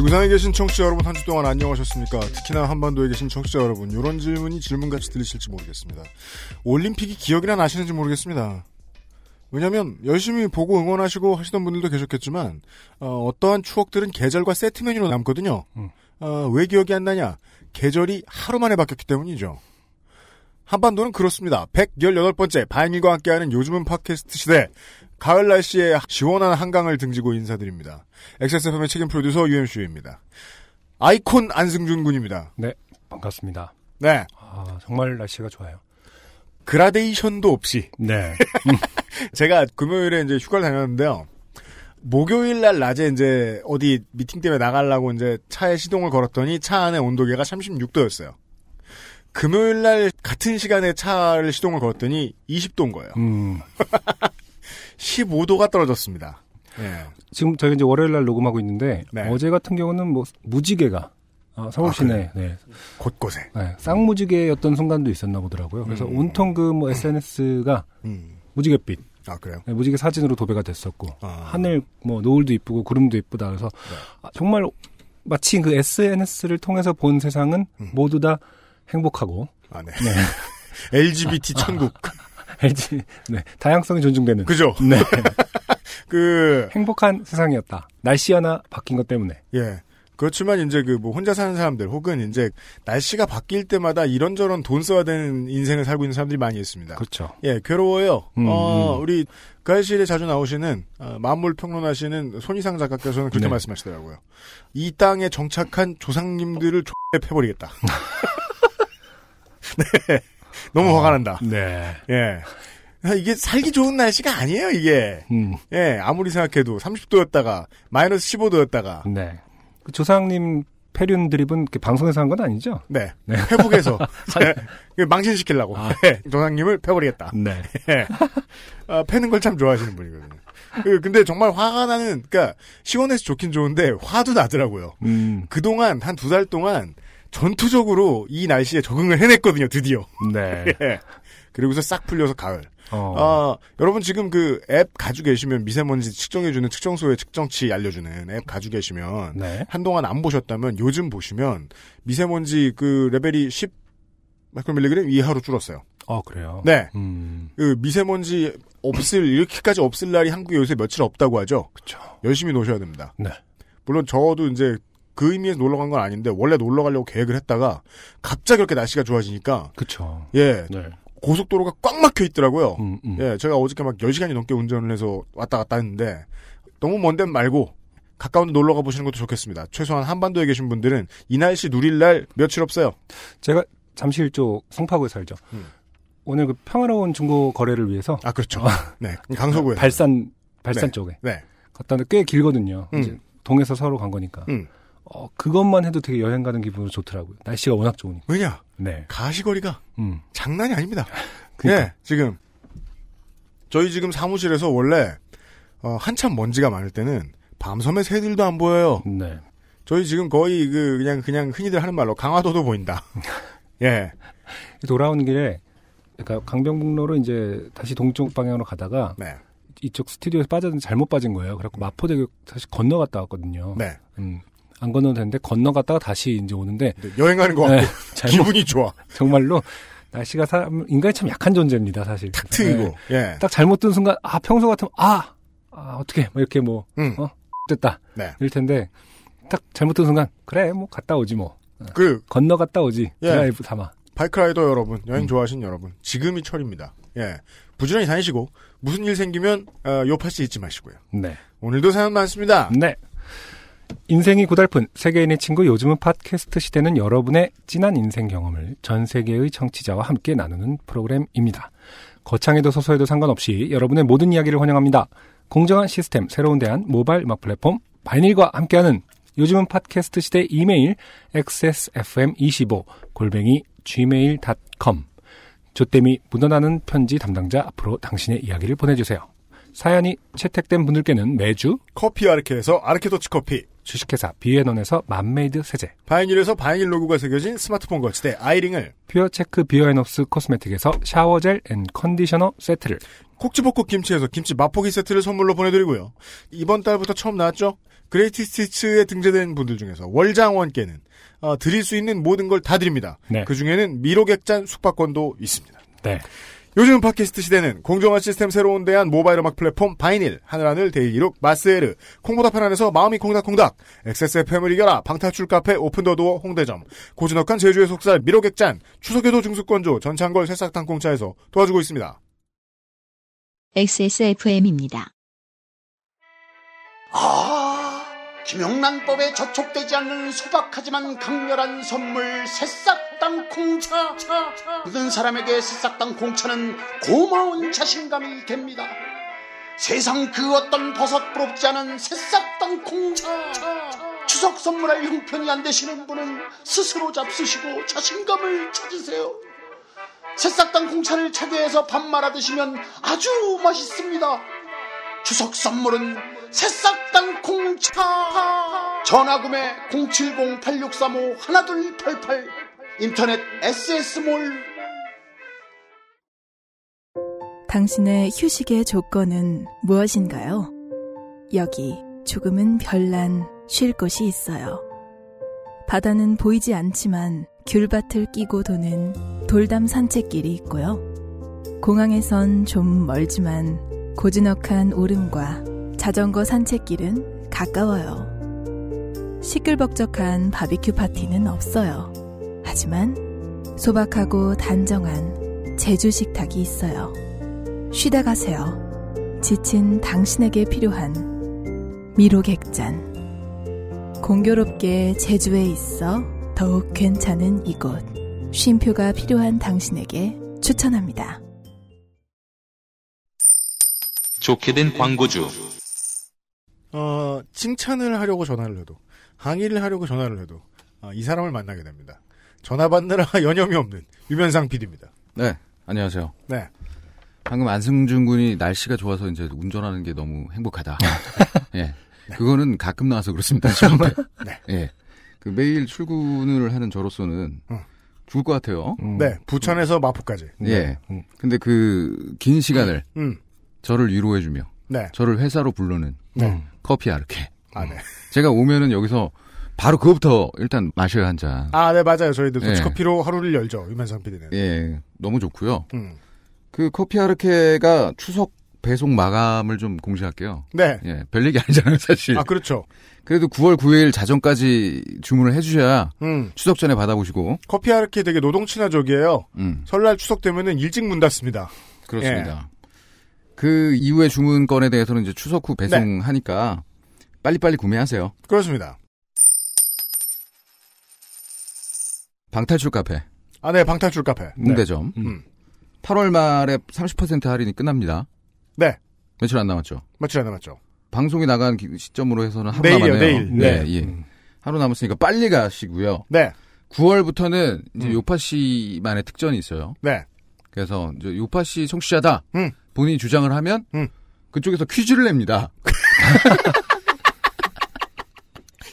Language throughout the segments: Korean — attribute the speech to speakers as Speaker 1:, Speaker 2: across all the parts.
Speaker 1: 지구상에 계신 청취자 여러분 한 주 동안 안녕하셨습니까? 특히나 한반도에 계신 청취자 여러분 이런 질문이 질문같이 들리실지 모르겠습니다. 올림픽이 기억이나 나시는지 모르겠습니다. 왜냐하면 열심히 보고 응원하시고 하시던 분들도 계셨겠지만 어, 떠한 추억들은 계절과 세트 메뉴로 남거든요.
Speaker 2: 음.
Speaker 1: 어, 왜 기억이 안 나냐? 계절이 하루 만에 바뀌었기 때문이죠. 한반도는 그렇습니다. 118번째 바인일과 함께하는 요즘은 팟캐스트 시대 가을 날씨에 시원한 한강을 등지고 인사드립니다. XSFM의 책임 프로듀서 UMC입니다. 아이콘 안승준 군입니다.
Speaker 2: 네, 반갑습니다.
Speaker 1: 네.
Speaker 2: 아, 정말 날씨가 좋아요.
Speaker 1: 그라데이션도 없이
Speaker 2: 네.
Speaker 1: 제가 금요일에 이제 휴가를 다녔는데요. 목요일 날 낮에 이제 어디 미팅 때문에 나가려고 이제 차에 시동을 걸었더니 차 안에 온도계가 36도였어요. 금요일 날 같은 시간에 차를 시동을 걸었더니 20도인 거예요.
Speaker 2: 음,
Speaker 1: 15도가 떨어졌습니다. 예.
Speaker 2: 지금 저희가 이제 월요일 날 녹음하고 있는데
Speaker 1: 네.
Speaker 2: 어제 같은 경우는 뭐 무지개가 아, 서울
Speaker 1: 아,
Speaker 2: 시내 네,
Speaker 1: 곳곳에.
Speaker 2: 네, 쌍무지개였던 순간도 있었나 보더라고요. 그래서
Speaker 1: 음.
Speaker 2: 온통 그 뭐 SNS가
Speaker 1: 음.
Speaker 2: 무지갯빛,
Speaker 1: 아, 그래요?
Speaker 2: 네, 무지개 사진으로 도배가 됐었고
Speaker 1: 아.
Speaker 2: 하늘 뭐 노을도 이쁘고 구름도 이쁘다 그래서
Speaker 1: 네.
Speaker 2: 아, 정말 마치 그 SNS를 통해서 본 세상은
Speaker 1: 음.
Speaker 2: 모두 다 행복하고
Speaker 1: 아, 네.
Speaker 2: 네.
Speaker 1: LGBT 천국.
Speaker 2: LG 네, 다양성이 존중되는
Speaker 1: 그죠?
Speaker 2: 네,
Speaker 1: 그,
Speaker 2: 행복한 세상이었다. 날씨 하나 바뀐 것 때문에.
Speaker 1: 예. 그렇지만 이제 그 뭐 혼자 사는 사람들 혹은 이제 날씨가 바뀔 때마다 이런저런 돈 써야 되는 인생을 살고 있는 사람들이 많이 있습니다.
Speaker 2: 그렇죠.
Speaker 1: 예, 괴로워요.
Speaker 2: 음,
Speaker 1: 어,
Speaker 2: 음.
Speaker 1: 우리 가을실에 자주 나오시는 어, 만물 평론하시는 손이상 작가께서는 그렇게
Speaker 2: 네.
Speaker 1: 말씀하시더라고요. 이 땅에 정착한 조상님들을 X에 패버리겠다. 네. 너무 화가 난다.
Speaker 2: 네.
Speaker 1: 예. 아, 이게 살기 좋은 날씨가 아니에요, 이게.
Speaker 2: 음,
Speaker 1: 예, 아무리 생각해도 30도였다가 마이너스 15도였다가
Speaker 2: 네. 그 조상님 패륜 드립은 방송에서 한 건 아니죠?
Speaker 1: 네.
Speaker 2: 네.
Speaker 1: 회복해서 예, 망신시키려고
Speaker 2: 아.
Speaker 1: 예, 조상님을 패버리겠다.
Speaker 2: 네.
Speaker 1: 예. 아, 패는 걸 참 좋아하시는 분이거든요. 그, 근데 정말 화가 나는, 그니까, 시원해서 좋긴 좋은데, 화도 나더라고요.
Speaker 2: 음,
Speaker 1: 그동안, 한 두 달 동안, 전투적으로 이 날씨에 적응을 해냈거든요, 드디어.
Speaker 2: 네.
Speaker 1: 예. 그리고서 싹 풀려서 가을.
Speaker 2: 어,
Speaker 1: 아, 여러분 지금 그 앱 가지고 계시면 미세먼지 측정해주는 측정소의 측정치 알려주는 앱 가지고 계시면,
Speaker 2: 네.
Speaker 1: 한동안 안 보셨다면, 요즘 보시면, 미세먼지 그 레벨이 10 마이크로밀리그램 이하로 줄었어요.
Speaker 2: 어, 그래요?
Speaker 1: 네.
Speaker 2: 음,
Speaker 1: 그 미세먼지 없을 이렇게까지 없을 날이 한국에 요새 며칠 없다고 하죠.
Speaker 2: 그쵸.
Speaker 1: 열심히 노셔야 됩니다.
Speaker 2: 네.
Speaker 1: 물론 저도 이제 그 의미에서 놀러 간 건 아닌데 원래 놀러 가려고 계획을 했다가 갑자기 이렇게 날씨가 좋아지니까
Speaker 2: 그쵸.
Speaker 1: 예
Speaker 2: 네.
Speaker 1: 고속도로가 꽉 막혀 있더라고요.
Speaker 2: 음, 음.
Speaker 1: 예 제가 어저께 막 10시간이 넘게 운전을 해서 왔다 갔다 했는데 너무 먼 데는 말고 가까운 데 놀러 가 보시는 것도 좋겠습니다. 최소한 한반도에 계신 분들은 이 날씨 누릴 날 며칠 없어요.
Speaker 2: 제가 잠실 쪽 송파구에 살죠.
Speaker 1: 음.
Speaker 2: 오늘 그 평화로운 중고 거래를 위해서
Speaker 1: 아 그렇죠. 네 강서구에
Speaker 2: 발산, 발산
Speaker 1: 네.
Speaker 2: 쪽에
Speaker 1: 네.
Speaker 2: 갔다 왔는데 꽤 길거든요.
Speaker 1: 음.
Speaker 2: 동에서 서로 간 거니까.
Speaker 1: 음.
Speaker 2: 어, 그것만 해도 되게 여행 가는 기분으로 좋더라고요. 날씨가 워낙 좋으니까.
Speaker 1: 왜냐
Speaker 2: 네.
Speaker 1: 가시거리가
Speaker 2: 음.
Speaker 1: 장난이 아닙니다.
Speaker 2: 그러니까.
Speaker 1: 예, 지금 저희 지금 사무실에서 원래 어, 한참 먼지가 많을 때는 밤섬에 새들도 안 보여요.
Speaker 2: 네.
Speaker 1: 저희 지금 거의 그 그냥 그냥 흔히들 하는 말로 강화도도 보인다. 예,
Speaker 2: 돌아오는 길에 그러니까 강변북로로 이제 다시 동쪽 방향으로 가다가
Speaker 1: 네,
Speaker 2: 이쪽 스튜디오에서 빠졌는데 잘못 빠진 거예요. 그래갖고 마포대교 다시 건너갔다 왔거든요.
Speaker 1: 네.
Speaker 2: 음, 안 건너도 되는데 건너갔다가 다시 이제 오는데
Speaker 1: 근데 여행하는 거 같고
Speaker 2: 네,
Speaker 1: 기분이 좋아.
Speaker 2: 정말로 날씨가 사람 인간이 참 약한 존재입니다, 사실.
Speaker 1: 탁 트이고.
Speaker 2: 네.
Speaker 1: 예,
Speaker 2: 딱 잘못 든 순간 아 평소 같으면 아, 아 어떻게 뭐 이렇게 뭐
Speaker 1: 음,
Speaker 2: 어? 됐다
Speaker 1: 네.
Speaker 2: 이럴 텐데 딱 잘못 든 순간 그래 뭐 갔다 오지 뭐
Speaker 1: 그
Speaker 2: 건너갔다 오지
Speaker 1: 예.
Speaker 2: 드라이브 삼아.
Speaker 1: bike rider 여러분, 여행
Speaker 2: 음.
Speaker 1: 좋아하시는 여러분, 지금이 철입니다. 예, 부지런히 다니시고 무슨 일 생기면 어, 요파씨 잊지 마시고요.
Speaker 2: 네.
Speaker 1: 오늘도 사연 많습니다.
Speaker 2: 네. 인생이 고달픈 세계인의 친구 요즘은 팟캐스트 시대는 여러분의 진한 인생 경험을 전 세계의 청취자와 함께 나누는 프로그램입니다. 거창해도 소소해도 상관없이 여러분의 모든 이야기를 환영합니다. 공정한 시스템, 새로운 대안, 모바일 음악 플랫폼, 바이닐과 함께하는 요즘은 팟캐스트 시대 이메일 xsfm25 골뱅이 gmail.com 조땜이 묻어나는 편지 담당자 앞으로 당신의 이야기를 보내주세요. 사연이 채택된 분들께는 매주
Speaker 1: 커피 아르케에서 아르케 더치 커피,
Speaker 2: 주식회사 비앤원에서 맘메이드 세제,
Speaker 1: 바이닐에서 바이닐 로고가 새겨진 스마트폰 거치대 아이링을,
Speaker 2: 퓨어체크 비어앤업스 코스메틱에서 shower gel and conditioner 세트를
Speaker 1: 콕지볶고 김치에서 김치 맛보기 세트를 선물로 보내드리고요. 이번 달부터 처음 나왔죠? Greatest Hits에 등재된 분들 중에서 월장원께는 어, 드릴 수 있는 모든 걸 다 드립니다.
Speaker 2: 네.
Speaker 1: 그 중에는 미로객잔 숙박권도 있습니다.
Speaker 2: 네.
Speaker 1: 요즘 팟캐스트 시대는 공정한 시스템 새로운 대안 모바일 음악 플랫폼 바이닐, 하늘하늘 daily look, 마스에르, 콩보다 편안해서 마음이 콩닥콩닥, XSFM을 이겨라, 방탈출 카페 오픈더도어 홍대점, 고즈넉한 제주의 속살 미로객잔, 추석에도 증수권조 전창걸 새싹땅콩차에서 도와주고 있습니다.
Speaker 3: XSFM입니다.
Speaker 4: 아, 김영란법에 저촉되지 않는 소박하지만 강렬한 선물 새싹 땅콩차. 모든 사람에게 새싹 땅콩차는 고마운 자신감이 됩니다. 세상 그 어떤 버섯 부럽지 않은 새싹 땅콩차. 추석 선물할 형편이 안 되시는 분은 스스로 잡수시고 자신감을 찾으세요. 새싹 땅콩차를 차게 해서 밥 말아 드시면 아주 맛있습니다. 추석 선물은 새싹 땅콩차 전화구매 070-8635-1288 인터넷 SS몰
Speaker 5: 당신의 휴식의 조건은 무엇인가요? 여기 조금은 별난 쉴 곳이 있어요. 바다는 보이지 않지만 귤밭을 끼고 도는 돌담 산책길이 있고요. 공항에선 좀 멀지만 고즈넉한 오름과 자전거 산책길은 가까워요. 시끌벅적한 바비큐 파티는 없어요. 하지만 소박하고 단정한 제주 식탁이 있어요. 쉬다 가세요. 지친 당신에게 필요한 미로객잔. 공교롭게 제주에 있어 더욱 괜찮은 이곳. 쉼표가 필요한 당신에게 추천합니다.
Speaker 6: 좋게 된 광고주.
Speaker 1: 어, 칭찬을 하려고 전화를 해도, 항의를 하려고 전화를 해도, 아, 이 사람을 만나게 됩니다. 전화 받느라 여념이 없는 유면상 PD입니다.
Speaker 7: 네, 안녕하세요.
Speaker 1: 네.
Speaker 7: 방금 안승준 군이 날씨가 좋아서 이제 운전하는 게 너무 행복하다. 예. 그거는 가끔 나와서 그렇습니다.
Speaker 1: 네.
Speaker 7: 예. 그 매일 출근을 하는 저로서는
Speaker 1: 음.
Speaker 7: 죽을 것 같아요.
Speaker 1: 네, 부천에서 마포까지.
Speaker 7: 예.
Speaker 2: 음.
Speaker 7: 근데 그 긴 시간을
Speaker 1: 음,
Speaker 7: 저를 위로해주며
Speaker 1: 네.
Speaker 7: 저를 회사로 부르는
Speaker 1: 네.
Speaker 7: 커피 아르케.
Speaker 1: 아, 네.
Speaker 7: 제가 오면은 여기서 바로 그거부터 일단 마셔야 한 잔.
Speaker 1: 아, 네, 맞아요. 저희도
Speaker 7: 예.
Speaker 1: 도치커피로 하루를 열죠. 유면상 PD는.
Speaker 7: 예. 너무 좋고요.
Speaker 1: 음.
Speaker 7: 그 커피 아르케가 추석 배송 마감을 좀 공지할게요.
Speaker 1: 네.
Speaker 7: 예, 별 얘기 아니잖아요, 사실.
Speaker 1: 아, 그렇죠.
Speaker 7: 그래도 9월 9일 자정까지 주문을 해주셔야
Speaker 1: 음.
Speaker 7: 추석 전에 받아보시고,
Speaker 1: 커피 아르케 되게 노동 친화적이에요.
Speaker 7: 음,
Speaker 1: 설날 추석 되면은 일찍 문 닫습니다.
Speaker 7: 그렇습니다. 그 이후에 주문 건에 대해서는 이제 추석 후 배송하니까 빨리빨리 구매하세요.
Speaker 1: 그렇습니다.
Speaker 7: 방탈출 카페,
Speaker 1: 아, 네, 방탈출 카페.
Speaker 7: 문대점.
Speaker 1: 음.
Speaker 7: 8월 말에 30% 할인이 끝납니다.
Speaker 1: 네.
Speaker 7: 며칠 안 남았죠.
Speaker 1: 며칠 안 남았죠.
Speaker 7: 방송이 나간 기- 시점으로 해서는 하루
Speaker 1: 내일이요,
Speaker 7: 남았네요.
Speaker 1: 내일.
Speaker 7: 네,
Speaker 1: 네.
Speaker 7: 예.
Speaker 2: 음.
Speaker 7: 하루 남았으니까 빨리 가시고요.
Speaker 1: 네.
Speaker 7: 9월부터는 이제
Speaker 1: 음.
Speaker 7: 요파 씨만의 특전이 있어요.
Speaker 1: 네.
Speaker 7: 그래서 이제 요파 씨 청취자다.
Speaker 1: 음.
Speaker 7: 본인이 주장을 하면
Speaker 1: 음.
Speaker 7: 그쪽에서 퀴즈를 냅니다.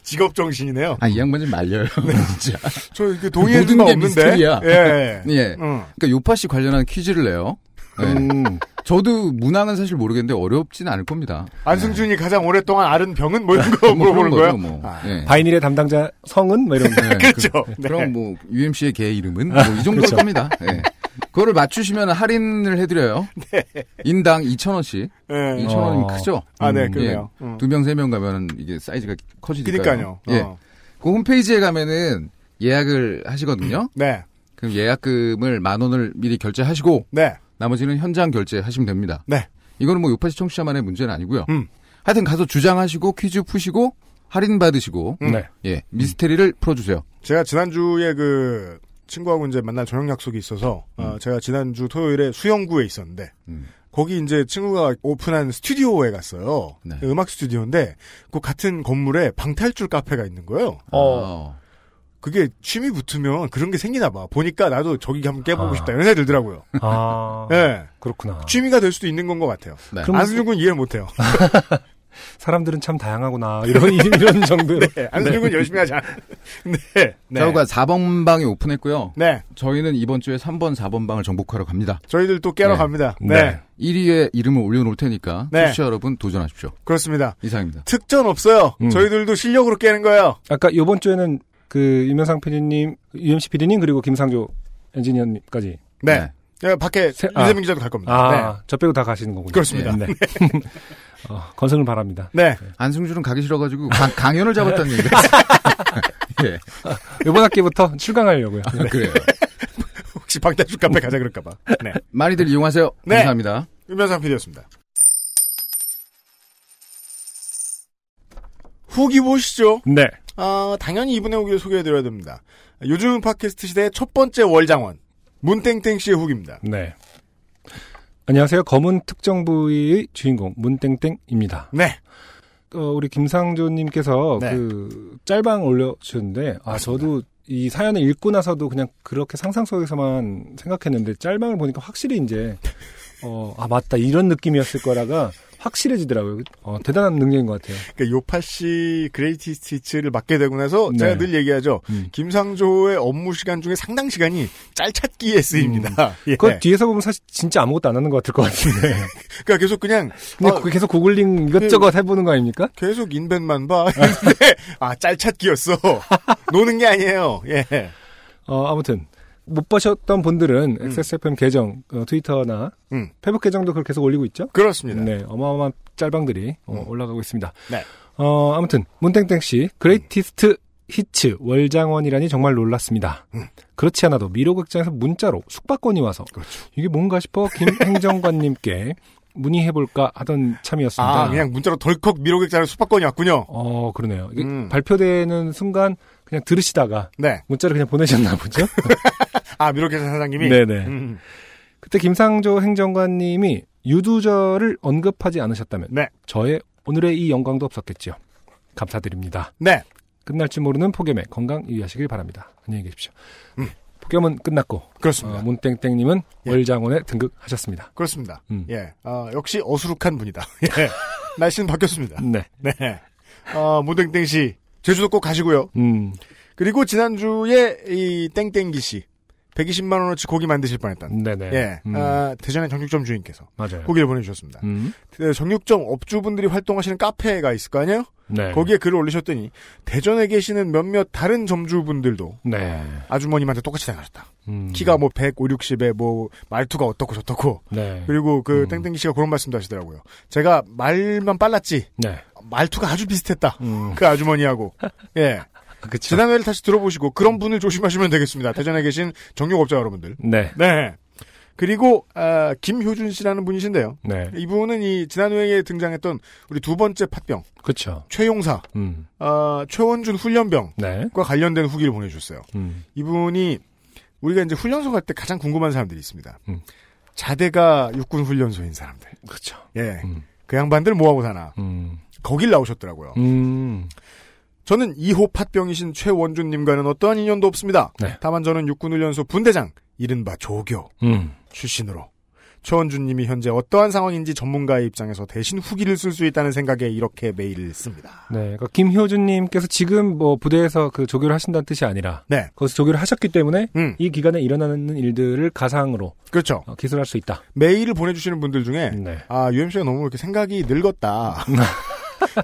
Speaker 1: 직업 정신이네요.
Speaker 7: 아, 이 양반 좀 말려요. 진짜.
Speaker 1: 저 이게 동의해
Speaker 7: 게
Speaker 1: 없는데.
Speaker 7: 미스터리야.
Speaker 1: 예.
Speaker 7: 예.
Speaker 1: 응.
Speaker 7: 그러니까 요파 씨 관련한 퀴즈를 내요. 네.
Speaker 2: 음.
Speaker 7: 저도 문항은 사실 모르겠는데 어렵진 않을 겁니다.
Speaker 1: 안승준이 가장 오랫동안 앓은 병은 뭐 이런 거
Speaker 7: 뭐
Speaker 1: 물어보는 거예요?
Speaker 7: 뭐.
Speaker 1: 아,
Speaker 7: 예.
Speaker 2: 바이닐의 담당자 성은 뭐 이런 거.
Speaker 7: 네,
Speaker 1: 그렇죠.
Speaker 7: 그,
Speaker 1: 네.
Speaker 7: 그럼 뭐 UMC의 개 이름은 뭐 이 정도일
Speaker 2: 그렇죠.
Speaker 7: 겁니다. 예. 그거를 맞추시면 할인을 해드려요. 인당 2,000원씩.
Speaker 1: 예.
Speaker 7: 2,000원이면
Speaker 2: 어.
Speaker 7: 크죠?
Speaker 1: 아, 네,
Speaker 7: 음,
Speaker 1: 그러네요.
Speaker 7: 예.
Speaker 1: 음.
Speaker 7: 두 명, 세 명 가면 이게 사이즈가 커지니까요.
Speaker 1: 그니까요.
Speaker 7: 예.
Speaker 1: 어.
Speaker 7: 그 홈페이지에 가면은 예약을 하시거든요.
Speaker 1: 네.
Speaker 7: 그럼 예약금을 만 원을 미리 결제하시고
Speaker 1: 네.
Speaker 7: 나머지는 현장 결제하시면 됩니다.
Speaker 1: 네.
Speaker 7: 이거는 뭐 요파시 청취자만의 문제는 아니고요.
Speaker 1: 음.
Speaker 7: 하여튼 가서 주장하시고 퀴즈 푸시고 할인 받으시고
Speaker 1: 음.
Speaker 2: 네.
Speaker 7: 예 미스테리를 풀어주세요.
Speaker 1: 제가 지난주에 그 친구하고 이제 만날 저녁 약속이 있어서 어, 제가 지난주 토요일에 수영구에 있었는데
Speaker 7: 음.
Speaker 1: 거기 이제 친구가 오픈한 스튜디오에 갔어요.
Speaker 7: 네.
Speaker 1: 음악 스튜디오인데 그 같은 건물에 방탈출 카페가 있는 거예요.
Speaker 7: 어.
Speaker 1: 그게 취미 붙으면 그런 게 생기나 봐. 보니까 나도 저기 한번 깨보고
Speaker 2: 아.
Speaker 1: 싶다 이런 생각이 들더라고요.
Speaker 2: 아,
Speaker 1: 예.
Speaker 2: 그렇구나.
Speaker 1: 취미가 될 수도 있는 건 것 같아요.
Speaker 7: 네.
Speaker 2: 그럼-
Speaker 1: 안승준 군 이해를 못해요.
Speaker 2: 사람들은 참 다양하구나. 이런, 이런 정도로.
Speaker 1: 네, 안승준 군 열심히 하자. 네. 네.
Speaker 7: 저희가 4번 방이 오픈했고요.
Speaker 1: 네.
Speaker 7: 저희는 이번 주에 3번, 4번 방을 정복하러 갑니다.
Speaker 1: 저희들 또 깨러
Speaker 7: 네.
Speaker 1: 갑니다. 네.
Speaker 2: 네.
Speaker 7: 1위에 이름을 올려놓을 테니까
Speaker 1: 네.
Speaker 7: 청취자 여러분 도전하십시오.
Speaker 1: 그렇습니다.
Speaker 7: 이상입니다.
Speaker 1: 특전 없어요.
Speaker 2: 음.
Speaker 1: 저희들도 실력으로 깨는 거예요.
Speaker 2: 아까 요번 주에는 그 유명상 PD님, UMC PD님 그리고 김상조 엔지니어님까지.
Speaker 1: 네. 예, 밖에
Speaker 2: 세- 아.
Speaker 1: 유세민 기자도 갈 겁니다.
Speaker 2: 아, 저 빼고 다 가시는 거군요.
Speaker 1: 그렇습니다.
Speaker 2: 네. 어, 건승을 바랍니다.
Speaker 1: 네. 네.
Speaker 7: 안승준은 가기 싫어가지고 강, 강연을 잡았다는 얘기가 예.
Speaker 2: 이번 학기부터 출강하려고요. 네.
Speaker 7: 그래요.
Speaker 1: 혹시 방탈출 카페 가자 그럴까봐. 네.
Speaker 7: 많이들 이용하세요.
Speaker 1: 네.
Speaker 7: 감사합니다.
Speaker 1: 유명상 PD였습니다. 후기 보시죠.
Speaker 2: 네.
Speaker 1: 아, 당연히 이분의 후기를 소개해드려야 됩니다. 요즘 팟캐스트 시대의 첫 번째 월장원. 문땡땡 씨의 후기입니다.
Speaker 2: 네. 안녕하세요. 검은 특정 부위의 주인공 문땡땡입니다.
Speaker 1: 네.
Speaker 2: 어, 우리 김상조님께서
Speaker 1: 네.
Speaker 2: 그 짤방 올려주셨는데 아 저도 이 사연을 읽고 나서도 그냥 그렇게 상상 속에서만 생각했는데 짤방을 보니까 확실히 이제 어, 아 맞다 이런 느낌이었을 거라가 확실해지더라고요. 어, 대단한 능력인 것 같아요.
Speaker 1: 그러니까 요파 씨 Greatest Hits를 맡게 되고 나서
Speaker 2: 네.
Speaker 1: 제가 늘 얘기하죠.
Speaker 2: 음.
Speaker 1: 김상조의 업무 시간 중에 상당 시간이 짤찾기에 쓰입니다. 예.
Speaker 2: 그 뒤에서 보면 사실 진짜 아무것도 안 하는 것 같을 것 같은데.
Speaker 1: 그러니까 계속 그냥
Speaker 2: 근데
Speaker 1: 어,
Speaker 2: 그 계속 구글링 이것저것 해보는 거 아닙니까?
Speaker 1: 계속 인벤만 봐. 근데 아 짤찾기였어. 노는 게 아니에요. 예.
Speaker 2: 어, 아무튼 못 보셨던 분들은 XSFM 계정 어, 트위터나
Speaker 1: 음.
Speaker 2: 페북 계정도 그걸 계속 올리고 있죠.
Speaker 1: 그렇습니다.
Speaker 2: 네, 어마어마한 짤방들이 어,
Speaker 1: 음.
Speaker 2: 올라가고 있습니다.
Speaker 1: 네.
Speaker 2: 어, 아무튼 문땡땡 씨 Greatest Hits 월장원이라니 정말 놀랐습니다.
Speaker 1: 음.
Speaker 2: 그렇지 않아도 미로객잔에서 문자로 숙박권이 와서
Speaker 1: 그렇죠.
Speaker 2: 이게 뭔가 싶어 김 행정관님께 문의해볼까 하던 참이었습니다.
Speaker 1: 아 그냥 문자로 덜컥 미로객잔 숙박권이 왔군요.
Speaker 2: 어 그러네요. 이게
Speaker 1: 음.
Speaker 2: 발표되는 순간 그냥 들으시다가
Speaker 1: 네.
Speaker 2: 문자를 그냥 보내셨나 보죠.
Speaker 1: 아 미로객잔 사장님이.
Speaker 2: 네네.
Speaker 1: 음.
Speaker 2: 그때 김상조 행정관님이 유두절을 언급하지 않으셨다면
Speaker 1: 네.
Speaker 2: 저의 오늘의 이 영광도 없었겠지요. 감사드립니다.
Speaker 1: 네.
Speaker 2: 끝날 줄 모르는 폭염에 건강 유의하시길 바랍니다. 안녕히 계십시오.
Speaker 1: 음.
Speaker 2: 폭염은 끝났고
Speaker 1: 그렇습니다.
Speaker 2: 어, 문땡땡님은
Speaker 1: 예.
Speaker 2: 월장원에 등극하셨습니다.
Speaker 1: 그렇습니다.
Speaker 2: 음.
Speaker 1: 예. 어, 역시 어수룩한 분이다. 예. 날씨는 바뀌었습니다.
Speaker 2: 네.
Speaker 1: 네. 어, 무땡땡 씨 제주도 꼭 가시고요.
Speaker 2: 음.
Speaker 1: 그리고 지난주에 이 땡땡기 씨 120만 원어치 고기 만드실 뻔했던
Speaker 2: 네네.
Speaker 1: 예.
Speaker 2: 음,
Speaker 1: 아, 대전의 정육점 주인께서
Speaker 2: 맞아요.
Speaker 1: 고기를 보내주셨습니다.
Speaker 2: 음.
Speaker 1: 그 정육점 업주분들이 활동하시는 카페가 있을 거 아니에요?
Speaker 2: 네.
Speaker 1: 거기에 글을 올리셨더니 대전에 계시는 몇몇 다른 점주분들도
Speaker 2: 네.
Speaker 1: 아주머님한테 똑같이 당하셨다.
Speaker 2: 음.
Speaker 1: 키가 뭐 100, 5, 60에 뭐 말투가 어떻고 저떻고
Speaker 2: 네.
Speaker 1: 그리고 그
Speaker 2: 음.
Speaker 1: 땡땡기 씨가 그런 말씀도 하시더라고요. 제가 말만 빨랐지
Speaker 2: 네.
Speaker 1: 말투가 아주 비슷했다.
Speaker 2: 음.
Speaker 1: 그 아주머니하고 예
Speaker 2: 그쵸.
Speaker 1: 지난 회를 다시 들어보시고 그런 분을 조심하시면 되겠습니다. 대전에 계신 정육업자 여러분들.
Speaker 2: 네.
Speaker 1: 네. 그리고 아, 김효준 씨라는 분이신데요.
Speaker 2: 네.
Speaker 1: 이분은 이 지난 회에 등장했던 우리 두 번째 팥병
Speaker 2: 그쵸.
Speaker 1: 최용사
Speaker 2: 음.
Speaker 1: 아, 최원준 훈련병과
Speaker 2: 네.
Speaker 1: 관련된 후기를 보내 주셨어요.
Speaker 2: 음.
Speaker 1: 이분이 우리가 이제 훈련소 갈 때 가장 궁금한 사람들이 있습니다.
Speaker 2: 음.
Speaker 1: 자대가 육군 훈련소인 사람들.
Speaker 2: 그쵸.
Speaker 1: 예.
Speaker 2: 음.
Speaker 1: 그 양반들 뭐 하고 사나.
Speaker 2: 음.
Speaker 1: 거길 나오셨더라고요.
Speaker 2: 음.
Speaker 1: 저는 2호 팥병이신 최원준님과는 어떠한 인연도 없습니다.
Speaker 2: 네.
Speaker 1: 다만 저는 육군훈련소 분대장, 이른바 조교
Speaker 2: 음.
Speaker 1: 출신으로 최원준님이 현재 어떠한 상황인지 전문가의 입장에서 대신 후기를 쓸 수 있다는 생각에 이렇게 메일을 씁니다.
Speaker 2: 네, 그러니까 김효준님께서 지금 뭐 부대에서 그 조교를 하신다는 뜻이 아니라
Speaker 1: 네,
Speaker 2: 거기서 조교를 하셨기 때문에
Speaker 1: 음,
Speaker 2: 이 기간에 일어나는 일들을 가상으로
Speaker 1: 그렇죠.
Speaker 2: 어, 기술할 수 있다.
Speaker 1: 메일을 보내주시는 분들 중에
Speaker 2: 네.
Speaker 1: 아 UMC가 너무 이렇게 생각이 늙었다.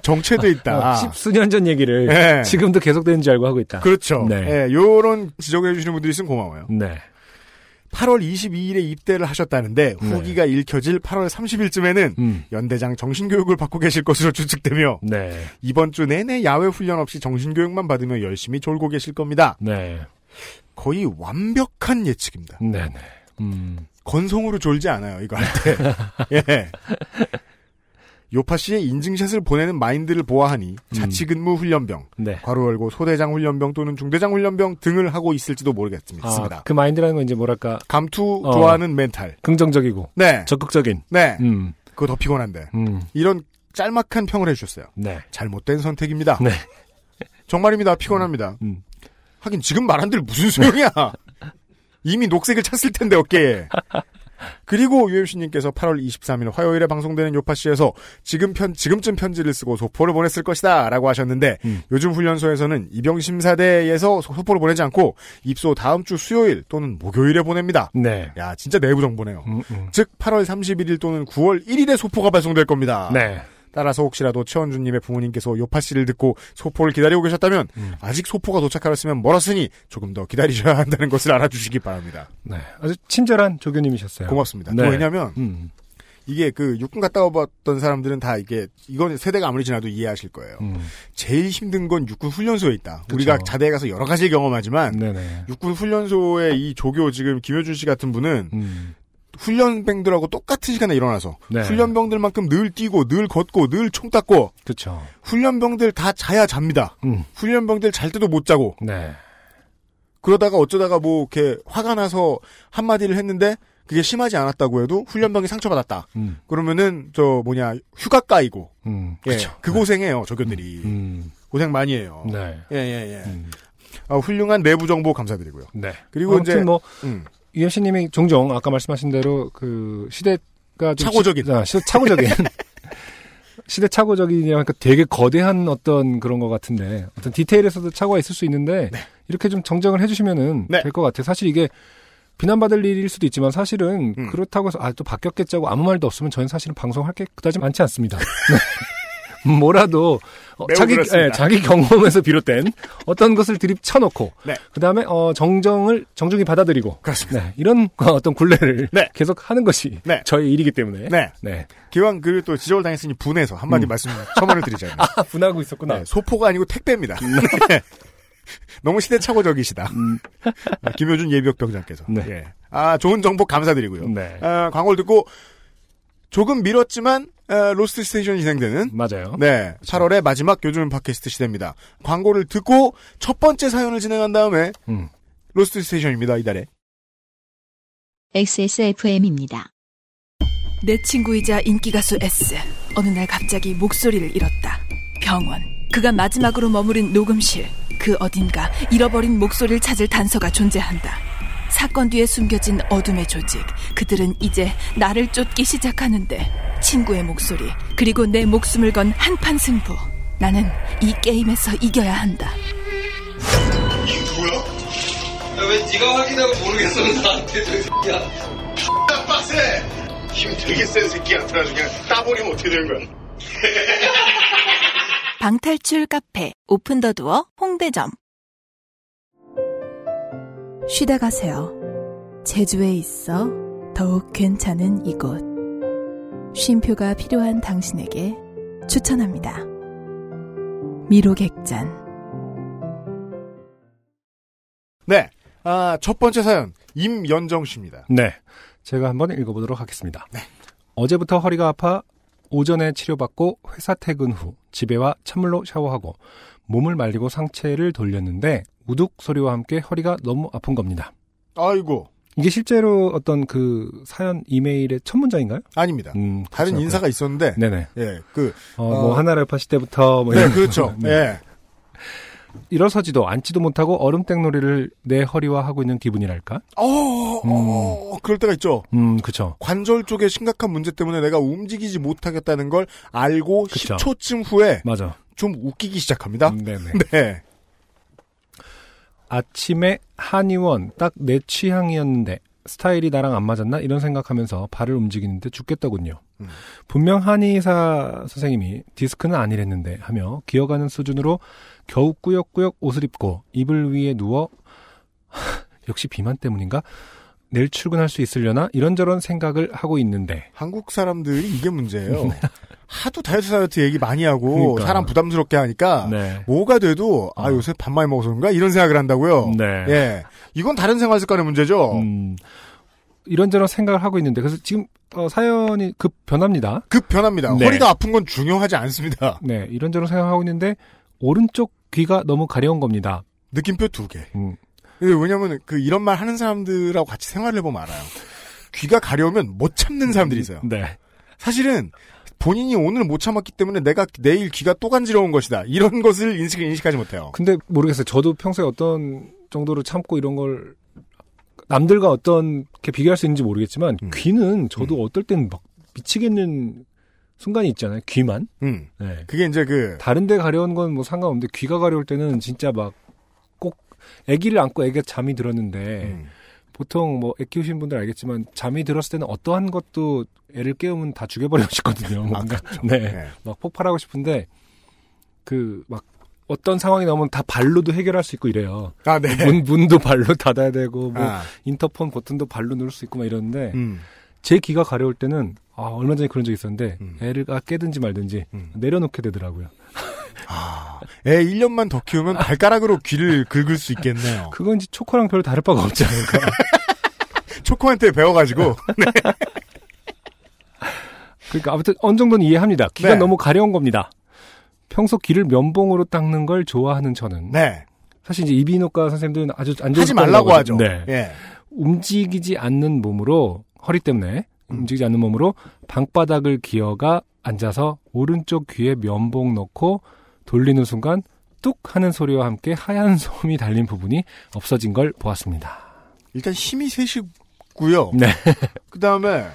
Speaker 1: 정체돼 있다.
Speaker 2: 어, 십수년 전 얘기를
Speaker 1: 네.
Speaker 2: 지금도 계속되는 줄 알고 하고 있다.
Speaker 1: 그렇죠.
Speaker 2: 네.
Speaker 1: 예, 요런 지적을 해주시는 분들이 있으면 고마워요.
Speaker 2: 네.
Speaker 1: 8월 22일에 입대를 하셨다는데
Speaker 2: 네.
Speaker 1: 후기가 읽혀질 8월 30일쯤에는
Speaker 2: 음.
Speaker 1: 연대장 정신교육을 받고 계실 것으로 추측되며
Speaker 2: 네.
Speaker 1: 이번 주 내내 야외 훈련 없이 정신교육만 받으며 열심히 졸고 계실 겁니다.
Speaker 2: 네.
Speaker 1: 거의 완벽한 예측입니다.
Speaker 2: 네. 네. 음.
Speaker 1: 건성으로 졸지 않아요, 이거 할 때. 예. 요파 씨의 인증샷을 보내는 마인드를 보아하니 자치근무 훈련병,
Speaker 2: 네.
Speaker 1: 괄호 열고 소대장 훈련병 또는 중대장 훈련병 등을 하고 있을지도 모르겠습니다.
Speaker 2: 아, 그 마인드라는 건 이제 뭐랄까
Speaker 1: 감투
Speaker 2: 어.
Speaker 1: 좋아하는 멘탈.
Speaker 2: 긍정적이고
Speaker 1: 네.
Speaker 2: 적극적인.
Speaker 1: 네.
Speaker 2: 음.
Speaker 1: 그거 더 피곤한데.
Speaker 2: 음.
Speaker 1: 이런 짤막한 평을 해주셨어요.
Speaker 2: 네.
Speaker 1: 잘못된 선택입니다.
Speaker 2: 네.
Speaker 1: 정말입니다. 피곤합니다.
Speaker 2: 음.
Speaker 1: 하긴 지금 말한 들 무슨 소용이야. 이미 녹색을 찼을 텐데 어깨에. 그리고 UMC님께서 8월 23일 화요일에 방송되는 요파씨에서 지금 편, 지금쯤 편지를 쓰고 소포를 보냈을 것이다 라고 하셨는데
Speaker 2: 음.
Speaker 1: 요즘 훈련소에서는 입영심사대에서 소- 소포를 보내지 않고 입소 다음 주 수요일 또는 목요일에 보냅니다.
Speaker 2: 네.
Speaker 1: 야 진짜 내부 정보네요.
Speaker 2: 음, 음.
Speaker 1: 즉 8월 31일 또는 9월 1일에 소포가 발송될 겁니다.
Speaker 2: 네.
Speaker 1: 따라서 혹시라도 최원준님의 부모님께서 요파 씨를 듣고 소포를 기다리고 계셨다면
Speaker 2: 음.
Speaker 1: 아직 소포가 도착하였으면 멀었으니 조금 더 기다리셔야 한다는 것을 알아주시기 바랍니다.
Speaker 2: 네. 아주 친절한 조교님이셨어요.
Speaker 1: 고맙습니다.
Speaker 2: 네.
Speaker 1: 왜냐하면
Speaker 2: 음.
Speaker 1: 이게 그 육군 갔다 와봤던 사람들은 다 이게 이건 세대가 아무리 지나도 이해하실 거예요.
Speaker 2: 음.
Speaker 1: 제일 힘든 건 육군 훈련소에 있다.
Speaker 2: 그쵸.
Speaker 1: 우리가 자대에 가서 여러 가지를 경험하지만
Speaker 2: 네네.
Speaker 1: 육군 훈련소의 이 조교 지금 김효준 씨 같은 분은
Speaker 2: 음.
Speaker 1: 훈련병들하고 똑같은 시간에 일어나서
Speaker 2: 네.
Speaker 1: 훈련병들만큼 늘 뛰고 늘 걷고 늘 총 닦고
Speaker 2: 그쵸.
Speaker 1: 훈련병들 다 자야 잡니다.
Speaker 2: 음.
Speaker 1: 훈련병들 잘 때도 못 자고
Speaker 2: 네.
Speaker 1: 그러다가 어쩌다가 뭐 이렇게 화가 나서 한 마디를 했는데 그게 심하지 않았다고 해도 훈련병이 상처받았다.
Speaker 2: 음.
Speaker 1: 그러면은 저 뭐냐 휴가 까이고
Speaker 2: 음.
Speaker 1: 예.
Speaker 2: 그
Speaker 1: 고생해요 조교들이
Speaker 2: 음.
Speaker 1: 고생 많이 해요.
Speaker 2: 네.
Speaker 1: 예예 예.
Speaker 2: 음.
Speaker 1: 아, 훌륭한 내부 정보 감사드리고요.
Speaker 2: 네.
Speaker 1: 그리고 이제
Speaker 2: 뭐
Speaker 1: 음,
Speaker 2: 유현씨님이 종종 아까 말씀하신 대로 그 시대가 좀
Speaker 1: 착오적인.
Speaker 2: 시, 아, 시대 착오적인 시대 착오적이냐 그러니까 되게 거대한 어떤 그런 것 같은데 어떤 디테일에서도 착오가 있을 수 있는데 이렇게 좀 정정을 해주시면은
Speaker 1: 네.
Speaker 2: 될것 같아요. 사실 이게 비난받을 일일 수도 있지만 사실은
Speaker 1: 음.
Speaker 2: 그렇다고 해서 아 또 바뀌었겠지 하고 아무 말도 없으면 저는 사실은 방송할 게 그다지 많지 않습니다. 뭐라도 어,
Speaker 1: 매우
Speaker 2: 자기. 예, 자기 경험에서 비롯된 어떤 것을 드립 쳐놓고
Speaker 1: 네.
Speaker 2: 그다음에 어, 정정을 정중히 받아들이고
Speaker 1: 그렇습니다.
Speaker 2: 네, 이런 어떤 굴레를
Speaker 1: 네.
Speaker 2: 계속 하는 것이
Speaker 1: 네.
Speaker 2: 저의 일이기 때문에
Speaker 1: 네.
Speaker 2: 네.
Speaker 1: 기왕 그또 지적을 당했으니 분해서 한마디
Speaker 2: 음.
Speaker 1: 말씀 첨언을 드리자면
Speaker 2: 아, 분하고 있었구나.
Speaker 1: 네, 소포가 아니고 택배입니다. 네. 너무 시대착오적이시다. 아, 김효준 예비역 병장께서.
Speaker 2: 네.
Speaker 1: 예. 아 좋은 정보 감사드리고요.
Speaker 2: 네.
Speaker 1: 아, 광고를 듣고 조금 미뤘지만 아, Lost Station이 진행되는
Speaker 2: 맞아요.
Speaker 1: 네 8월의 마지막 요즘 팟캐스트 시대입니다. 광고를 듣고 첫 번째 사연을 진행한 다음에
Speaker 2: 음.
Speaker 1: Lost Station입니다. 이달에
Speaker 3: XSFM입니다.
Speaker 5: 내 친구이자 인기 가수 S. 어느 날 갑자기 목소리를 잃었다. 병원. 그가 마지막으로 머무른 녹음실. 그 어딘가 잃어버린 목소리를 찾을 단서가 존재한다. 사건 뒤에 숨겨진 어둠의 조직. 그들은 이제 나를 쫓기 시작하는데 친구의 목소리 그리고 내 목숨을 건 한판 승부. 나는 이 게임에서 이겨야 한다.
Speaker 8: 왜 네가 확인하고 모르겠어 나한테 저 야.
Speaker 4: 빡세! 힘 되게 센 새끼야. 그래가지고 그냥 따버리면 어떻게 되는 거야?
Speaker 5: 방탈출 카페 오픈 더 두어 홍대점 쉬다 가세요. 제주에 있어 더욱 괜찮은 이곳. 쉼표가 필요한 당신에게 추천합니다. 미로객잔
Speaker 1: 네. 아, 첫 번째 사연 임연정 씨입니다.
Speaker 2: 네. 제가 한번 읽어보도록 하겠습니다. 어제부터 허리가 아파 오전에 치료받고 회사 퇴근 후 집에 와 찬물로 샤워하고 몸을 말리고 상체를 돌렸는데 우둑 소리와 함께 허리가 너무 아픈 겁니다.
Speaker 1: 아이고
Speaker 2: 이게 실제로 어떤 그 사연 이메일의 첫 문장인가요?
Speaker 1: 아닙니다.
Speaker 2: 음,
Speaker 1: 다른
Speaker 2: 그렇죠.
Speaker 1: 인사가 있었는데
Speaker 2: 네네.
Speaker 1: 예, 그
Speaker 2: 어, 뭐
Speaker 1: 어,
Speaker 2: 하나를 파 시대부터 뭐
Speaker 1: 네, 그렇죠.
Speaker 2: 네.
Speaker 1: 예.
Speaker 2: 일어서지도 앉지도 못하고 얼음땡 놀이를 내 허리와 하고 있는 기분이랄까?
Speaker 1: 어, 어, 그럴 때가 있죠.
Speaker 2: 음, 그쵸.
Speaker 1: 관절 쪽에 심각한 문제 때문에 내가 움직이지 못하겠다는 걸 알고
Speaker 2: 그쵸.
Speaker 1: 10초쯤 후에
Speaker 2: 맞아.
Speaker 1: 좀 웃기기 시작합니다.
Speaker 2: 음, 네네.
Speaker 1: 네.
Speaker 2: 아침에 한의원 딱 내 취향이었는데 스타일이 나랑 안 맞았나 이런 생각하면서 발을 움직이는데 죽겠더군요.
Speaker 1: 음.
Speaker 2: 분명 한의사 선생님이 디스크는 아니랬는데 하며 기어가는 수준으로 겨우 꾸역꾸역 옷을 입고 이불 위에 누워 역시 비만 때문인가 내일 출근할 수 있으려나 이런저런 생각을 하고 있는데
Speaker 1: 한국 사람들이 이게 문제예요. 하도 다이어트 다이어트 얘기 많이 하고
Speaker 2: 그러니까.
Speaker 1: 사람 부담스럽게 하니까
Speaker 2: 네.
Speaker 1: 뭐가 돼도 아
Speaker 2: 어.
Speaker 1: 요새 밥 많이 먹어서 그런가 이런 생각을 한다고요.
Speaker 2: 네.
Speaker 1: 예, 이건 다른 생활 습관의 문제죠.
Speaker 2: 음, 이런저런 생각을 하고 있는데 그래서 지금 어, 사연이 급 변합니다.
Speaker 1: 급 변합니다.
Speaker 2: 네.
Speaker 1: 허리가 아픈 건 중요하지 않습니다.
Speaker 2: 네, 이런저런 생각하고 있는데 오른쪽 귀가 너무 가려운 겁니다.
Speaker 1: 느낌표 두 개.
Speaker 2: 음.
Speaker 1: 근데 왜냐면 그 이런 말 하는 사람들하고 같이 생활을 해보면 알아요. 귀가 가려우면 못 참는 사람들이 있어요.
Speaker 2: 네.
Speaker 1: 사실은 본인이 오늘 못 참았기 때문에 내가 내일 귀가 또 간지러운 것이다. 이런 것을 인식을 인식하지 못해요.
Speaker 2: 근데 모르겠어요. 저도 평소에 어떤 정도로 참고 이런 걸 남들과 어떤 게 비교할 수 있는지 모르겠지만
Speaker 1: 음.
Speaker 2: 귀는 저도 어떨 때는 막 미치겠는 순간이 있잖아요. 귀만.
Speaker 1: 음.
Speaker 2: 네.
Speaker 1: 그게 이제 그
Speaker 2: 다른 데 가려운 건 뭐 상관없는데 귀가 가려울 때는 진짜 막 꼭 아기를 안고 아기가 잠이 들었는데
Speaker 1: 음.
Speaker 2: 보통 뭐 애 키우신 분들 알겠지만 잠이 들었을 때는 어떠한 것도 애를 깨우면 다 죽여버리고 싶거든요. 뭔가 네.
Speaker 1: 네.
Speaker 2: 막 폭발하고 싶은데 그 막 어떤 상황이 나오면 다 발로도 해결할 수 있고 이래요.
Speaker 1: 아, 네.
Speaker 2: 문 문도 발로 닫아야 되고 뭐
Speaker 1: 아,
Speaker 2: 인터폰 버튼도 발로 누를 수 있고 막 이러는데
Speaker 1: 음.
Speaker 2: 제 귀가 가려울 때는 아 얼마 전에 그런 적 있었는데
Speaker 1: 음.
Speaker 2: 애를 아, 깨든지 말든지
Speaker 1: 음.
Speaker 2: 내려놓게 되더라고요.
Speaker 1: 아, 애 1년만 더 키우면 발가락으로 귀를 긁을 수 있겠네요.
Speaker 2: 그건 이제 초코랑 별로 다를 바가 없지 않을까.
Speaker 1: 초코한테 배워가지고
Speaker 2: 그러니까 아무튼 어느 정도는 이해합니다. 귀가
Speaker 1: 네.
Speaker 2: 너무 가려운 겁니다. 평소 귀를 면봉으로 닦는 걸 좋아하는 저는
Speaker 1: 네
Speaker 2: 사실 이제 이비인후과 선생님들은 아주 안 좋은
Speaker 1: 하지 말라고 하죠.
Speaker 2: 네.
Speaker 1: 예.
Speaker 2: 움직이지 않는 몸으로 허리 때문에
Speaker 1: 음.
Speaker 2: 움직이지 않는 몸으로 방바닥을 기어가 앉아서 오른쪽 귀에 면봉 넣고 돌리는 순간 뚝 하는 소리와 함께 하얀 솜이 달린 부분이 없어진 걸 보았습니다.
Speaker 1: 일단 힘이 세시고요.
Speaker 2: 네.
Speaker 1: 그 다음에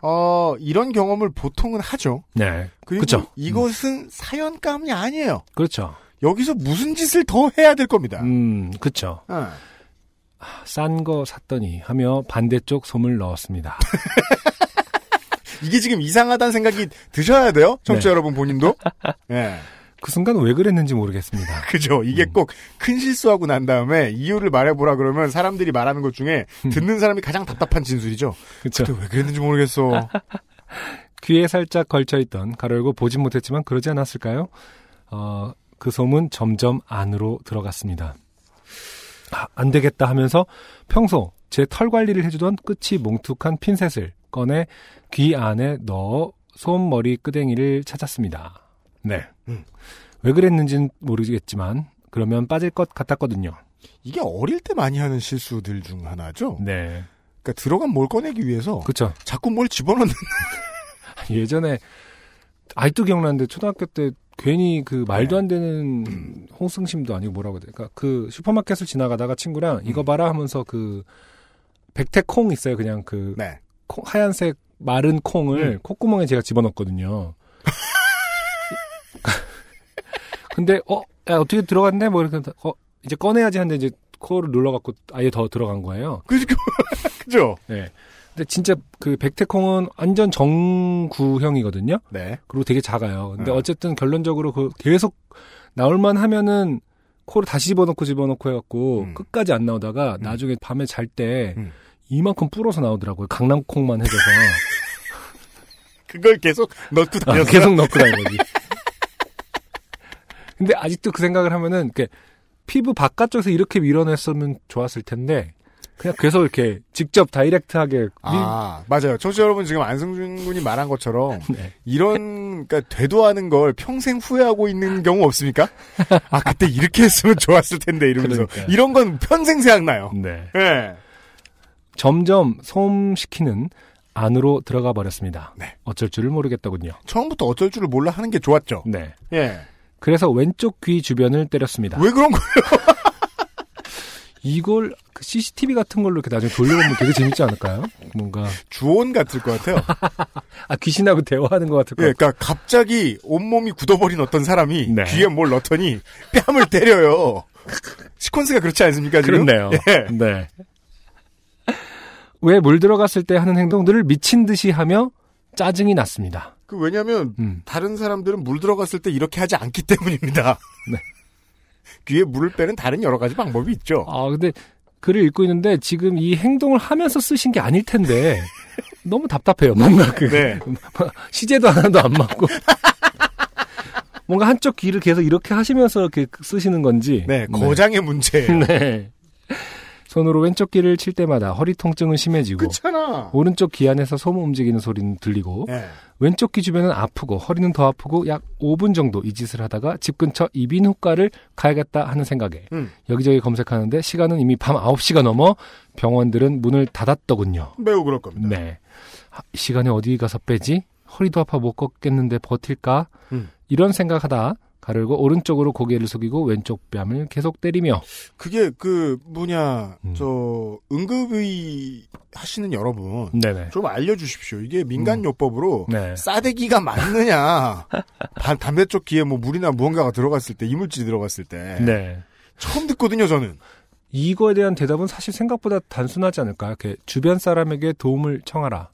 Speaker 1: 어 이런 경험을 보통은 하죠.
Speaker 2: 네.
Speaker 1: 그리고
Speaker 2: 그쵸.
Speaker 1: 이것은 사연감이 아니에요.
Speaker 2: 그렇죠.
Speaker 1: 여기서 무슨 짓을 더 해야 될 겁니다.
Speaker 2: 음, 그렇죠.
Speaker 1: 아,
Speaker 2: 싼거 샀더니 하며 반대쪽 솜을 넣었습니다.
Speaker 1: 이게 지금 이상하다는 생각이 드셔야 돼요. 청취자
Speaker 2: 네.
Speaker 1: 여러분 본인도. 예.
Speaker 2: 그 순간 왜 그랬는지 모르겠습니다.
Speaker 1: 그죠. 이게
Speaker 2: 음.
Speaker 1: 꼭큰 실수하고 난 다음에 이유를 말해보라 그러면 사람들이 말하는 것 중에
Speaker 2: 음.
Speaker 1: 듣는 사람이 가장 답답한 진술이죠. 근데 왜 그랬는지 모르겠어.
Speaker 2: 귀에 살짝 걸쳐있던 가로열고 보진 못했지만 그러지 않았을까요? 어, 그 솜은 점점 안으로 들어갔습니다. 아, 안 되겠다 하면서 평소 제 털 관리를 해주던 끝이 뭉툭한 핀셋을 꺼내 귀 안에 넣어 솜 머리 끄댕이를 찾았습니다. 네.
Speaker 1: 음.
Speaker 2: 왜 그랬는지는 모르겠지만 그러면 빠질 것 같았거든요.
Speaker 1: 이게 어릴 때 많이 하는 실수들 중 하나죠.
Speaker 2: 네.
Speaker 1: 그러니까 들어간 뭘 꺼내기 위해서
Speaker 2: 그쵸.
Speaker 1: 자꾸 뭘 집어넣는.
Speaker 2: 예전에 아직도 기억나는데 초등학교 때 괜히 그 말도 안 되는 홍승심도 아니고 뭐라고 해야 될까 그 슈퍼마켓을 지나가다가 친구랑 이거 봐라 하면서 그 백태콩 있어요 그냥 그
Speaker 1: 네.
Speaker 2: 콩- 하얀색 마른 콩을
Speaker 1: 음.
Speaker 2: 콧구멍에 제가 집어넣었거든요. 근데 어 야, 어떻게 들어갔네 뭐 이렇게 어 이제 꺼내야지 하는데 이제 코를 눌러갖고 아예 더 들어간 거예요.
Speaker 1: 그죠? 그죠?
Speaker 2: 네. 근데 진짜 그 백태콩은 완전 정구형이거든요.
Speaker 1: 네.
Speaker 2: 그리고 되게 작아요. 근데
Speaker 1: 어.
Speaker 2: 어쨌든 결론적으로 그 계속 나올만 하면은 코를 다시 집어넣고 집어넣고 해갖고
Speaker 1: 음.
Speaker 2: 끝까지 안 나오다가
Speaker 1: 음.
Speaker 2: 나중에 밤에 잘때
Speaker 1: 음.
Speaker 2: 이만큼 불어서 나오더라고요. 강낭콩만 해줘서
Speaker 1: 그걸 계속 넣고
Speaker 2: 아,
Speaker 1: 다녔어요.
Speaker 2: 계속 넣고 다니는 거지. 근데 아직도 그 생각을 하면은 이렇게 피부 바깥쪽에서 이렇게 밀어냈으면 좋았을 텐데 그냥 계속 이렇게 직접 다이렉트하게 밀-
Speaker 1: 아, 맞아요. 청취자 여러분 지금 안승준 군이 말한 것처럼
Speaker 2: 네.
Speaker 1: 이런 그러니까 되도하는 걸 평생 후회하고 있는 경우 없습니까? 아, 그때 이렇게 했으면 좋았을 텐데 이러면서
Speaker 2: 그러니까요.
Speaker 1: 이런 건 평생 생각나요.
Speaker 2: 네.
Speaker 1: 예.
Speaker 2: 점점 솜시키는 안으로 들어가 버렸습니다.
Speaker 1: 네.
Speaker 2: 어쩔 줄을 모르겠더군요.
Speaker 1: 처음부터 어쩔 줄을 몰라 하는 게 좋았죠.
Speaker 2: 네.
Speaker 1: 예.
Speaker 2: 그래서 왼쪽 귀 주변을 때렸습니다.
Speaker 1: 왜 그런 거예요?
Speaker 2: 이걸 그 CCTV 같은 걸로 이렇게 나중에 돌려보면 되게 재밌지 않을까요? 뭔가
Speaker 1: 주온 같을 것 같아요.
Speaker 2: 아 귀신하고 대화하는 것 같을 것
Speaker 1: 예,
Speaker 2: 같아요.
Speaker 1: 그러니까 갑자기 온몸이 굳어버린 어떤 사람이
Speaker 2: 네.
Speaker 1: 귀에 뭘 넣더니 뺨을 때려요. 시퀀스가 그렇지 않습니까 지금?
Speaker 2: 그렇네요.
Speaker 1: 예.
Speaker 2: 네. 왜 물 들어갔을 때 하는 행동들을 미친 듯이 하며 짜증이 났습니다.
Speaker 1: 그 왜냐하면
Speaker 2: 음.
Speaker 1: 다른 사람들은 물 들어갔을 때 이렇게 하지 않기 때문입니다.
Speaker 2: 네.
Speaker 1: 귀에 물을 빼는 다른 여러 가지 방법이 있죠.
Speaker 2: 아 근데 글을 읽고 있는데 지금 이 행동을 하면서 쓰신 게 아닐 텐데 너무 답답해요. 뭔가 그
Speaker 1: 네.
Speaker 2: 시제도 하나도 안 맞고 뭔가 한쪽 귀를 계속 이렇게 하시면서 이렇게 쓰시는 건지
Speaker 1: 네, 거장의 문제예요.
Speaker 2: 네. 손으로 왼쪽 귀를 칠 때마다 허리 통증은 심해지고
Speaker 1: 그렇잖아.
Speaker 2: 오른쪽 귀 안에서 솜 움직이는 소리는 들리고
Speaker 1: 예.
Speaker 2: 왼쪽 귀 주변은 아프고 허리는 더 아프고 약 5분 정도 이 짓을 하다가 집 근처 이비인후과를 가야겠다 하는 생각에
Speaker 1: 음.
Speaker 2: 여기저기 검색하는데 시간은 이미 밤 9시가 넘어 병원들은 문을 닫았더군요.
Speaker 1: 매우 그럴 겁니다.
Speaker 2: 네. 시간에 어디 가서 빼지? 허리도 아파 못 걷겠는데 버틸까?
Speaker 1: 음.
Speaker 2: 이런 생각하다 가르고 오른쪽으로 고개를 숙이고 왼쪽 뺨을 계속 때리며
Speaker 1: 그게 그 뭐냐
Speaker 2: 음.
Speaker 1: 저 응급의 하시는 여러분
Speaker 2: 네네.
Speaker 1: 좀 알려주십시오. 이게 민간요법으로
Speaker 2: 네.
Speaker 1: 싸대기가 맞느냐 반- 담배 쪽 귀에 뭐 물이나 무언가가 들어갔을 때 이물질이 들어갔을 때
Speaker 2: 네.
Speaker 1: 처음 듣거든요 저는.
Speaker 2: 이거에 대한 대답은 사실 생각보다 단순하지 않을까요? 이렇게 주변 사람에게 도움을 청하라.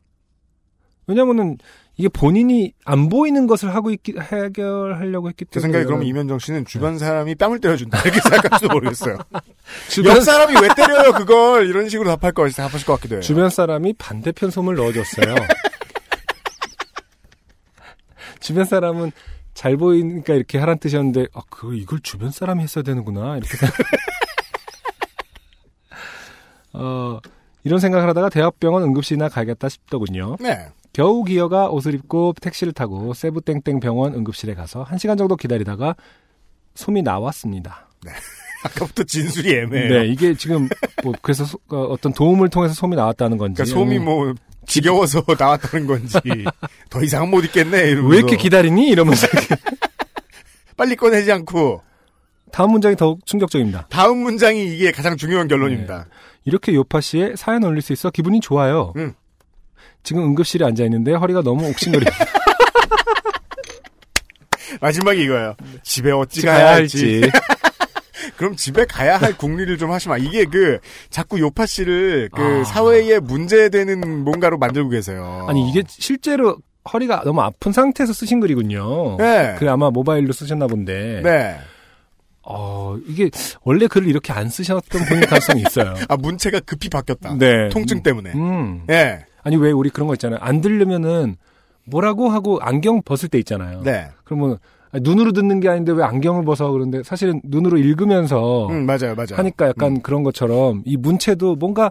Speaker 2: 왜냐면은 이게 본인이 안 보이는 것을 하고 있기, 해결하려고 했기
Speaker 1: 제
Speaker 2: 때문에.
Speaker 1: 생각에 그러면 이면정 씨는 주변 사람이 뺨을 때려준다 이렇게 생각할지도 모르겠어요.
Speaker 2: 주변,
Speaker 1: 옆 사람이 왜 때려요 그걸 이런 식으로 답할 거 답하실 것 같기도 해요.
Speaker 2: 주변 사람이 반대편 솜을 넣어줬어요. 주변 사람은 잘 보이니까 이렇게 하란 뜻이었는데, 아, 그, 이걸 주변 사람이 했어야 되는구나. 이렇게 생각. 어, 이런 생각을 하다가 대학병원 응급실이나 가야겠다 싶더군요.
Speaker 1: 네.
Speaker 2: 겨우 기어가 옷을 입고 택시를 타고 세부땡땡 병원 응급실에 가서 한 시간 정도 기다리다가 솜이 나왔습니다.
Speaker 1: 아까부터 진술이 애매해요.
Speaker 2: 네, 이게 지금 뭐 그래서 소- 어, 어떤 도움을 통해서 솜이 나왔다는 건지.
Speaker 1: 그러니까 솜이 뭐 지겨워서 나왔다는 건지 더 이상은 못 있겠네 이러면서
Speaker 2: 왜 이렇게 기다리니? 이러면서
Speaker 1: 빨리 꺼내지 않고
Speaker 2: 다음 문장이 더욱 충격적입니다.
Speaker 1: 다음 문장이 이게 가장 중요한 결론입니다.
Speaker 2: 이렇게 요파 씨의 사연 올릴 수 있어 기분이 좋아요.
Speaker 1: 음.
Speaker 2: 지금 응급실에 앉아 있는데 허리가 너무 옥신거리.
Speaker 1: 마지막이 이거예요. 집에 어찌
Speaker 2: 가야
Speaker 1: 할지. 그럼 집에 가야 할 궁리를 좀 하시마. 이게 그 자꾸 요파 씨를 그
Speaker 2: 아.
Speaker 1: 사회에 문제되는 뭔가로 만들고 계세요.
Speaker 2: 아니 이게 실제로 허리가 너무 아픈 상태에서 쓰신 글이군요.
Speaker 1: 네.
Speaker 2: 그래 아마 모바일로 쓰셨나 본데.
Speaker 1: 네.
Speaker 2: 어 이게 원래 글을 이렇게 안 쓰셨던 분일 가능성이 있어요.
Speaker 1: 아 문체가 급히 바뀌었다.
Speaker 2: 네.
Speaker 1: 통증 때문에.
Speaker 2: 음.
Speaker 1: 예.
Speaker 2: 아니 왜 우리 그런 거 있잖아요. 안 들으면은 뭐라고 하고 안경 벗을 때 있잖아요.
Speaker 1: 네.
Speaker 2: 그러면 눈으로 듣는 게 아닌데 왜 안경을 벗어 그런데 사실은 눈으로 읽으면서
Speaker 1: 음 맞아요 맞아요.
Speaker 2: 하니까 약간 그런 것처럼 이 문체도 뭔가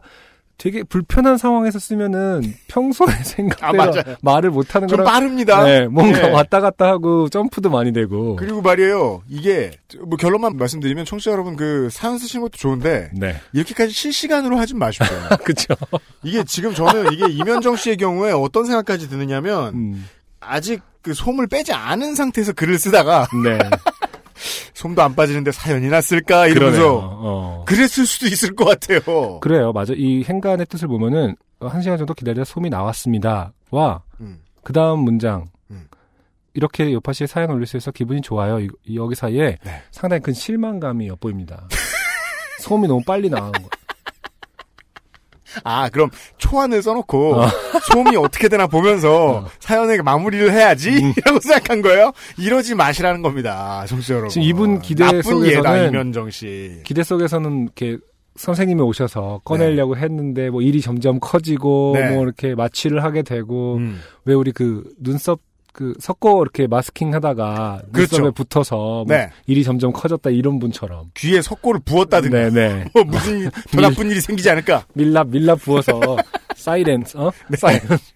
Speaker 2: 되게 불편한 상황에서 쓰면은 평소의 생각대로
Speaker 1: 아.
Speaker 2: 말을 못하는
Speaker 1: 좀
Speaker 2: 거랑
Speaker 1: 빠릅니다.
Speaker 2: 네, 뭔가
Speaker 1: 예.
Speaker 2: 왔다 갔다 하고 점프도 많이 되고
Speaker 1: 그리고 말이에요. 이게 뭐 결론만 말씀드리면 청취자 여러분 그 사연 쓰시는 것도 좋은데
Speaker 2: 네
Speaker 1: 이렇게까지 실시간으로 하진 마십시오.
Speaker 2: 그렇죠.
Speaker 1: 이게 지금 저는 이게 이면정 씨의 경우에 어떤 생각까지 드느냐면
Speaker 2: 음,
Speaker 1: 아직 그 솜을 빼지 않은 상태에서 글을 쓰다가
Speaker 2: 네
Speaker 1: 솜도 안 빠지는데 사연이 났을까. 이러면서
Speaker 2: 어.
Speaker 1: 그랬을 수도 있을 것 같아요.
Speaker 2: 그래요, 맞아. 이 행간의 뜻을 보면은 어, 한 시간 정도 기다려 솜이 나왔습니다 와
Speaker 1: 음.
Speaker 2: 그 다음 문장
Speaker 1: 음.
Speaker 2: 이렇게 요파 씨의 사연 올릴 수 있어 기분이 좋아요. 이, 이 여기 사이에
Speaker 1: 네.
Speaker 2: 상당히 큰 실망감이 엿보입니다. 솜이 너무 빨리 나온 거.
Speaker 1: 아 그럼 초안을 써놓고
Speaker 2: 어.
Speaker 1: 솜이 어떻게 되나 보면서
Speaker 2: 어.
Speaker 1: 사연에 마무리를 해야지
Speaker 2: 음.
Speaker 1: 라고 생각한 거예요. 이러지 마시라는 겁니다, 청취자 여러분.
Speaker 2: 지금 이분 기대
Speaker 1: 나쁜 예다
Speaker 2: 속에서는
Speaker 1: 이면정 씨.
Speaker 2: 기대 속에서는 이렇게 선생님이 오셔서 꺼내려고 했는데 뭐 일이 점점 커지고
Speaker 1: 네.
Speaker 2: 뭐 이렇게 마취를 하게 되고
Speaker 1: 음.
Speaker 2: 왜 우리 그 눈썹 그 섞어 이렇게 마스킹 하다가
Speaker 1: 그렇죠.
Speaker 2: 눈썹에 붙어서 뭐
Speaker 1: 네.
Speaker 2: 일이 점점 커졌다 이런 분처럼
Speaker 1: 귀에 석고를 부었다든가
Speaker 2: 네네
Speaker 1: 뭐 무슨 더 나쁜 일이 생기지 않을까?
Speaker 2: 밀랍 밀랍 부어서 사이렌스 어
Speaker 1: 네.
Speaker 2: 사이렌스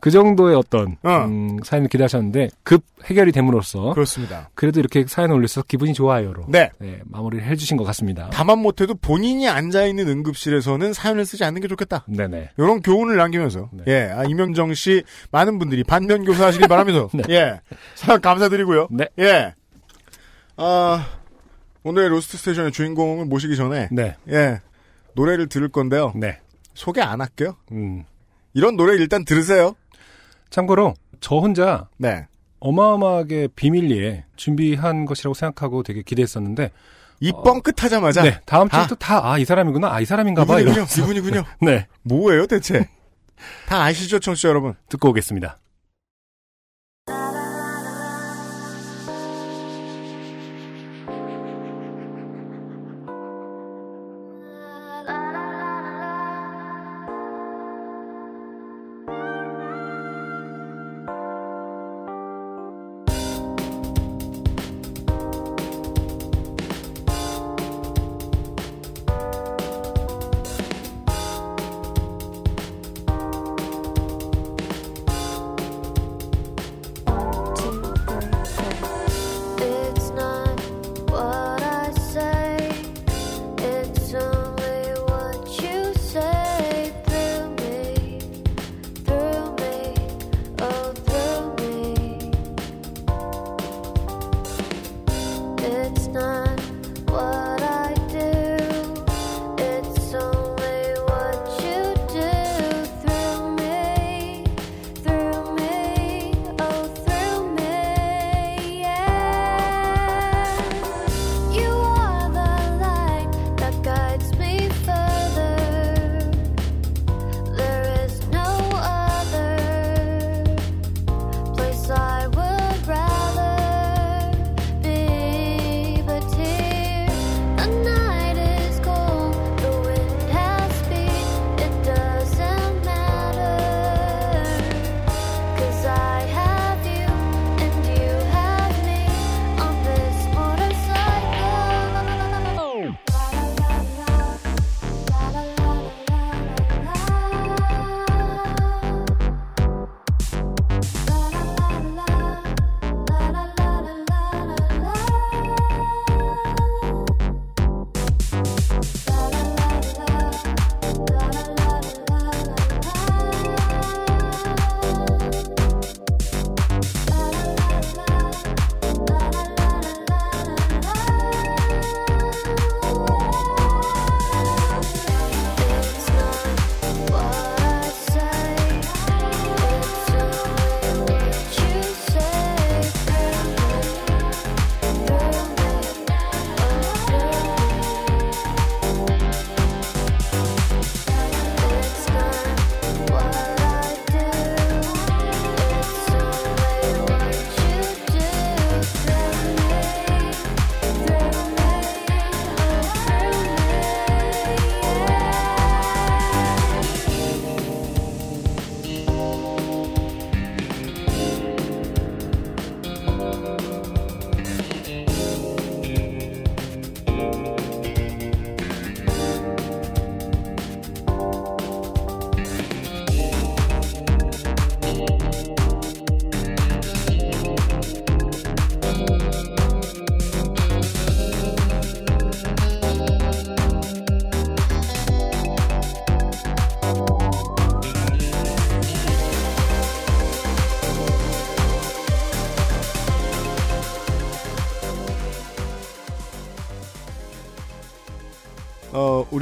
Speaker 2: 그 정도의 어떤
Speaker 1: 어.
Speaker 2: 음, 사연을 기대하셨는데 급 해결이 됨으로써
Speaker 1: 그렇습니다.
Speaker 2: 그래도 이렇게 사연을 올려서 기분이 좋아요로
Speaker 1: 네.
Speaker 2: 네, 마무리를 해주신 것 같습니다.
Speaker 1: 다만 못해도 본인이 앉아 있는 응급실에서는 사연을 쓰지 않는 게 좋겠다.
Speaker 2: 네네.
Speaker 1: 이런 교훈을 남기면서
Speaker 2: 네.
Speaker 1: 예, 아, 이명정 씨 많은 분들이 반면 교사하시길 바라면서
Speaker 2: 네.
Speaker 1: 예, 사연 감사드리고요.
Speaker 2: 네.
Speaker 1: 예, 아 오늘 Lost Station의 주인공을 모시기 전에
Speaker 2: 네.
Speaker 1: 예 노래를 들을 건데요.
Speaker 2: 네.
Speaker 1: 소개 안 할게요.
Speaker 2: 음.
Speaker 1: 이런 노래 일단 들으세요.
Speaker 2: 참고로 저 혼자
Speaker 1: 네,
Speaker 2: 어마어마하게 비밀리에 준비한 것이라고 생각하고 되게 기대했었는데
Speaker 1: 이 뻥끗하자마자
Speaker 2: 네 다음
Speaker 1: 다.
Speaker 2: 주부터 다아 이 사람이구나 아 이 사람인가봐
Speaker 1: 이분이군요. 이분이군요.
Speaker 2: 네
Speaker 1: 뭐예요 대체? 다 아시죠, 청취자 여러분?
Speaker 2: 듣고 오겠습니다.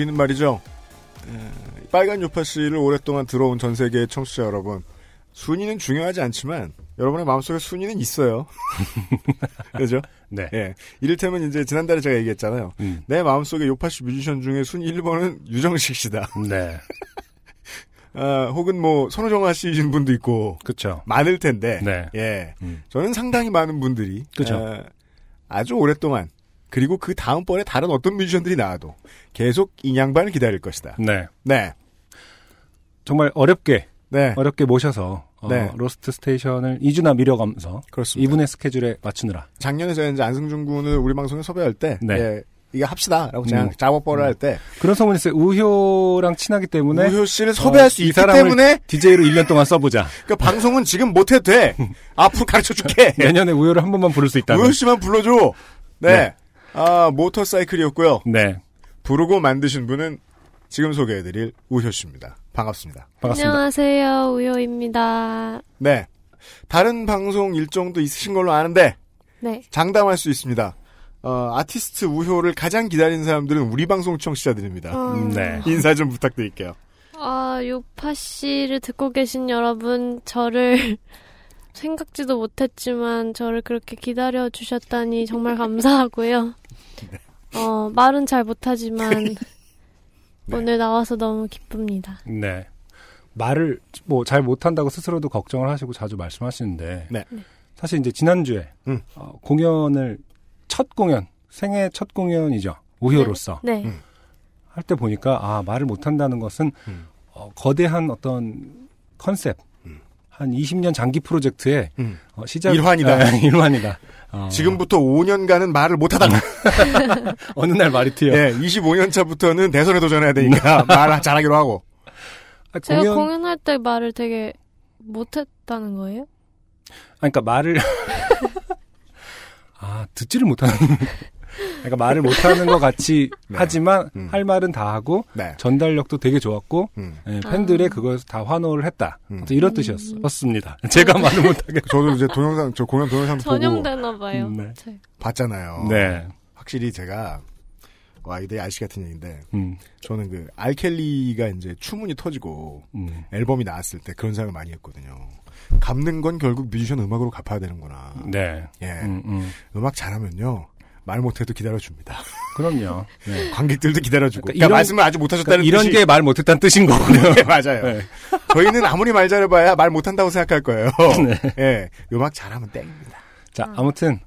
Speaker 1: 우리는 말이죠. 에, 빨간 요파 씨를 오랫동안 들어온 전 세계의 청취자 여러분. 순위는 중요하지 않지만 여러분의 마음속에 순위는 있어요. 그죠?
Speaker 2: 네.
Speaker 1: 예. 이를테면 이제 지난달에 제가 얘기했잖아요.
Speaker 2: 음.
Speaker 1: 내 마음속에 요파씨 뮤지션 중에 순위 1번은 유정식 씨다.
Speaker 2: 네.
Speaker 1: 아, 혹은 뭐 선우정아 씨이신 분도 있고
Speaker 2: 그쵸.
Speaker 1: 많을 텐데.
Speaker 2: 네.
Speaker 1: 예.
Speaker 2: 음.
Speaker 1: 저는 상당히 많은 분들이
Speaker 2: 그죠.
Speaker 1: 에, 아주 오랫동안 그리고 그 다음번에 다른 어떤 뮤지션들이 나와도 계속 이 양반을 기다릴 것이다.
Speaker 2: 네.
Speaker 1: 네.
Speaker 2: 정말 어렵게,
Speaker 1: 네.
Speaker 2: 어렵게 모셔서, 어,
Speaker 1: 네.
Speaker 2: Lost Station을 2주나 미뤄가면서
Speaker 1: 그렇습니다.
Speaker 2: 이분의 스케줄에 맞추느라.
Speaker 1: 작년에 제가 이제 안승준 군을 우리 방송에 섭외할 때
Speaker 2: 네.
Speaker 1: 예, 이게 합시다라고 제가
Speaker 2: 음.
Speaker 1: 작업벌을 할때
Speaker 2: 그런 소문이 있어요. 우효랑 친하기 때문에.
Speaker 1: 우효 씨를 섭외할
Speaker 2: 수이
Speaker 1: 있기 때문에
Speaker 2: DJ로 1년 동안 써보자.
Speaker 1: 그 방송은 지금 못해도 돼. 앞으로 가르쳐 줄게.
Speaker 2: 내년에 우효를 한 번만 부를 수 있다.
Speaker 1: 우효 씨만 불러줘. 네.
Speaker 2: 네.
Speaker 1: 아 모터사이클이었고요.
Speaker 2: 네.
Speaker 1: 부르고 만드신 분은 지금 소개해드릴 우효 씨입니다. 반갑습니다.
Speaker 2: 반갑습니다.
Speaker 9: 안녕하세요, 우효입니다.
Speaker 1: 네. 다른 방송 일정도 있으신 걸로 아는데
Speaker 9: 네.
Speaker 1: 장담할 수 있습니다. 어, 아티스트 우효를 가장 기다리는 사람들은 우리 방송 청취자들입니다.
Speaker 9: 어,
Speaker 2: 네.
Speaker 1: 인사 좀 부탁드릴게요.
Speaker 9: 아, 요파 씨를 듣고 계신 여러분, 저를 생각지도 못했지만 저를 그렇게 기다려 주셨다니 정말 감사하고요. 어, 말은 잘 못하지만 오늘 나와서 너무 기쁩니다.
Speaker 2: 네. 말을 뭐 잘 못한다고 스스로도 걱정을 하시고 자주 말씀하시는데
Speaker 1: 네.
Speaker 2: 사실 이제 지난주에
Speaker 1: 음.
Speaker 2: 어, 공연을 첫 공연 생애 첫 공연이죠 우효로서
Speaker 9: 네.
Speaker 1: 음.
Speaker 2: 할때 보니까 아 말을 못한다는 것은
Speaker 1: 음.
Speaker 2: 어, 거대한 어떤 컨셉
Speaker 1: 음.
Speaker 2: 한 20년 장기 프로젝트의
Speaker 1: 음.
Speaker 2: 어, 시작
Speaker 1: 일환이다.
Speaker 2: 아, 일환이다. 어,
Speaker 1: 지금부터 5년간은 말을 못하다가
Speaker 2: 어느 날 말이 트여.
Speaker 1: 예, 25년 차부터는 대선에 도전해야 되니까 말 잘하기로 하고.
Speaker 2: 아,
Speaker 9: 제가
Speaker 2: 공연
Speaker 9: 공연할 때 말을 되게 못했다는 거예요?
Speaker 2: 아, 그러니까 말을 아 듣지를 못하는 그러니까 말을 못하는 것 같이
Speaker 1: 네.
Speaker 2: 하지만
Speaker 1: 음.
Speaker 2: 할 말은 다 하고
Speaker 1: 네.
Speaker 2: 전달력도 되게 좋았고
Speaker 1: 음.
Speaker 2: 예, 팬들의
Speaker 9: 아.
Speaker 2: 그걸 다 환호를 했다
Speaker 1: 음.
Speaker 2: 이런 뜻이었습니다 제가 말을 못하게
Speaker 1: 저도 이제 동영상, 저 공연 동영상 보고
Speaker 9: 전염되나 봐요.
Speaker 2: 음, 네.
Speaker 9: 제-
Speaker 1: 봤잖아요.
Speaker 2: 네
Speaker 1: 확실히 제가 와 이게 아저씨 같은 얘기인데
Speaker 2: 음,
Speaker 1: 저는 그 알켈리가 이제 추문이 터지고
Speaker 2: 음.
Speaker 1: 앨범이 나왔을 때 그런 생각을 많이 했거든요. 갚는 건 결국 뮤지션 음악으로 갚아야 되는구나.
Speaker 2: 네
Speaker 1: 예,
Speaker 2: 음, 음.
Speaker 1: 음악 잘하면요 말 못해도 기다려줍니다.
Speaker 2: 그럼요 네.
Speaker 1: 관객들도 기다려주고.
Speaker 2: 그러니까
Speaker 1: 그러니까,
Speaker 2: 이런-
Speaker 1: 말씀을 아주 못하셨다는
Speaker 2: 그러니까 이런 게 말 못했다는 뜻인 거고요
Speaker 1: 네, 맞아요.
Speaker 2: 네.
Speaker 1: 저희는 아무리 말 잘해봐야 말 못한다고 생각할 거예요.
Speaker 2: 네.
Speaker 1: 예, 음악 잘하면 땡입니다.
Speaker 2: 자, 아무튼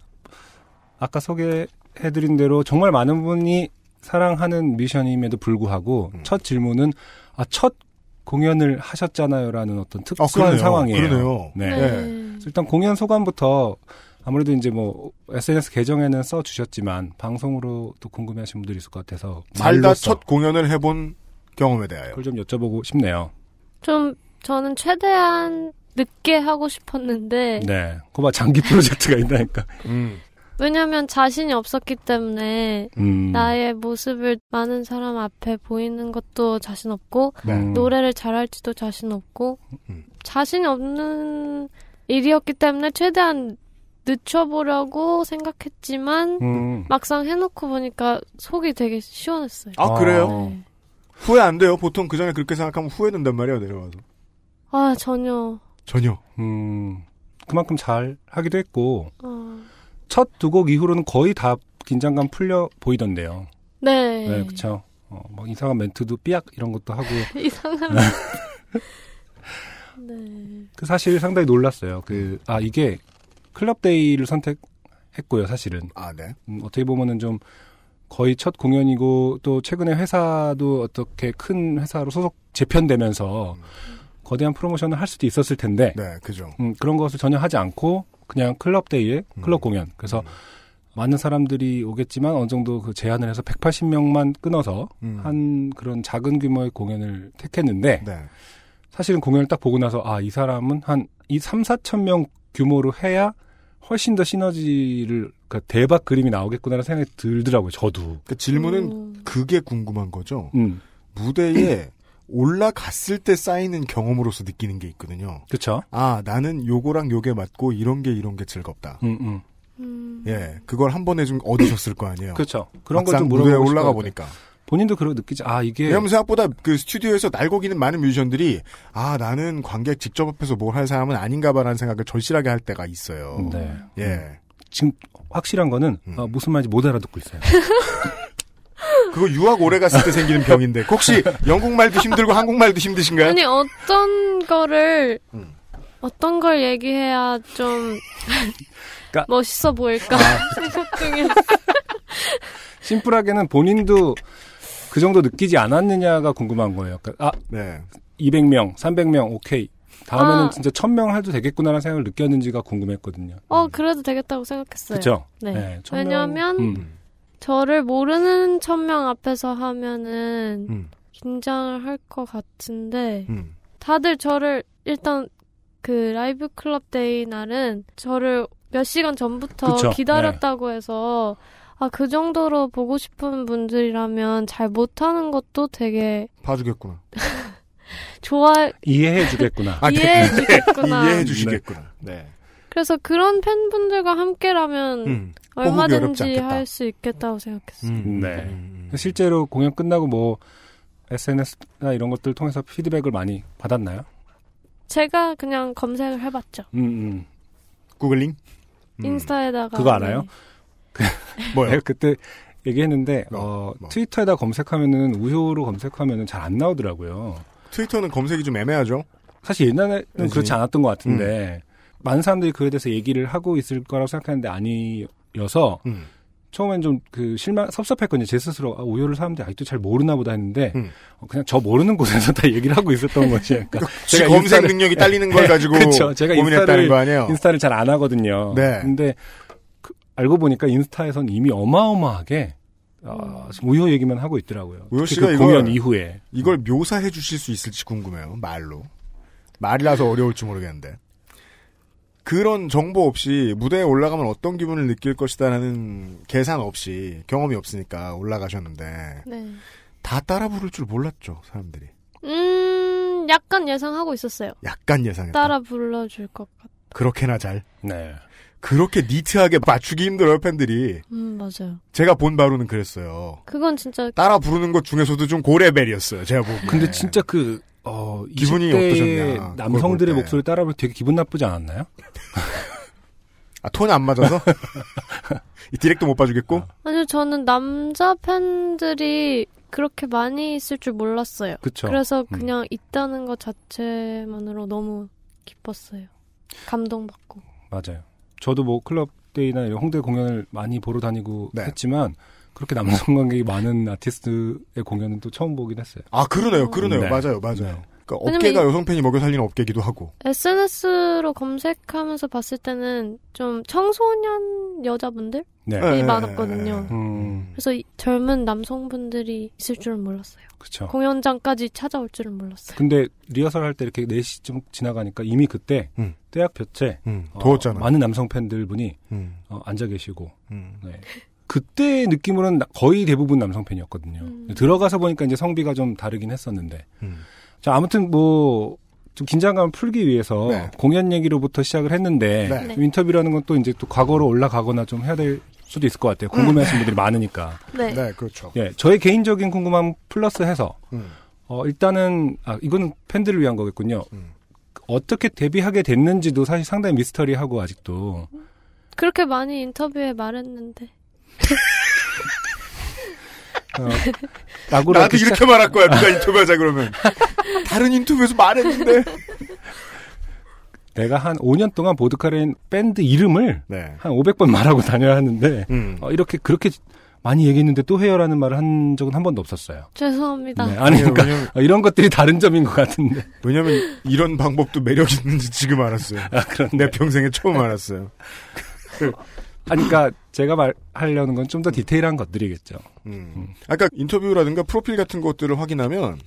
Speaker 2: 아까 소개해드린 대로 정말 많은 분이 사랑하는 미션임에도 불구하고
Speaker 1: 음.
Speaker 2: 첫 질문은 아, 첫 공연을 하셨잖아요라는 어떤
Speaker 1: 아,
Speaker 2: 특수한
Speaker 1: 그러네요.
Speaker 2: 상황이에요.
Speaker 1: 그러네요.
Speaker 2: 네.
Speaker 1: 네.
Speaker 2: 일단 공연 소감부터 아무래도 이제 뭐 SNS 계정에는 써 주셨지만 방송으로 또 궁금해하시는 분들이 있을 것 같아서
Speaker 1: 살다
Speaker 2: 말로써
Speaker 1: 첫 공연을 해본 경험에 대하여.
Speaker 2: 그걸 좀 여쭤보고 싶네요.
Speaker 9: 좀 저는 최대한 늦게 하고 싶었는데
Speaker 2: 네, 그봐 장기 프로젝트가 있다니까.
Speaker 1: 음.
Speaker 9: 왜냐면 자신이 없었기 때문에
Speaker 2: 음.
Speaker 9: 나의 모습을 많은 사람 앞에 보이는 것도 자신 없고
Speaker 2: 음.
Speaker 9: 노래를 잘할지도 자신 없고
Speaker 1: 음.
Speaker 9: 자신이 없는 일이었기 때문에 최대한 늦춰보려고 생각했지만
Speaker 2: 음.
Speaker 9: 막상 해놓고 보니까 속이 되게 시원했어요.
Speaker 1: 아,
Speaker 2: 어.
Speaker 1: 그래요?
Speaker 9: 네.
Speaker 1: 후회 안 돼요. 보통 그 전에 그렇게 생각하면 후회된단 말이에요, 내려와서.
Speaker 9: 아 전혀.
Speaker 1: 전혀.
Speaker 2: 음. 그만큼 잘 하기도 했고
Speaker 9: 어.
Speaker 2: 첫두 곡 이후로는 거의 다 긴장감 풀려 보이던데요.
Speaker 9: 네.
Speaker 2: 네, 그쵸. 어, 뭐 이상한 멘트도 삐약 이런 것도 하고.
Speaker 9: 이상한. 네.
Speaker 2: 그 사실 상당히 놀랐어요. 그, 아, 이게 클럽데이를 선택했고요, 사실은.
Speaker 1: 아, 네.
Speaker 2: 음, 어떻게 보면은 좀 거의 첫 공연이고 또 최근에 회사도 어떻게 큰 회사로 소속 재편되면서 거대한 프로모션을 할 수도 있었을 텐데
Speaker 1: 네, 그죠.
Speaker 2: 음, 그런 것을 전혀 하지 않고 그냥 클럽데이에
Speaker 1: 음.
Speaker 2: 클럽 공연. 그래서 많은 사람들이 오겠지만 어느 정도 그 제한을 해서 180명만 끊어서
Speaker 1: 음.
Speaker 2: 한 그런 작은 규모의 공연을 택했는데
Speaker 1: 네.
Speaker 2: 사실은 공연을 딱 보고 나서 아 이 사람은 한 이 3, 4천 명 규모로 해야 훨씬 더 시너지를 그 대박 그림이 나오겠구나라는 생각이 들더라고요. 저도.
Speaker 1: 그 질문은
Speaker 9: 음.
Speaker 1: 그게 궁금한 거죠.
Speaker 2: 음.
Speaker 1: 무대에 올라갔을 때 쌓이는 경험으로서 느끼는 게 있거든요.
Speaker 2: 그렇죠.
Speaker 1: 아, 나는 요거랑 요게 맞고 이런 게 이런 게 즐겁다.
Speaker 2: 음, 음.
Speaker 9: 음.
Speaker 1: 예, 그걸 한 번에 좀 얻으셨을 거 아니에요.
Speaker 2: 그렇죠. 그런 걸
Speaker 1: 막상
Speaker 2: 좀
Speaker 1: 무대에
Speaker 2: 물어보고
Speaker 1: 올라가. 보니까.
Speaker 2: 본인도 그러고 느끼지. 아 이게
Speaker 1: 왜냐면 생각보다 그 스튜디오에서 날고기는 많은 뮤지션들이 아 나는 관객 직접 앞에서 뭘 할 사람은 아닌가봐라는 생각을 절실하게 할 때가 있어요.
Speaker 2: 네.
Speaker 1: 예.
Speaker 2: 지금 확실한 거는
Speaker 1: 음.
Speaker 2: 어, 무슨 말인지 못 알아듣고 있어요.
Speaker 1: 그거 유학 오래 갔을 때 생기는 병인데 혹시 영국말도 힘들고 한국말도 힘드신가요?
Speaker 9: 아니 어떤 거를
Speaker 1: 음.
Speaker 9: 어떤 걸 얘기해야 좀
Speaker 2: 그러니까-
Speaker 9: 멋있어 보일까
Speaker 2: 아.
Speaker 9: 생각 중이야.
Speaker 2: 심플하게는 본인도 그 정도 느끼지 않았느냐가 궁금한 거예요. 그러니까 아
Speaker 1: 네.
Speaker 2: 200명, 300명 오케이. 다음에는
Speaker 9: 아.
Speaker 2: 진짜 1000명 해도 되겠구나라는 생각을 느꼈는지가 궁금했거든요.
Speaker 9: 어 그래도 되겠다고 생각했어요.
Speaker 2: 그렇죠?
Speaker 9: 네.
Speaker 2: 1000명,
Speaker 9: 왜냐하면
Speaker 2: 음.
Speaker 9: 저를 모르는 천명 앞에서 하면은
Speaker 1: 음.
Speaker 9: 긴장을 할 것 같은데
Speaker 1: 음.
Speaker 9: 다들 저를 일단 그 Live Club Day 날은 저를 몇 시간 전부터
Speaker 2: 그쵸,
Speaker 9: 기다렸다고 해서 아 그 정도로 보고 싶은 분들이라면 잘 못하는 것도 되게
Speaker 1: 봐주겠구나.
Speaker 9: 좋아
Speaker 2: 이해해 주겠구나.
Speaker 1: 아, 네.
Speaker 9: 이해해 주겠구나.
Speaker 1: 이해해 주시겠구나. 네.
Speaker 9: 그래서 그런 팬분들과 함께라면
Speaker 1: 음.
Speaker 9: 얼마든지. 할 수 있겠다고 생각했어요.
Speaker 1: 음.
Speaker 2: 네.
Speaker 1: 음.
Speaker 2: 실제로 공연 끝나고 뭐 SNS나 이런 것들 통해서 피드백을 많이 받았나요?
Speaker 9: 제가 그냥 검색을 해봤죠.
Speaker 2: 음, 음.
Speaker 1: 구글링? 음.
Speaker 9: 인스타에다가
Speaker 2: 그거 알아요?
Speaker 9: 네.
Speaker 1: 뭐요?
Speaker 2: 내가 그때 얘기했는데
Speaker 1: 뭐,
Speaker 2: 어,
Speaker 1: 뭐.
Speaker 2: 트위터에다 검색하면은 우효로 검색하면은 잘 안 나오더라고요.
Speaker 1: 트위터는 검색이 좀 애매하죠?
Speaker 2: 사실 옛날에는
Speaker 1: 그지.
Speaker 2: 그렇지 않았던 것 같은데 많은 사람들이 그에 대해서 얘기를 하고 있을 거라고 생각했는데 아니어서
Speaker 1: 음.
Speaker 2: 처음엔 좀 그 실망 섭섭했거든요. 제 스스로 아, 우효를 사람들이 아직도 잘 모르나 보다 했는데
Speaker 1: 음.
Speaker 2: 어, 그냥 저 모르는 곳에서 다 얘기를 하고 있었던 것이 그러니까
Speaker 1: 지 검색 능력이 딸리는 걸 가지고
Speaker 2: 그쵸. 제가
Speaker 1: 고민했다는
Speaker 2: 인스타를-
Speaker 1: 거 아니에요?
Speaker 2: 인스타를 잘 안 하거든요.
Speaker 1: 네.
Speaker 2: 근데 그- 알고 보니까 인스타에선 이미 어마어마하게 어, 우효 얘기만 하고 있더라고요.
Speaker 1: 우효 씨가
Speaker 2: 그
Speaker 1: 이걸-
Speaker 2: 공연 이후에
Speaker 1: 이걸 묘사해 주실 수 있을지 궁금해요. 말로. 말이라서 어려울지 모르겠는데. 그런 정보 없이 무대에 올라가면 어떤 기분을 느낄 것이다라는 계산 없이 경험이 없으니까 올라가셨는데
Speaker 9: 네.
Speaker 1: 다 따라 부를 줄 몰랐죠 사람들이.
Speaker 9: 음, 약간 예상하고 있었어요.
Speaker 1: 약간 예상했다.
Speaker 9: 따라 불러줄 것 같.
Speaker 1: 그렇게나 잘.
Speaker 2: 네.
Speaker 1: 그렇게 니트하게 맞추기 힘들어요 팬들이.
Speaker 9: 음, 맞아요.
Speaker 1: 제가 본 바로는 그랬어요.
Speaker 9: 그건 진짜
Speaker 1: 따라 부르는 것 중에서도 좀 고레벨이었어요. 제가 보기에.
Speaker 2: 근데 진짜 그 어,
Speaker 1: 기분이
Speaker 2: 20대
Speaker 1: 어떠셨냐,
Speaker 2: 남성들의. 목소리 따라 부르면 되게 기분 나쁘지 않았나요?
Speaker 1: 아, 톤이 안 맞아서 이 디렉도 못 봐주겠고.
Speaker 9: 아니요, 저는 남자 팬들이 그렇게 많이 있을 줄 몰랐어요.
Speaker 2: 그쵸.
Speaker 9: 그래서
Speaker 2: 음.
Speaker 9: 그냥 있다는 것 자체만으로 너무 기뻤어요. 감동받고.
Speaker 2: 맞아요. 저도 뭐 클럽 데이나 이런 홍대 공연을 많이 보러 다니고
Speaker 1: 네.
Speaker 2: 했지만 그렇게 남성 관객이 많은 아티스트의 공연은 또 처음 보긴 했어요.
Speaker 1: 아 그러네요, 그러네요.
Speaker 2: 네.
Speaker 1: 맞아요, 맞아요.
Speaker 2: 네.
Speaker 1: 그러니까 업계가
Speaker 9: 이-
Speaker 1: 여성 팬이 먹여 살리는 업계기도 하고.
Speaker 9: SNS로 검색하면서 봤을 때는 좀 청소년 여자분들이
Speaker 2: 네.
Speaker 1: 네.
Speaker 9: 많았거든요.
Speaker 2: 음,
Speaker 9: 그래서 이 젊은 남성분들이 있을 줄은 몰랐어요.
Speaker 2: 그쵸.
Speaker 9: 공연장까지 찾아올 줄은 몰랐어요.
Speaker 2: 근데 리허설 할 때 이렇게 4시쯤 지나가니까 이미 그때
Speaker 1: 음.
Speaker 2: 대학 볕에
Speaker 1: 음,
Speaker 2: 어,
Speaker 1: 더웠잖아.
Speaker 2: 많은 남성 팬들 분이
Speaker 1: 음,
Speaker 2: 어, 앉아 계시고
Speaker 1: 음.
Speaker 2: 네. 그때 느낌으로는 나- 거의 대부분 남성 팬이었거든요.
Speaker 9: 음.
Speaker 2: 들어가서 보니까 이제 성비가 좀 다르긴 했었는데.
Speaker 1: 음.
Speaker 2: 자, 아무튼 뭐, 좀 긴장감을 풀기 위해서
Speaker 1: 네.
Speaker 2: 공연 얘기로부터 시작을 했는데,
Speaker 1: 네.
Speaker 9: 네.
Speaker 2: 좀 인터뷰라는 건 또 이제 또 과거로 올라가거나 좀 해야 될 수도 있을 것 같아요. 궁금해 하시는 분들이 많으니까.
Speaker 9: 네.
Speaker 1: 네, 그렇죠.
Speaker 2: 예, 저의 개인적인 궁금함 플러스 해서,
Speaker 1: 음.
Speaker 2: 어, 일단은, 아, 이거는 팬들을 위한 거겠군요.
Speaker 1: 음.
Speaker 2: 어떻게 데뷔하게 됐는지도 사실 상당히 미스터리하고 아직도.
Speaker 9: 그렇게 많이 인터뷰에 말했는데.
Speaker 2: 어,
Speaker 1: 나도
Speaker 2: 이렇게
Speaker 1: 이렇게 말할 거야. 누가 인터뷰하자 그러면. 다른 인터뷰에서 말했는데.
Speaker 2: 내가 한 5년 동안 보드카레인 밴드 이름을
Speaker 1: 네.
Speaker 2: 한 500번 말하고 다녀야 하는데
Speaker 1: 음.
Speaker 2: 어, 이렇게 그렇게 많이 얘기했는데 또 해요라는 말을 한 적은 한 번도 없었어요.
Speaker 9: 죄송합니다.
Speaker 2: 네, 아니 그러니까
Speaker 1: 왜냐면,
Speaker 2: 어, 이런 것들이 다른 점인 것 같은데.
Speaker 1: 왜냐면 이런 방법도 매력 있는지 지금 알았어요.
Speaker 2: 아.
Speaker 1: 내 평생에 처음 알았어요.
Speaker 2: 아니 그러니까 제가 말하려는 건 좀 더 디테일한 것들이겠죠.
Speaker 1: 음. 아까 인터뷰라든가 프로필 같은 것들을 확인하면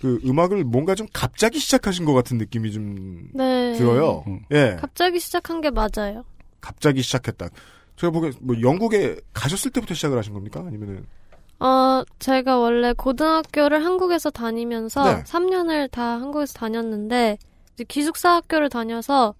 Speaker 1: 그 음악을 뭔가 좀 갑자기 시작하신 것 같은 느낌이 좀
Speaker 9: 네.
Speaker 1: 들어요.
Speaker 2: 음.
Speaker 1: 예.
Speaker 9: 갑자기 시작한 게 맞아요.
Speaker 1: 갑자기 시작했다. 제가 보기엔 뭐 영국에 가셨을 때부터 시작을 하신 겁니까? 아니면은
Speaker 9: 어, 제가 원래 고등학교를 한국에서 다니면서
Speaker 1: 네.
Speaker 9: 3년을 다 한국에서 다녔는데 이제 기숙사 학교를 다녀서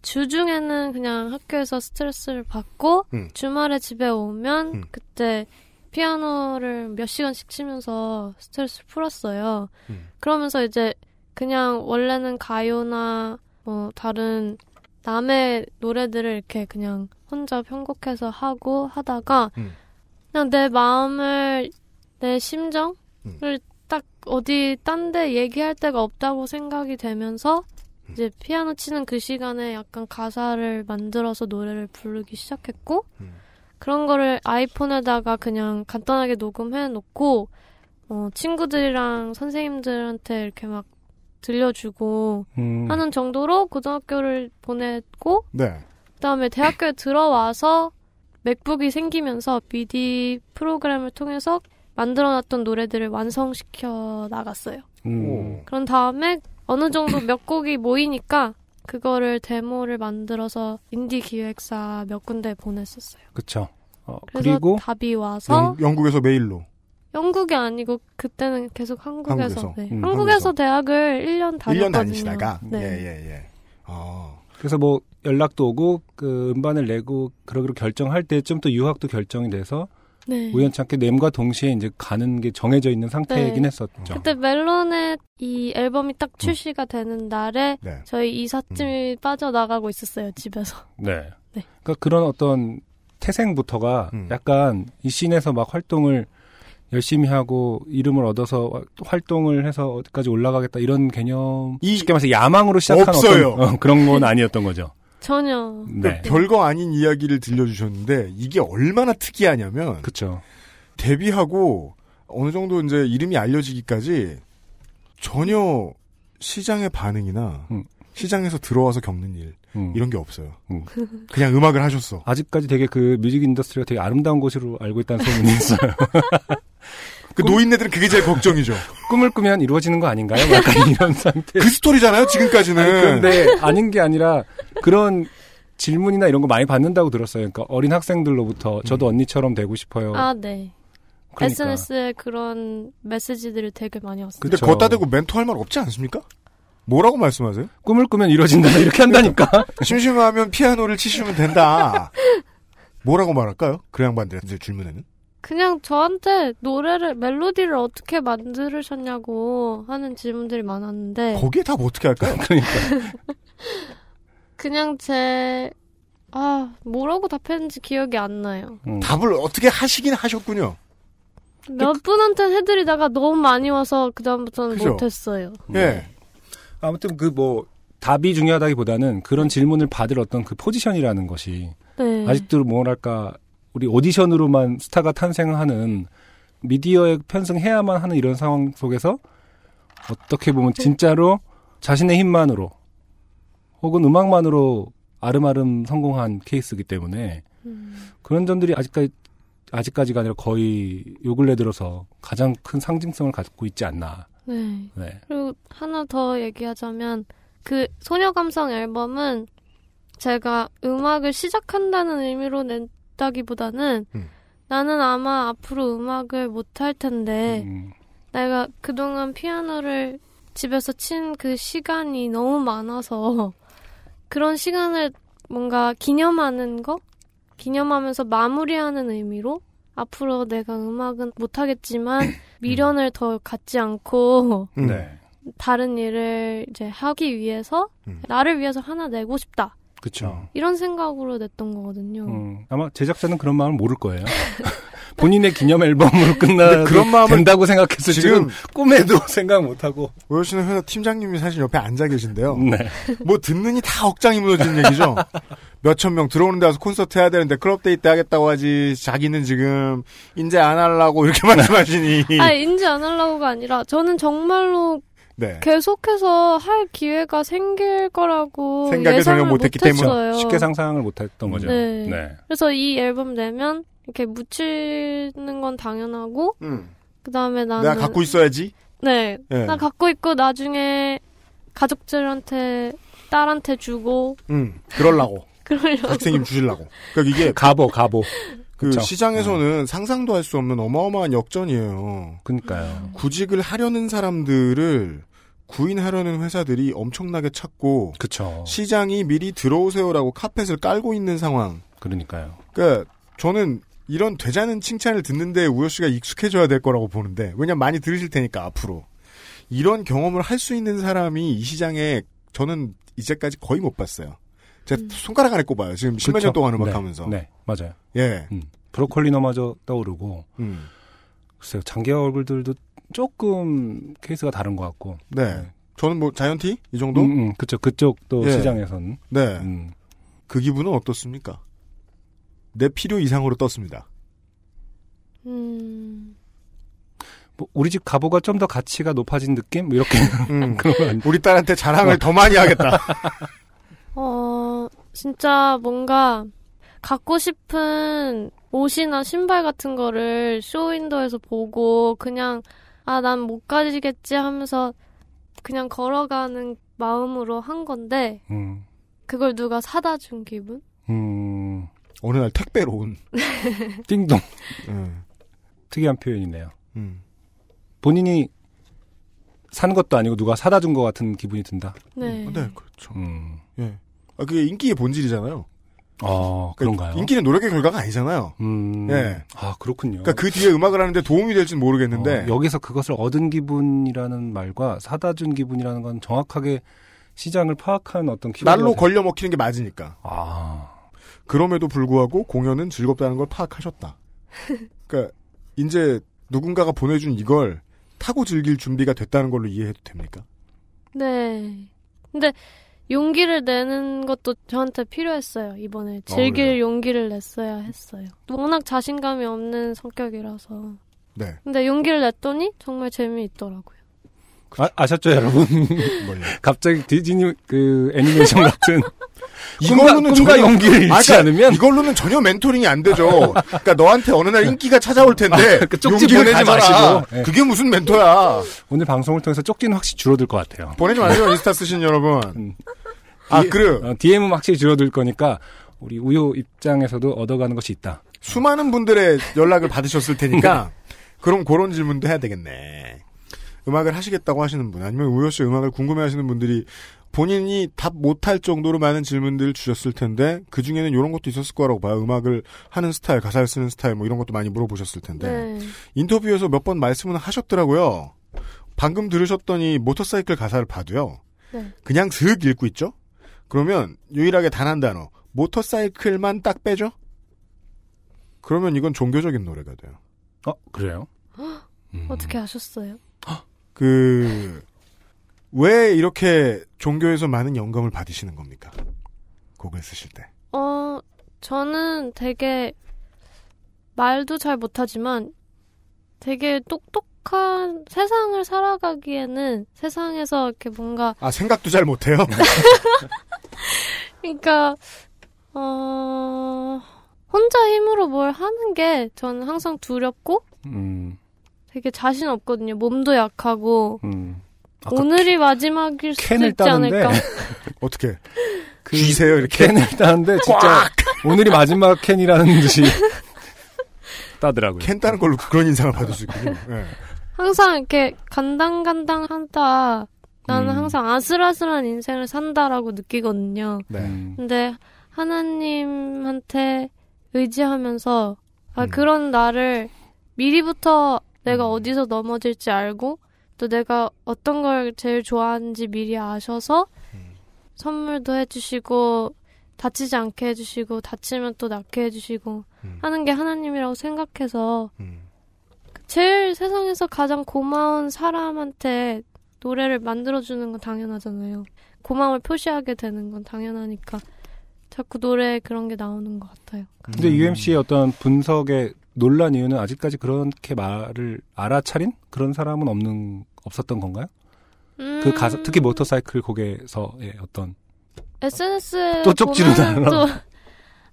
Speaker 9: 주중에는 그냥 학교에서 스트레스를 받고
Speaker 1: 음.
Speaker 9: 주말에 집에 오면
Speaker 1: 음.
Speaker 9: 그때 피아노를 몇 시간씩 치면서 스트레스를 풀었어요.
Speaker 1: 음.
Speaker 9: 그러면서 이제 그냥 원래는 가요나 뭐 다른 남의 노래들을 이렇게 그냥 혼자 편곡해서 하고 하다가
Speaker 1: 음.
Speaker 9: 그냥 내 마음을 내 심정을
Speaker 1: 음.
Speaker 9: 딱 어디 딴 데 얘기할 데가 없다고 생각이 되면서
Speaker 1: 음.
Speaker 9: 이제 피아노 치는 그 시간에 약간 가사를 만들어서 노래를 부르기 시작했고
Speaker 1: 음.
Speaker 9: 그런 거를 아이폰에다가 그냥 간단하게 녹음해 놓고 어, 친구들이랑 선생님들한테 이렇게 막 들려주고
Speaker 2: 음.
Speaker 9: 하는 정도로 고등학교를 보냈고
Speaker 1: 네.
Speaker 9: 그다음에 대학교에 들어와서 맥북이 생기면서 미디 프로그램을 통해서 만들어놨던 노래들을 완성시켜 나갔어요.
Speaker 2: 음.
Speaker 9: 그런 다음에 어느 정도 몇 곡이 모이니까 그거를 데모를 만들어서 인디 기획사 몇 군데 보냈었어요.
Speaker 2: 그쵸. 어,
Speaker 9: 그래서
Speaker 2: 그리고
Speaker 9: 답이 와서
Speaker 1: 영, 영국에서 메일로.
Speaker 9: 영국이 아니고 그때는 계속 한국에서
Speaker 1: 한국에서.
Speaker 9: 네.
Speaker 2: 음,
Speaker 9: 한국에서 대학을 1년 다녔거든요.
Speaker 1: 1년 다니시다가.
Speaker 9: 네.
Speaker 1: 예, 예, 예. 어.
Speaker 2: 그래서 뭐 연락도 오고 그 음반을 내고 그러기로 결정할 때쯤 또 유학도 결정이 돼서
Speaker 9: 네.
Speaker 2: 우연찮게 넴과 동시에 이제 가는 게 정해져 있는 상태이긴
Speaker 9: 네.
Speaker 2: 했었죠.
Speaker 9: 그때 멜론의 이 앨범이 딱 출시가 되는 날에
Speaker 1: 네.
Speaker 9: 저희 이삿짐이 빠져나가고 있었어요 집에서.
Speaker 2: 네.
Speaker 9: 네.
Speaker 2: 그러니까 그런 어떤 태생부터가
Speaker 1: 음.
Speaker 2: 약간 이 scene에서 막 활동을 열심히 하고 이름을 얻어서 활동을 해서 어디까지 올라가겠다 이런 개념
Speaker 1: 이-
Speaker 2: 쉽게 말해서 야망으로 시작한
Speaker 1: 없어요.
Speaker 2: 어떤 어, 그런 건 아니었던 거죠.
Speaker 9: 전혀.
Speaker 2: 네.
Speaker 1: 별거 아닌 이야기를 들려주셨는데 이게 얼마나 특이하냐면
Speaker 2: 그렇죠.
Speaker 1: 데뷔하고 어느 정도 이제 이름이 알려지기까지 전혀 시장의 반응이나
Speaker 2: 음.
Speaker 1: 시장에서 들어와서 겪는 일
Speaker 2: 음.
Speaker 1: 이런 게 없어요.
Speaker 2: 음.
Speaker 1: 그냥 음악을 하셨어.
Speaker 2: 아직까지 되게 그 music industry가 되게 아름다운 곳으로 알고 있다는 소문이 있어요.
Speaker 1: 그 노인네들은 그게 제일 걱정이죠.
Speaker 2: 꿈을 꾸면 이루어지는 거 아닌가요? 약간 이런 상태.
Speaker 1: 그 스토리잖아요. 지금까지는.
Speaker 2: 아니, 그런데 아닌 게 아니라 그런 질문이나 이런 거 많이 받는다고 들었어요. 그러니까 어린 학생들로부터 저도 언니처럼 되고 싶어요.
Speaker 9: 아 네.
Speaker 2: 그러니까.
Speaker 9: SNS에 그런 메시지들이 되게 많이 왔어요.
Speaker 1: 근데
Speaker 2: 그쵸.
Speaker 1: 걷다 대고 멘토할 말 없지 않습니까? 뭐라고 말씀하세요?
Speaker 2: 꿈을 꾸면 이루어진다 이렇게 한다니까.
Speaker 1: 심심하면 피아노를 치시면 된다. 뭐라고 말할까요? 그 양반들 이제 질문에는.
Speaker 9: 그냥 저한테 노래를 멜로디를 어떻게 만들으셨냐고 하는 질문들이 많았는데
Speaker 1: 거기에 답 어떻게 할까요?
Speaker 2: 그러니까.
Speaker 9: 그냥 제 아, 뭐라고 답했는지 기억이 안 나요.
Speaker 2: 음.
Speaker 1: 답을 어떻게 하시긴 하셨군요.
Speaker 9: 몇 분한테 해드리다가 너무 많이 와서 그다음부터는
Speaker 1: 그죠?
Speaker 9: 못했어요.
Speaker 1: 예.
Speaker 2: 아무튼 그 뭐 답이 중요하다기보다는 그런 질문을 받을 어떤 그 포지션이라는 것이
Speaker 9: 네.
Speaker 2: 아직도 뭐랄까 우리 오디션으로만 스타가 탄생하는 미디어에 편승해야만 하는 이런 상황 속에서 어떻게 보면 진짜로 자신의 힘만으로 혹은 음악만으로 아름아름 성공한 케이스이기 때문에
Speaker 9: 음.
Speaker 2: 그런 점들이 아직까지 아직까지가 아니라 거의 요 근래 들어서 가장 큰 상징성을 갖고 있지 않나.
Speaker 9: 네.
Speaker 2: 네.
Speaker 9: 그리고 하나 더 얘기하자면 그 소녀 감성 앨범은 제가 음악을 시작한다는 의미로 낸 다기보다는
Speaker 1: 음.
Speaker 9: 나는 아마 앞으로 음악을 못 할 텐데
Speaker 2: 음,
Speaker 9: 내가 그동안 피아노를 집에서 친 그 시간이 너무 많아서 그런 시간을 뭔가 기념하는 거? 기념하면서 마무리하는 의미로 앞으로 내가 음악은 못하겠지만 미련을 더 갖지 않고
Speaker 1: 음.
Speaker 2: 네.
Speaker 9: 다른 일을 이제 하기 위해서
Speaker 1: 음.
Speaker 9: 나를 위해서 하나 내고 싶다
Speaker 2: 그렇죠.
Speaker 9: 이런 생각으로 냈던 거거든요.
Speaker 2: 음, 아마 제작자는 그런 마음을 모를 거예요. 본인의 기념 앨범으로 끝나
Speaker 1: 근데 그런 마음을
Speaker 2: 된다고 생각했을
Speaker 1: 지금
Speaker 2: 지금 꿈에도 생각 못 하고.
Speaker 1: 오여씨는 회사 팀장님이 사실 옆에 앉아 계신데요.
Speaker 2: 네.
Speaker 1: 뭐 듣느니 다 억장이 무너지는 얘기죠. 몇천 명 들어오는 데서 콘서트 해야 되는데 클럽 데이트 하겠다고 하지 자기는 지금 인제 안 하려고 이렇게 말씀하시니.
Speaker 9: 아 인지 안 하려고가 아니라 저는 정말로
Speaker 1: 네.
Speaker 9: 계속해서 할 기회가 생길 거라고
Speaker 1: 생각을 전혀 못했기. 때문에
Speaker 2: 쉽게 상상을 못 했던 거죠.
Speaker 9: 네. 그래서 이 앨범 내면 이렇게 묻히는 건 당연하고
Speaker 1: 음.
Speaker 9: 그 다음에 나는
Speaker 1: 내가 갖고 있어야지.
Speaker 9: 네,
Speaker 1: 예.
Speaker 9: 나 갖고 있고 나중에 가족들한테 딸한테 주고
Speaker 1: 음. 그럴라고.
Speaker 9: 그러려고
Speaker 1: 학생님 주실라고. 그러니까 이게
Speaker 2: 가보, 가보.
Speaker 1: 그
Speaker 2: 그쵸.
Speaker 1: 시장에서는 상상도 할 수 없는 어마어마한 역전이에요.
Speaker 2: 그니까요.
Speaker 1: 구직을 하려는 사람들을 구인하려는 회사들이 엄청나게 찾고
Speaker 2: 그쵸.
Speaker 1: 시장이 미리 들어오세요라고 카펫을 깔고 있는 상황.
Speaker 2: 그러니까요.
Speaker 1: 그러니까 저는 이런 되자는 칭찬을 듣는데 우여 씨가 익숙해져야 될 거라고 보는데 왜냐면 많이 들으실 테니까 앞으로 이런 경험을 할 수 있는 사람이 이 시장에 저는 이제까지 거의 못 봤어요. 제가 손가락 안에 꼽아요. 지금 10몇
Speaker 2: 그쵸?
Speaker 1: 년 동안
Speaker 2: 네,
Speaker 1: 음악하면서.
Speaker 2: 네, 맞아요.
Speaker 1: 예.
Speaker 2: 음. 브로콜리너마저 떠오르고
Speaker 1: 음.
Speaker 2: 글쎄요 장기하 얼굴들도 조금 케이스가 다른 것 같고.
Speaker 1: 네. 저는 뭐 자이언티 이 정도?
Speaker 2: 음, 음, 그쵸 그쪽도
Speaker 1: 예.
Speaker 2: 시장에서는.
Speaker 1: 네.
Speaker 2: 음.
Speaker 1: 그 기분은 어떻습니까? 내 필요 이상으로 떴습니다.
Speaker 9: 음,
Speaker 2: 뭐 우리 집 가보가 좀 더 가치가 높아진 느낌? 뭐 이렇게
Speaker 1: 음.
Speaker 2: 그런
Speaker 1: 우리 딸한테 자랑을 더 많이 하겠다.
Speaker 9: 어, 진짜 뭔가 갖고 싶은 옷이나 신발 같은 거를 쇼윈도에서 보고 그냥 아, 난 못 가지겠지 하면서 그냥 걸어가는 마음으로 한 건데
Speaker 2: 음,
Speaker 9: 그걸 누가 사다 준 기분?
Speaker 2: 음,
Speaker 1: 어느 날 택배로 온.
Speaker 2: 띵동
Speaker 1: 음.
Speaker 2: 특이한 표현이네요.
Speaker 1: 음.
Speaker 2: 본인이 산 것도 아니고 누가 사다 준 것 같은 기분이 든다.
Speaker 9: 네.
Speaker 1: 네, 그렇죠.
Speaker 2: 음,
Speaker 1: 예. 아, 그게 인기의 본질이잖아요.
Speaker 2: 아 그런가요?
Speaker 1: 인기는 노력의 결과가 아니잖아요.
Speaker 2: 음,
Speaker 1: 예.
Speaker 2: 아 그렇군요.
Speaker 1: 그러니까 그 뒤에 음악을 하는데 도움이 될지는 모르겠는데
Speaker 2: 어, 여기서 그것을 얻은 기분이라는 말과 사다 준 기분이라는 건 정확하게 시장을 파악하는 어떤 키워드가
Speaker 1: 날로
Speaker 2: 돼-
Speaker 1: 걸려 먹히는 게 맞으니까.
Speaker 2: 아,
Speaker 1: 그럼에도 불구하고 공연은 즐겁다는 걸 파악하셨다. 그러니까 이제 누군가가 보내준 이걸 타고 즐길 준비가 됐다는 걸로 이해해도 됩니까?
Speaker 9: 네. 근데 용기를 내는 것도 저한테 필요했어요, 이번에. 즐길
Speaker 1: 그래요?
Speaker 9: 용기를 냈어야 했어요. 워낙 자신감이 없는 성격이라서.
Speaker 1: 네.
Speaker 9: 근데 용기를 냈더니 정말 재미있더라고요.
Speaker 2: 아, 아셨죠 여러분? 갑자기 디즈니 그 애니메이션 같은
Speaker 1: 이걸로는
Speaker 2: 꿈과
Speaker 1: 전혀-
Speaker 2: 용기를 잃지
Speaker 1: 아, 그러니까
Speaker 2: 않으면
Speaker 1: 이걸로는 전혀 멘토링이 안 되죠. 그러니까 너한테 어느 날 인기가 찾아올 텐데
Speaker 2: 그 쪽지
Speaker 1: 용기를
Speaker 2: 보내지
Speaker 1: 가져라.
Speaker 2: 마시고. 예.
Speaker 1: 그게 무슨 멘토야?
Speaker 2: 오늘 방송을 통해서 쪽지는 확실히 줄어들 것 같아요.
Speaker 1: 보내지 마세요 인스타 쓰신 여러분.
Speaker 2: 음.
Speaker 1: 아
Speaker 2: 디-
Speaker 1: 그래
Speaker 2: 어, DM은 확실히 줄어들 거니까 우리 우요 입장에서도 얻어가는 것이 있다.
Speaker 1: 수많은 분들의 연락을 받으셨을 테니까 그럼 그런 질문도 해야 되겠네. 음악을 하시겠다고 하시는 분 아니면 우효 씨 음악을 궁금해하시는 분들이 본인이 답 못할 정도로 많은 질문들을 주셨을 텐데 그 중에는 이런 것도 있었을 거라고 봐요. 음악을 하는 스타일, 가사를 쓰는 스타일 뭐 이런 것도 많이 물어보셨을 텐데
Speaker 9: 네.
Speaker 1: 인터뷰에서 몇 번 말씀은 하셨더라고요. 방금 들으셨더니 모터사이클 가사를 봐도요.
Speaker 9: 네.
Speaker 1: 그냥 슥 읽고 있죠. 그러면 유일하게 단 한 단어 모터사이클만 딱 빼죠. 그러면 이건 종교적인 노래가 돼요.
Speaker 2: 어 그래요? 음.
Speaker 9: 어떻게 아셨어요?
Speaker 1: 그, 왜 이렇게 종교에서 많은 영감을 받으시는 겁니까? 곡을 쓰실 때.
Speaker 9: 어, 저는 되게 말도 잘 못하지만 되게 똑똑 한 세상을 살아가기에는 세상에서 이렇게 뭔가
Speaker 1: 아, 생각도 잘 못해요?
Speaker 9: 그러니까 어 혼자 힘으로 뭘 하는 게 저는 항상 두렵고
Speaker 2: 음,
Speaker 9: 되게 자신 없거든요. 몸도 약하고
Speaker 2: 음.
Speaker 9: 오늘이 마지막일 수도
Speaker 2: 캔을
Speaker 9: 있지
Speaker 2: 따는데
Speaker 9: 않을까.
Speaker 1: 어떻게?
Speaker 2: 그
Speaker 1: 쥐세요, 이렇게?
Speaker 2: 캔을 따는데 진짜 오늘이 마지막 캔이라는 듯이 따더라고요.
Speaker 1: 캔 따는 걸로 그런 인상을 받을 수 있군요. 예.
Speaker 9: 항상 이렇게 간당간당하다. 나는
Speaker 2: 음.
Speaker 9: 항상 아슬아슬한 인생을 산다라고 느끼거든요.
Speaker 1: 네.
Speaker 2: 음.
Speaker 9: 근데 하나님한테 의지하면서 아
Speaker 1: 음.
Speaker 9: 그런 나를 미리부터 내가
Speaker 1: 음.
Speaker 9: 어디서 넘어질지 알고 또 내가 어떤 걸 제일 좋아하는지 미리 아셔서
Speaker 1: 음.
Speaker 9: 선물도 해주시고 다치지 않게 해주시고 다치면 또 낫게 해주시고
Speaker 1: 음.
Speaker 9: 하는 게 하나님이라고 생각해서
Speaker 1: 음.
Speaker 9: 제일 세상에서 가장 고마운 사람한테 노래를 만들어주는 건 당연하잖아요. 고마움을 표시하게 되는 건 당연하니까 자꾸 노래에 그런 게 나오는 것 같아요.
Speaker 2: 근데 UMC의 어떤 분석의 논란 이유는 아직까지 그렇게 말을 알아차린 그런 사람은 없는 없었던 건가요? 그 가사 특히 모터사이클 곡에서의 어떤
Speaker 9: SNS에
Speaker 2: 또 쪽지로.
Speaker 9: 또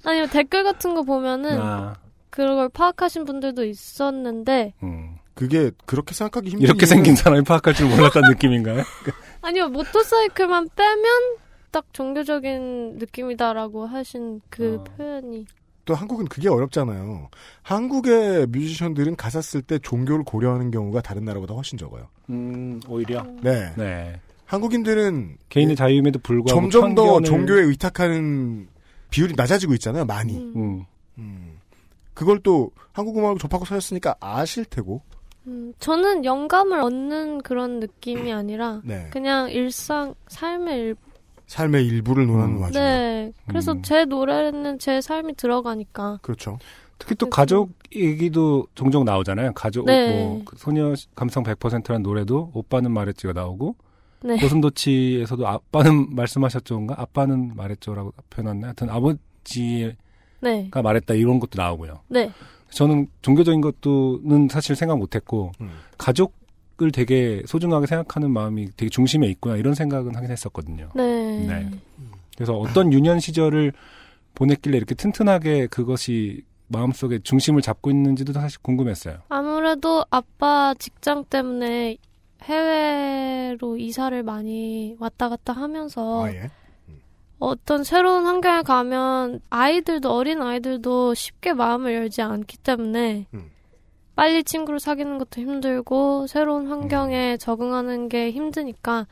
Speaker 9: 아니요 댓글 같은 거 보면은
Speaker 2: 아,
Speaker 9: 그런 걸 파악하신 분들도 있었는데
Speaker 2: 음.
Speaker 1: 그게 그렇게 생각하기 힘든
Speaker 2: 이렇게 생긴 사람이 파악할 줄 몰랐다는 느낌인가요?
Speaker 9: 아니요 모터사이클만 빼면 딱 종교적인 느낌이다라고 하신 그
Speaker 2: 어.
Speaker 9: 표현이
Speaker 1: 또 한국은 그게 어렵잖아요. 한국의 뮤지션들은 가사 쓸 때 종교를 고려하는 경우가 다른 나라보다 훨씬 적어요.
Speaker 2: 음, 오히려
Speaker 1: 네.
Speaker 2: 네
Speaker 1: 한국인들은
Speaker 2: 개인의 자유임에도 불구하고
Speaker 1: 점점 더
Speaker 2: 편견을-
Speaker 1: 종교에 의탁하는 비율이 낮아지고 있잖아요. 많이.
Speaker 9: 음.
Speaker 2: 음,
Speaker 1: 음. 그걸 또 한국 음악을 접하고 사셨으니까 아실 테고.
Speaker 9: 음, 저는 영감을 얻는 그런 느낌이 아니라
Speaker 1: 네.
Speaker 9: 그냥 일상 삶의 일
Speaker 1: 삶의 일부를 논하는
Speaker 2: 음.
Speaker 1: 와중에.
Speaker 9: 네. 그래서
Speaker 2: 음.
Speaker 9: 제 노래는 제 삶이 들어가니까.
Speaker 1: 그렇죠.
Speaker 2: 특히 또
Speaker 9: 그래서-
Speaker 2: 가족 얘기도 종종 나오잖아요. 가족
Speaker 9: 네.
Speaker 2: 뭐그 소녀 감성 100%라는 노래도 오빠는 말했지가 나오고
Speaker 9: 네.
Speaker 2: 고슴도치에서도 아빠는 말씀하셨죠인가 아빠는 말했죠라고 표현했나 하여튼 아버지가
Speaker 9: 네.
Speaker 2: 말했다 이런 것도 나오고요.
Speaker 9: 네.
Speaker 2: 저는 종교적인 것도는 사실 생각 못했고
Speaker 1: 음.
Speaker 2: 가족을 되게 소중하게 생각하는 마음이 되게 중심에 있구나 이런 생각은 하긴 했었거든요.
Speaker 9: 네.
Speaker 2: 네. 그래서 어떤 유년 시절을 보냈길래 이렇게 튼튼하게 그것이 마음속에 중심을 잡고 있는지도 사실 궁금했어요.
Speaker 9: 아무래도 아빠 직장 때문에 해외로 이사를 많이 왔다 갔다 하면서
Speaker 1: 아, 예.
Speaker 9: 어떤 새로운 환경에 가면 아이들도 어린 아이들도 쉽게 마음을 열지 않기 때문에
Speaker 1: 음.
Speaker 9: 빨리 친구를 사귀는 것도 힘들고 새로운 환경에 적응하는 게 힘드니까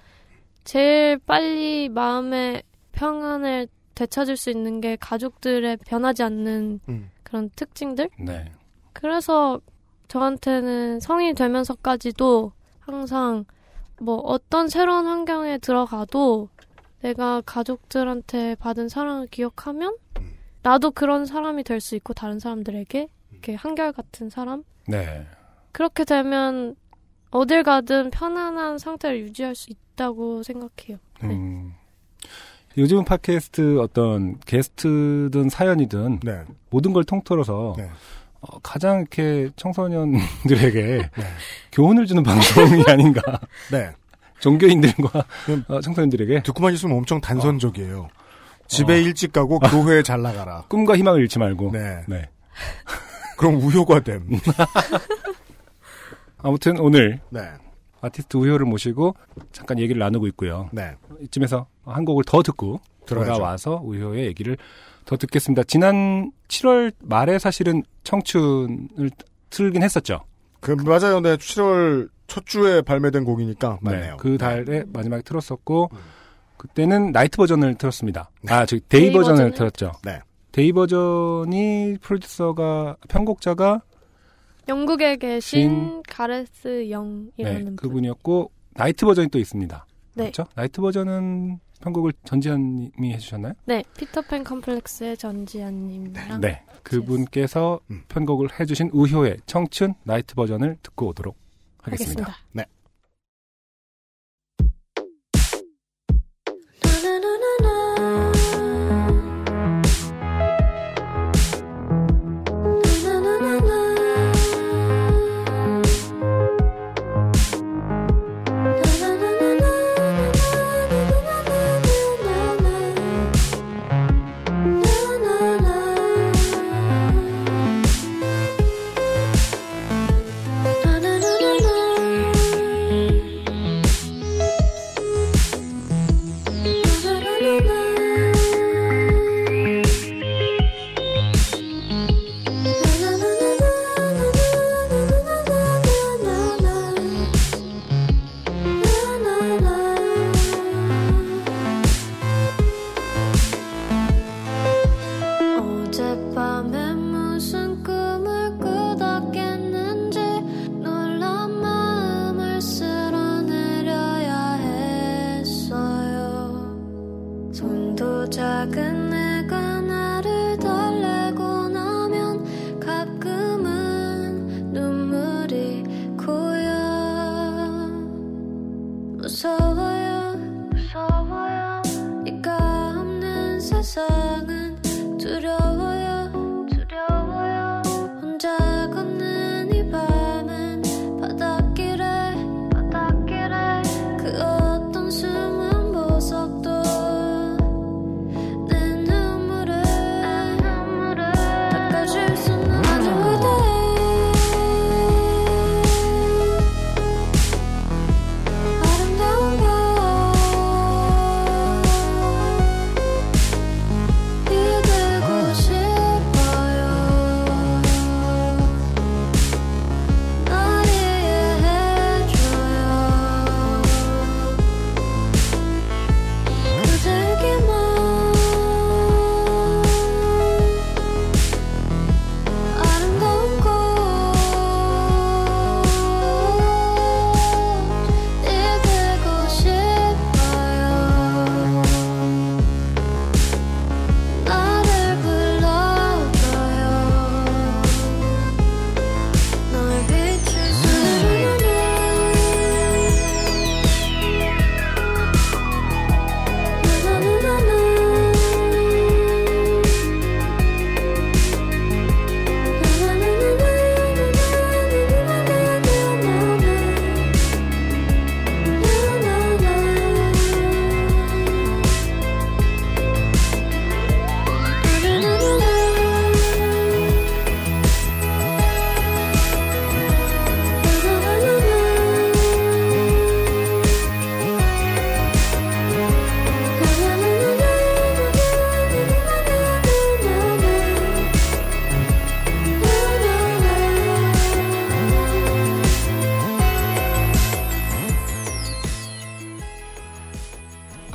Speaker 9: 제일 빨리 마음의 평안을 되찾을 수 있는 게 가족들의 변하지 않는
Speaker 1: 음.
Speaker 9: 그런 특징들?
Speaker 2: 네.
Speaker 9: 그래서 저한테는 성인이 되면서까지도 항상 뭐 어떤 새로운 환경에 들어가도 내가 가족들한테 받은 사랑을 기억하면 나도 그런 사람이 될 수 있고 다른 사람들에게 이렇게 한결같은 사람
Speaker 2: 네.
Speaker 9: 그렇게 되면 어딜 가든 편안한 상태를 유지할 수 있다고 생각해요. 네.
Speaker 2: 음. 요즘은 팟캐스트 어떤 게스트든 사연이든
Speaker 1: 네.
Speaker 2: 모든 걸 통틀어서
Speaker 1: 네.
Speaker 2: 어, 가장 이렇게 청소년들에게
Speaker 1: 네.
Speaker 2: 교훈을 주는 방송이 아닌가.
Speaker 1: 네.
Speaker 2: 종교인들과
Speaker 1: 음.
Speaker 2: 어, 청소년들에게
Speaker 1: 듣고만 있으면 엄청 단선적이에요. 집에
Speaker 2: 어.
Speaker 1: 일찍 가고 교회에 잘 나가라.
Speaker 2: 꿈과 희망을 잃지 말고.
Speaker 1: 네.
Speaker 2: 네.
Speaker 1: 그럼 우효과됨.
Speaker 2: 아무튼 오늘
Speaker 1: 네.
Speaker 2: 아티스트 우효를 모시고 잠깐 얘기를 나누고 있고요.
Speaker 1: 네.
Speaker 2: 이쯤에서 한 곡을 더 듣고
Speaker 1: 들어야죠.
Speaker 2: 돌아와서 우효의 얘기를 더 듣겠습니다. 지난 7월 말에 사실은 청춘을 틀긴 했었죠.
Speaker 1: 그 맞아요. 네. 7월 첫 주에 발매된 곡이니까 맞네요.
Speaker 2: 네, 그 달에 마지막에 틀었었고
Speaker 1: 음.
Speaker 2: 그때는 night 버전을 틀었습니다. 아, 저기
Speaker 9: day, day
Speaker 2: 버전을? 틀었죠.
Speaker 1: 네.
Speaker 2: day 버전이 프로듀서가 편곡자가
Speaker 9: 영국에 계신
Speaker 2: 신-
Speaker 9: 가레스
Speaker 2: 네,
Speaker 9: 영이라는 분.
Speaker 2: 그분이었고 night 버전이 또 있습니다.
Speaker 9: 네.
Speaker 2: 그렇죠? night 버전은 편곡을 전지현님이 해주셨나요?
Speaker 9: 네, 피터팬 컴플렉스의 전지현님이랑
Speaker 2: 네, 그분께서
Speaker 1: 음.
Speaker 2: 편곡을 해주신 우효의 청춘 night 버전을 듣고 오도록 하겠습니다.
Speaker 9: 하겠습니다.
Speaker 10: 어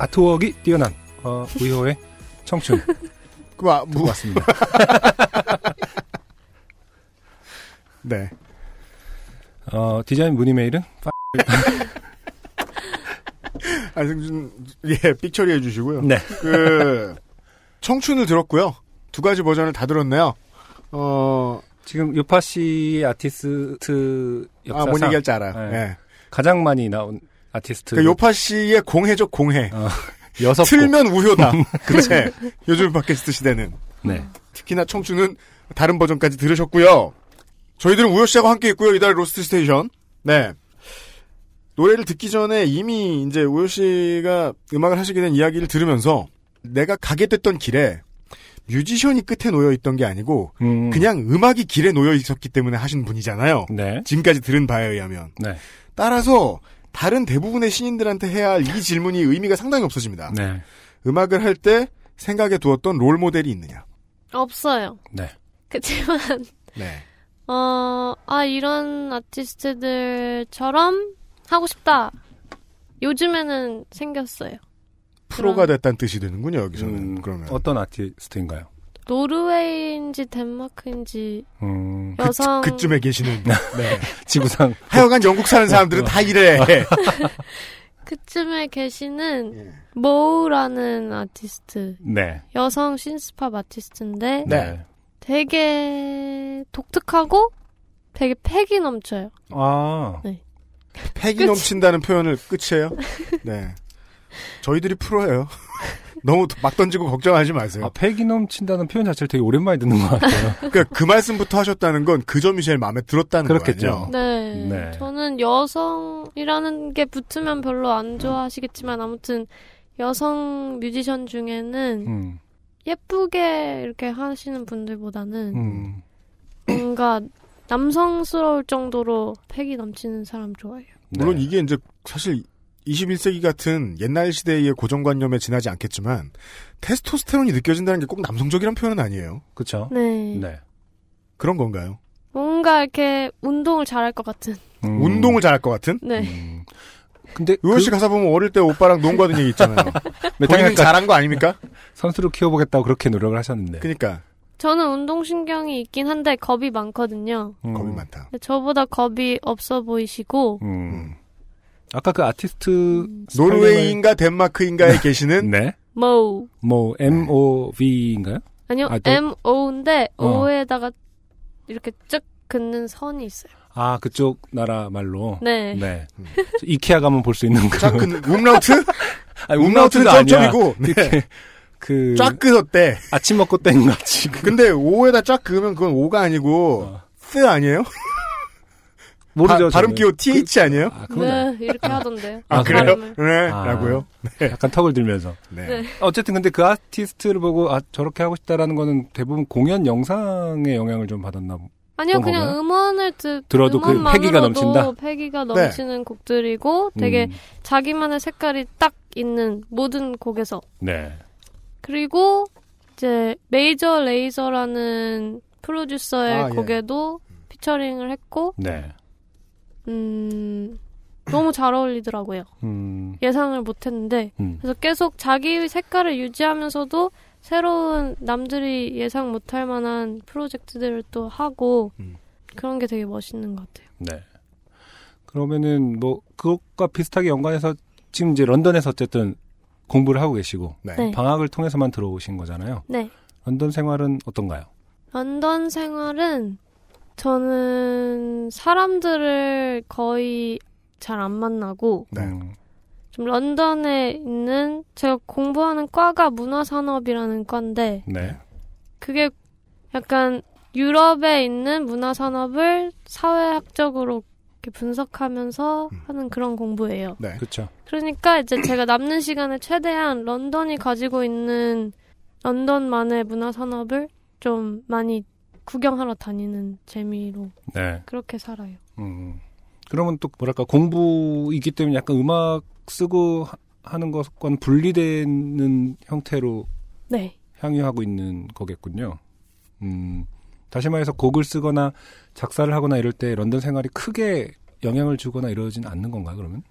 Speaker 2: 아트웍이 뛰어난 어, 우효의 청춘
Speaker 1: 그, 아,
Speaker 2: 듣고
Speaker 1: 무,
Speaker 2: 왔습니다.
Speaker 1: 네.
Speaker 2: 어, 디자인 문의 메일은
Speaker 1: 안승준, 예, 삑 처리해 주시고요.
Speaker 2: 네.
Speaker 1: 그, 청춘을 들었고요. 두 가지 버전을 다 들었네요. 어,
Speaker 2: 지금 요파 씨의 아티스트
Speaker 1: 아,
Speaker 2: 역사상
Speaker 1: 뭔 얘기할지 알아요.
Speaker 2: 네.
Speaker 1: 예.
Speaker 2: 가장 많이 나온 아티스트
Speaker 1: 그 요팟시의 공해적 공해.
Speaker 2: 어, 여섯 곡.
Speaker 1: 틀면 우효다. 그치? 요즘 팟캐스트 시대는.
Speaker 2: 네.
Speaker 1: 특히나 청춘은 다른 버전까지 들으셨고요. 저희들은 우효 씨하고 함께 있고요. 이달 로스트 스테이션. 네. 노래를 듣기 전에 이미 이제 우효 씨가 음악을 하시게 된 이야기를 들으면서 내가 가게 됐던 길에 뮤지션이 끝에 놓여 있던 게 아니고
Speaker 2: 음,
Speaker 1: 그냥 음악이 길에 놓여 있었기 때문에 하신 분이잖아요.
Speaker 2: 네.
Speaker 1: 지금까지 들은 바에 의하면.
Speaker 2: 네.
Speaker 1: 따라서 다른 대부분의 신인들한테 해야 할 이 질문이 의미가 상당히 없어집니다.
Speaker 2: 네.
Speaker 1: 음악을 할 때 생각에 두었던 롤 모델이 있느냐.
Speaker 9: 없어요.
Speaker 2: 네.
Speaker 9: 그치만,
Speaker 1: 네.
Speaker 9: 어, 아, 이런 아티스트들처럼 하고 싶다. 요즘에는 생겼어요.
Speaker 1: 프로가
Speaker 9: 그럼.
Speaker 1: 됐다는 뜻이 되는군요, 여기서는.
Speaker 2: 음,
Speaker 1: 그러면.
Speaker 2: 어떤 아티스트인가요?
Speaker 9: 노르웨이인지 덴마크인지
Speaker 2: 음,
Speaker 9: 여성
Speaker 1: 그, 쯤에 계시는. 네.
Speaker 2: 지구상
Speaker 1: 하여간 영국 사는 사람들은 다 이래.
Speaker 9: 그쯤에 계시는
Speaker 1: 예.
Speaker 9: 모우라는 아티스트
Speaker 2: 네.
Speaker 9: 여성 신스팝 아티스트인데
Speaker 1: 네.
Speaker 9: 되게 독특하고 되게 패기 넘쳐요.
Speaker 2: 아,
Speaker 1: 패기
Speaker 9: 끝이-
Speaker 1: 넘친다는 표현을 끝이에요? 네. 저희들이 프로예요. 너무 막 던지고 걱정하지 마세요.
Speaker 2: 아, 패기 넘친다는 표현 자체를 되게 오랜만에 듣는 것 같아요.
Speaker 1: 그러니까 그 말씀부터 하셨다는 건 그 점이 제일 마음에 들었다는
Speaker 2: 그렇겠죠.
Speaker 1: 거예요.
Speaker 9: 네.
Speaker 2: 네.
Speaker 9: 저는 여성이라는 게 붙으면 별로 안 좋아하시겠지만 아무튼 여성 뮤지션 중에는
Speaker 2: 음,
Speaker 9: 예쁘게 이렇게 하시는 분들보다는
Speaker 2: 음.
Speaker 9: 뭔가 남성스러울 정도로 패기 넘치는 사람 좋아해요.
Speaker 1: 물론
Speaker 2: 네.
Speaker 1: 이게 이제 사실 21세기 같은 옛날 시대의 고정관념에 지나지 않겠지만 테스토스테론이 느껴진다는 게 꼭 남성적이란 표현은 아니에요.
Speaker 2: 그쵸.
Speaker 9: 네.
Speaker 2: 네.
Speaker 1: 그런 건가요?
Speaker 9: 뭔가 이렇게 운동을 잘할 것 같은.
Speaker 2: 음,
Speaker 1: 운동을 잘할 것 같은?
Speaker 9: 네.
Speaker 2: 음. 근데
Speaker 1: 의원 씨 가사 보면 어릴 때 오빠랑 농구하던 얘기 있잖아요. 본인은
Speaker 2: 메탈리카
Speaker 1: 잘한 거 아닙니까?
Speaker 2: 선수로 키워보겠다고 그렇게 노력을 하셨는데.
Speaker 1: 그러니까
Speaker 9: 저는 운동신경이 있긴 한데 겁이 많거든요.
Speaker 2: 음,
Speaker 1: 겁이 많다.
Speaker 9: 저보다 겁이 없어 보이시고,
Speaker 2: 음. 아까 그 아티스트
Speaker 1: 노르웨이인가 덴마크인가에 계시는
Speaker 2: 네.
Speaker 9: 모우.
Speaker 2: 뭐 M-O-V인가요?
Speaker 9: 아니요,
Speaker 2: 아, 또-
Speaker 9: M-O인데,
Speaker 2: 어.
Speaker 9: O에다가 이렇게 쭉 긋는 선이 있어요.
Speaker 2: 아 그쪽 나라 말로.
Speaker 9: 네.
Speaker 2: 네. 이케아 가면 볼 수 있는 그.
Speaker 1: 쫙 그, um라우트?
Speaker 2: 아니, 아니야.
Speaker 1: 점점이고 네. 그쫙 끄었대.
Speaker 2: 아침 먹고 땡 같이. 그-
Speaker 1: 근데 오에다 쫙 그으면 그건 오가 아니고
Speaker 2: 어.
Speaker 1: 쓰 아니에요?
Speaker 2: 모르죠.
Speaker 1: 바, 발음
Speaker 2: 저는.
Speaker 1: 기호 TH 아니에요?
Speaker 2: 아,
Speaker 9: 네, 이렇게 하던데요.
Speaker 1: 아,
Speaker 2: 아,
Speaker 1: 그래요? 네,
Speaker 2: 아.
Speaker 1: 라고요.
Speaker 2: 약간 턱을 들면서.
Speaker 1: 네.
Speaker 9: 네.
Speaker 2: 어쨌든 근데 그 아티스트를 보고 아 저렇게 하고 싶다라는 거는 대부분 공연 영상에 영향을 좀 받았나 보-
Speaker 9: 아니요, 그냥
Speaker 2: 건가요?
Speaker 9: 음원을 듣,
Speaker 2: 들어도 그 패기가 넘친다?
Speaker 9: 패기가 넘치는 곡들이고, 되게
Speaker 2: 음,
Speaker 9: 자기만의 색깔이 딱 있는 모든 곡에서.
Speaker 2: 네.
Speaker 9: 그리고, 이제, Major Lazer라는 프로듀서의
Speaker 1: 아, 예.
Speaker 9: 곡에도 피처링을 했고,
Speaker 2: 네.
Speaker 9: 음, 너무 잘 어울리더라고요.
Speaker 2: 음.
Speaker 9: 예상을 못 했는데.
Speaker 2: 음.
Speaker 9: 그래서 계속 자기 색깔을 유지하면서도 새로운 남들이 예상 못할 만한 프로젝트들을 또 하고
Speaker 1: 음.
Speaker 9: 그런 게 되게 멋있는 것 같아요.
Speaker 2: 네. 그러면은 뭐 그것과 비슷하게 연관해서 지금 이제 런던에서 어쨌든 공부를 하고 계시고
Speaker 1: 네.
Speaker 9: 네.
Speaker 2: 방학을 통해서만 들어오신 거잖아요.
Speaker 9: 네.
Speaker 2: 런던 생활은 어떤가요?
Speaker 9: 런던 생활은 저는 사람들을 거의 잘 안 만나고
Speaker 1: 네.
Speaker 2: 음,
Speaker 9: 좀 런던에 있는 제가 공부하는 과가 문화산업이라는 과인데
Speaker 2: 네.
Speaker 9: 그게 약간 유럽에 있는 문화산업을 사회학적으로 이렇게 분석하면서
Speaker 1: 음.
Speaker 9: 하는 그런 공부예요.
Speaker 1: 네.
Speaker 2: 그렇죠.
Speaker 9: 그러니까 이제 제가 남는 시간에 최대한 런던이 가지고 있는 런던만의 문화산업을 좀 많이 구경하러 다니는 재미로
Speaker 2: 네.
Speaker 9: 그렇게 살아요.
Speaker 2: 음. 그러면 또 뭐랄까 공부이기 때문에 약간 음악 쓰고 하- 하는 것과는 분리되는 형태로
Speaker 9: 네.
Speaker 2: 향유하고 있는 거겠군요. 음. 다시 말해서 곡을 쓰거나 작사를 하거나 이럴 때 런던 생활이 크게 영향을 주거나 이러진 않는 건가요, 그러면?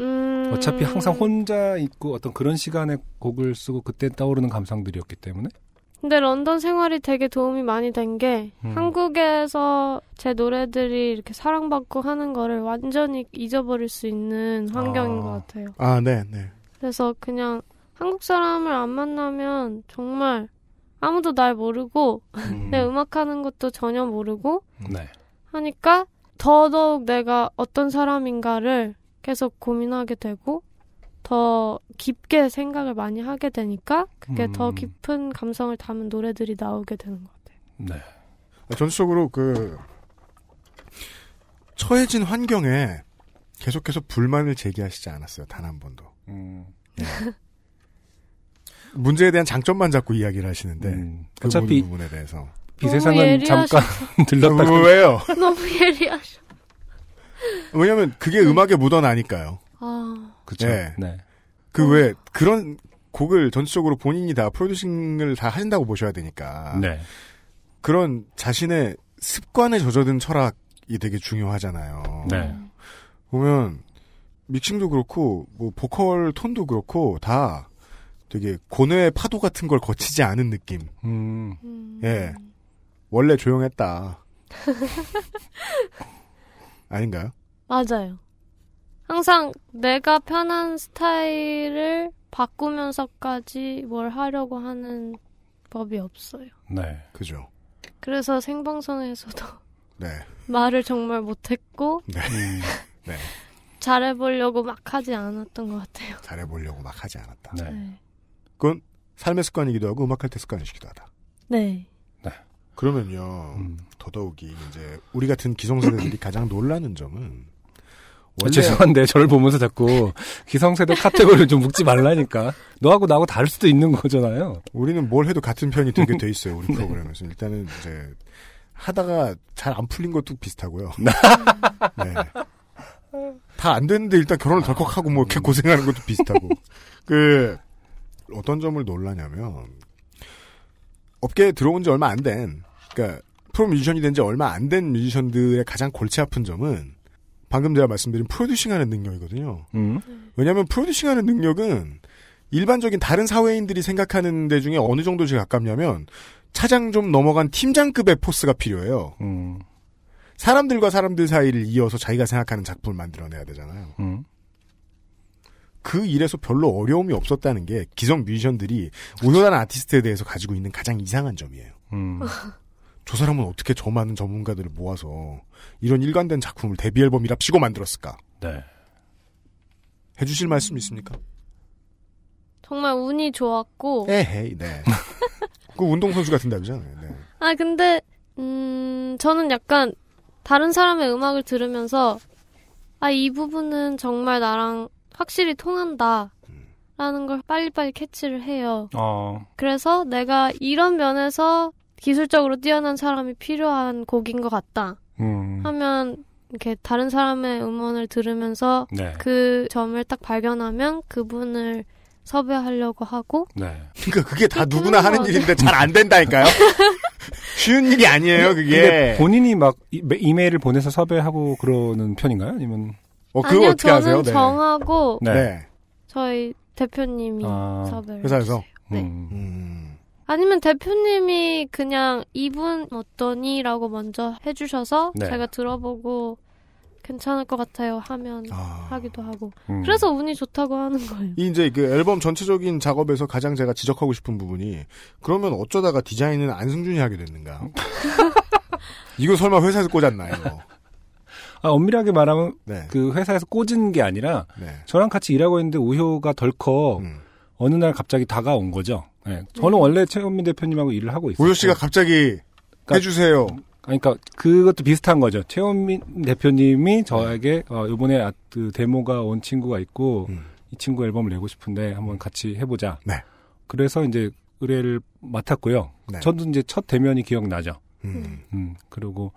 Speaker 9: 음...
Speaker 2: 어차피 항상 혼자 있고 어떤 그런 시간에 곡을 쓰고 그때 떠오르는 감상들이었기 때문에.
Speaker 9: 근데 런던 생활이 되게 도움이 많이 된게
Speaker 2: 음.
Speaker 9: 한국에서 제 노래들이 이렇게 사랑받고 하는 거를 완전히 잊어버릴 수 있는 환경인
Speaker 2: 아.
Speaker 9: 것 같아요.
Speaker 1: 아, 네, 네.
Speaker 9: 그래서 그냥 한국 사람을 안 만나면 정말 아무도 날 모르고
Speaker 2: 음.
Speaker 9: 내 음악하는 것도 전혀 모르고
Speaker 2: 네.
Speaker 9: 하니까 더더욱 내가 어떤 사람인가를 계속 고민하게 되고 더 깊게 생각을 많이 하게 되니까 그게
Speaker 2: 음.
Speaker 9: 더 깊은 감성을 담은 노래들이 나오게 되는 것 같아요.
Speaker 2: 네.
Speaker 1: 아, 전체적으로 그 처해진 환경에 계속해서 불만을 제기하시지 않았어요. 단 한 번도.
Speaker 2: 음.
Speaker 1: 문제에 대한 장점만 잡고 이야기를 하시는데
Speaker 2: 음.
Speaker 1: 그
Speaker 2: 어차피
Speaker 1: 부분에 대해서
Speaker 2: 비세상은
Speaker 9: 예리하셔.
Speaker 2: 잠깐 들렀다.
Speaker 1: 어, 왜요?
Speaker 9: 너무 예리하셔.
Speaker 1: 왜냐면 그게 음악에 묻어나니까요.
Speaker 9: 아,
Speaker 2: 그렇죠.
Speaker 1: 네.
Speaker 2: 네.
Speaker 1: 그왜 그런 곡을 전체적으로 본인이 다 프로듀싱을 다 하신다고 보셔야 되니까
Speaker 2: 네.
Speaker 1: 그런 자신의 습관에 젖어든 철학이 되게 중요하잖아요.
Speaker 2: 네.
Speaker 1: 보면 믹싱도 그렇고 뭐 보컬 톤도 그렇고 다 되게 고뇌의 파도 같은 걸 거치지 않은 느낌.
Speaker 2: 음.
Speaker 9: 음.
Speaker 1: 예. 원래 조용했다. 아닌가요?
Speaker 9: 맞아요. 항상 내가 편한 스타일을 바꾸면서까지 뭘 하려고 하는 법이 없어요.
Speaker 2: 네.
Speaker 1: 그죠.
Speaker 9: 그래서 생방송에서도
Speaker 1: 네.
Speaker 9: 말을 정말 못했고
Speaker 1: 네.
Speaker 2: 음.
Speaker 1: 네.
Speaker 9: 잘해보려고 막 하지 않았던 것 같아요.
Speaker 1: 잘해보려고 막 하지 않았다.
Speaker 2: 네.
Speaker 9: 네.
Speaker 1: 그건 삶의 습관이기도 하고 음악할 때 습관이시기도 하다.
Speaker 9: 네.
Speaker 1: 그러면요.
Speaker 2: 음.
Speaker 1: 더더욱이 이제 우리 같은 기성세대들이 가장 놀라는 점은
Speaker 2: 아, 죄송한데 저를 보면서 자꾸 기성세대 카테고리를 좀 묶지 말라니까. 너하고 나하고 다를 수도 있는 거잖아요.
Speaker 1: 우리는 뭘 해도 같은 편이 되게 돼 있어요. 우리 프로그램에서 일단은 이제 하다가 잘 안 풀린 것도 비슷하고요. 네. 다 안 됐는데 일단 결혼을 덜컥하고 뭐 이렇게 고생하는 것도 비슷하고. 그 어떤 점을 놀라냐면 업계에 들어온 지 얼마 안 된, 그러니까 프로 뮤지션이 된 지 얼마 안 된 뮤지션들의 가장 골치 아픈 점은 방금 제가 말씀드린 프로듀싱하는 능력이거든요.
Speaker 2: 음.
Speaker 1: 왜냐하면 프로듀싱하는 능력은 일반적인 다른 사회인들이 생각하는 데 중에 어느 정도씩 가깝냐면 차장 좀 넘어간 팀장급의 포스가 필요해요.
Speaker 2: 음.
Speaker 1: 사람들과 사람들 사이를 이어서 자기가 생각하는 작품을 만들어내야 되잖아요.
Speaker 2: 음.
Speaker 1: 그 일에서 별로 어려움이 없었다는 게 기성 뮤지션들이 우연한 아티스트에 대해서 가지고 있는 가장 이상한 점이에요.
Speaker 2: 음.
Speaker 1: 저 사람은 어떻게 저 많은 전문가들을 모아서 이런 일관된 작품을 데뷔 앨범이랍시고 만들었을까?
Speaker 2: 네.
Speaker 1: 해주실 말씀 있습니까?
Speaker 9: 정말 운이 좋았고.
Speaker 1: 에헤이, 네. 그 운동선수 같은 답이잖아요. 네.
Speaker 9: 아, 근데, 음, 저는 약간 다른 사람의 음악을 들으면서, 아, 이 부분은 정말 나랑 확실히 통한다. 라는 걸 빨리빨리 캐치를 해요.
Speaker 2: 어.
Speaker 9: 그래서 내가 이런 면에서 기술적으로 뛰어난 사람이 필요한 곡인 것 같다.
Speaker 2: 음.
Speaker 9: 하면, 이렇게 다른 사람의 음원을 들으면서
Speaker 2: 네.
Speaker 9: 그 점을 딱 발견하면 그분을 섭외하려고 하고,
Speaker 2: 네.
Speaker 1: 그러니까 그게 다 누구나 하는 일인데 잘 안 된다니까요. 쉬운 일이 아니에요, 그게.
Speaker 2: 본인이 막 이- 이메일을 보내서 섭외하고 그러는 편인가요? 아니면
Speaker 1: 어, 그거
Speaker 9: 아니요,
Speaker 1: 어떻게
Speaker 9: 저는
Speaker 1: 하세요? 네.
Speaker 9: 정하고
Speaker 2: 네.
Speaker 1: 네.
Speaker 9: 저희 대표님이
Speaker 2: 아,
Speaker 9: 섭외를
Speaker 1: 회사에서?
Speaker 9: 네.
Speaker 2: 음.
Speaker 1: 음.
Speaker 9: 아니면 대표님이 그냥 이분 어떠니라고 먼저 해주셔서
Speaker 2: 네.
Speaker 9: 제가 들어보고 괜찮을 것 같아요 하면
Speaker 1: 아.
Speaker 9: 하기도 하고
Speaker 2: 음.
Speaker 9: 그래서 운이 좋다고 하는 거예요.
Speaker 1: 이 이제 그 앨범 전체적인 작업에서 가장 제가 지적하고 싶은 부분이 그러면 어쩌다가 디자인은 안승준이 하게 됐는가? 이거 설마 회사에서 꽂았나 이거?
Speaker 2: 아, 엄밀하게 말하면
Speaker 1: 네.
Speaker 2: 그 회사에서 꽂은 게 아니라
Speaker 1: 네.
Speaker 2: 저랑 같이 일하고 있는데 우효가 덜컥
Speaker 1: 음.
Speaker 2: 어느 날 갑자기 다가온 거죠. 네. 저는 원래 최현민 대표님하고 일을 하고 있어요.
Speaker 1: 우효 씨가 갑자기 해주세요.
Speaker 2: 그러니까 그것도 비슷한 거죠. 최원민 대표님이 저에게 어, 이번에 아, 그 데모가 온 친구가 있고
Speaker 1: 음.
Speaker 2: 이 친구 앨범을 내고 싶은데 한번 같이 해보자.
Speaker 1: 네.
Speaker 2: 그래서 이제 의뢰를 맡았고요.
Speaker 1: 네.
Speaker 2: 저도 이제 첫 대면이 기억나죠.
Speaker 1: 음.
Speaker 2: 음 그리고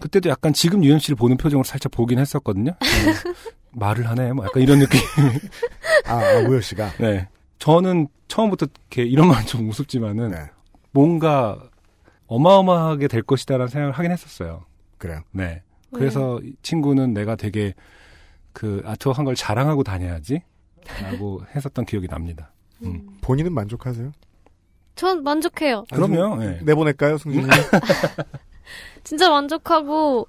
Speaker 2: 그때도 약간 지금 UMC를 보는 표정을 살짝 보긴 했었거든요. 음, 말을 하네, 뭐 약간 이런 느낌.
Speaker 1: 아, 아, 우효 씨가.
Speaker 2: 네. 저는 처음부터 이렇게 이런 말은 좀 우습지만은
Speaker 1: 네.
Speaker 2: 뭔가 어마어마하게 될 것이다라는 생각을 하긴 했었어요.
Speaker 1: 그래요.
Speaker 2: 네. 그래서 이 친구는 내가 되게 그 아트워크 한걸 자랑하고 다녀야지. 라고 했었던 기억이 납니다. 음.
Speaker 1: 본인은 만족하세요?
Speaker 9: 전 만족해요.
Speaker 2: 그럼요. 예.
Speaker 1: 내보낼까요, 승준이?
Speaker 9: 진짜 만족하고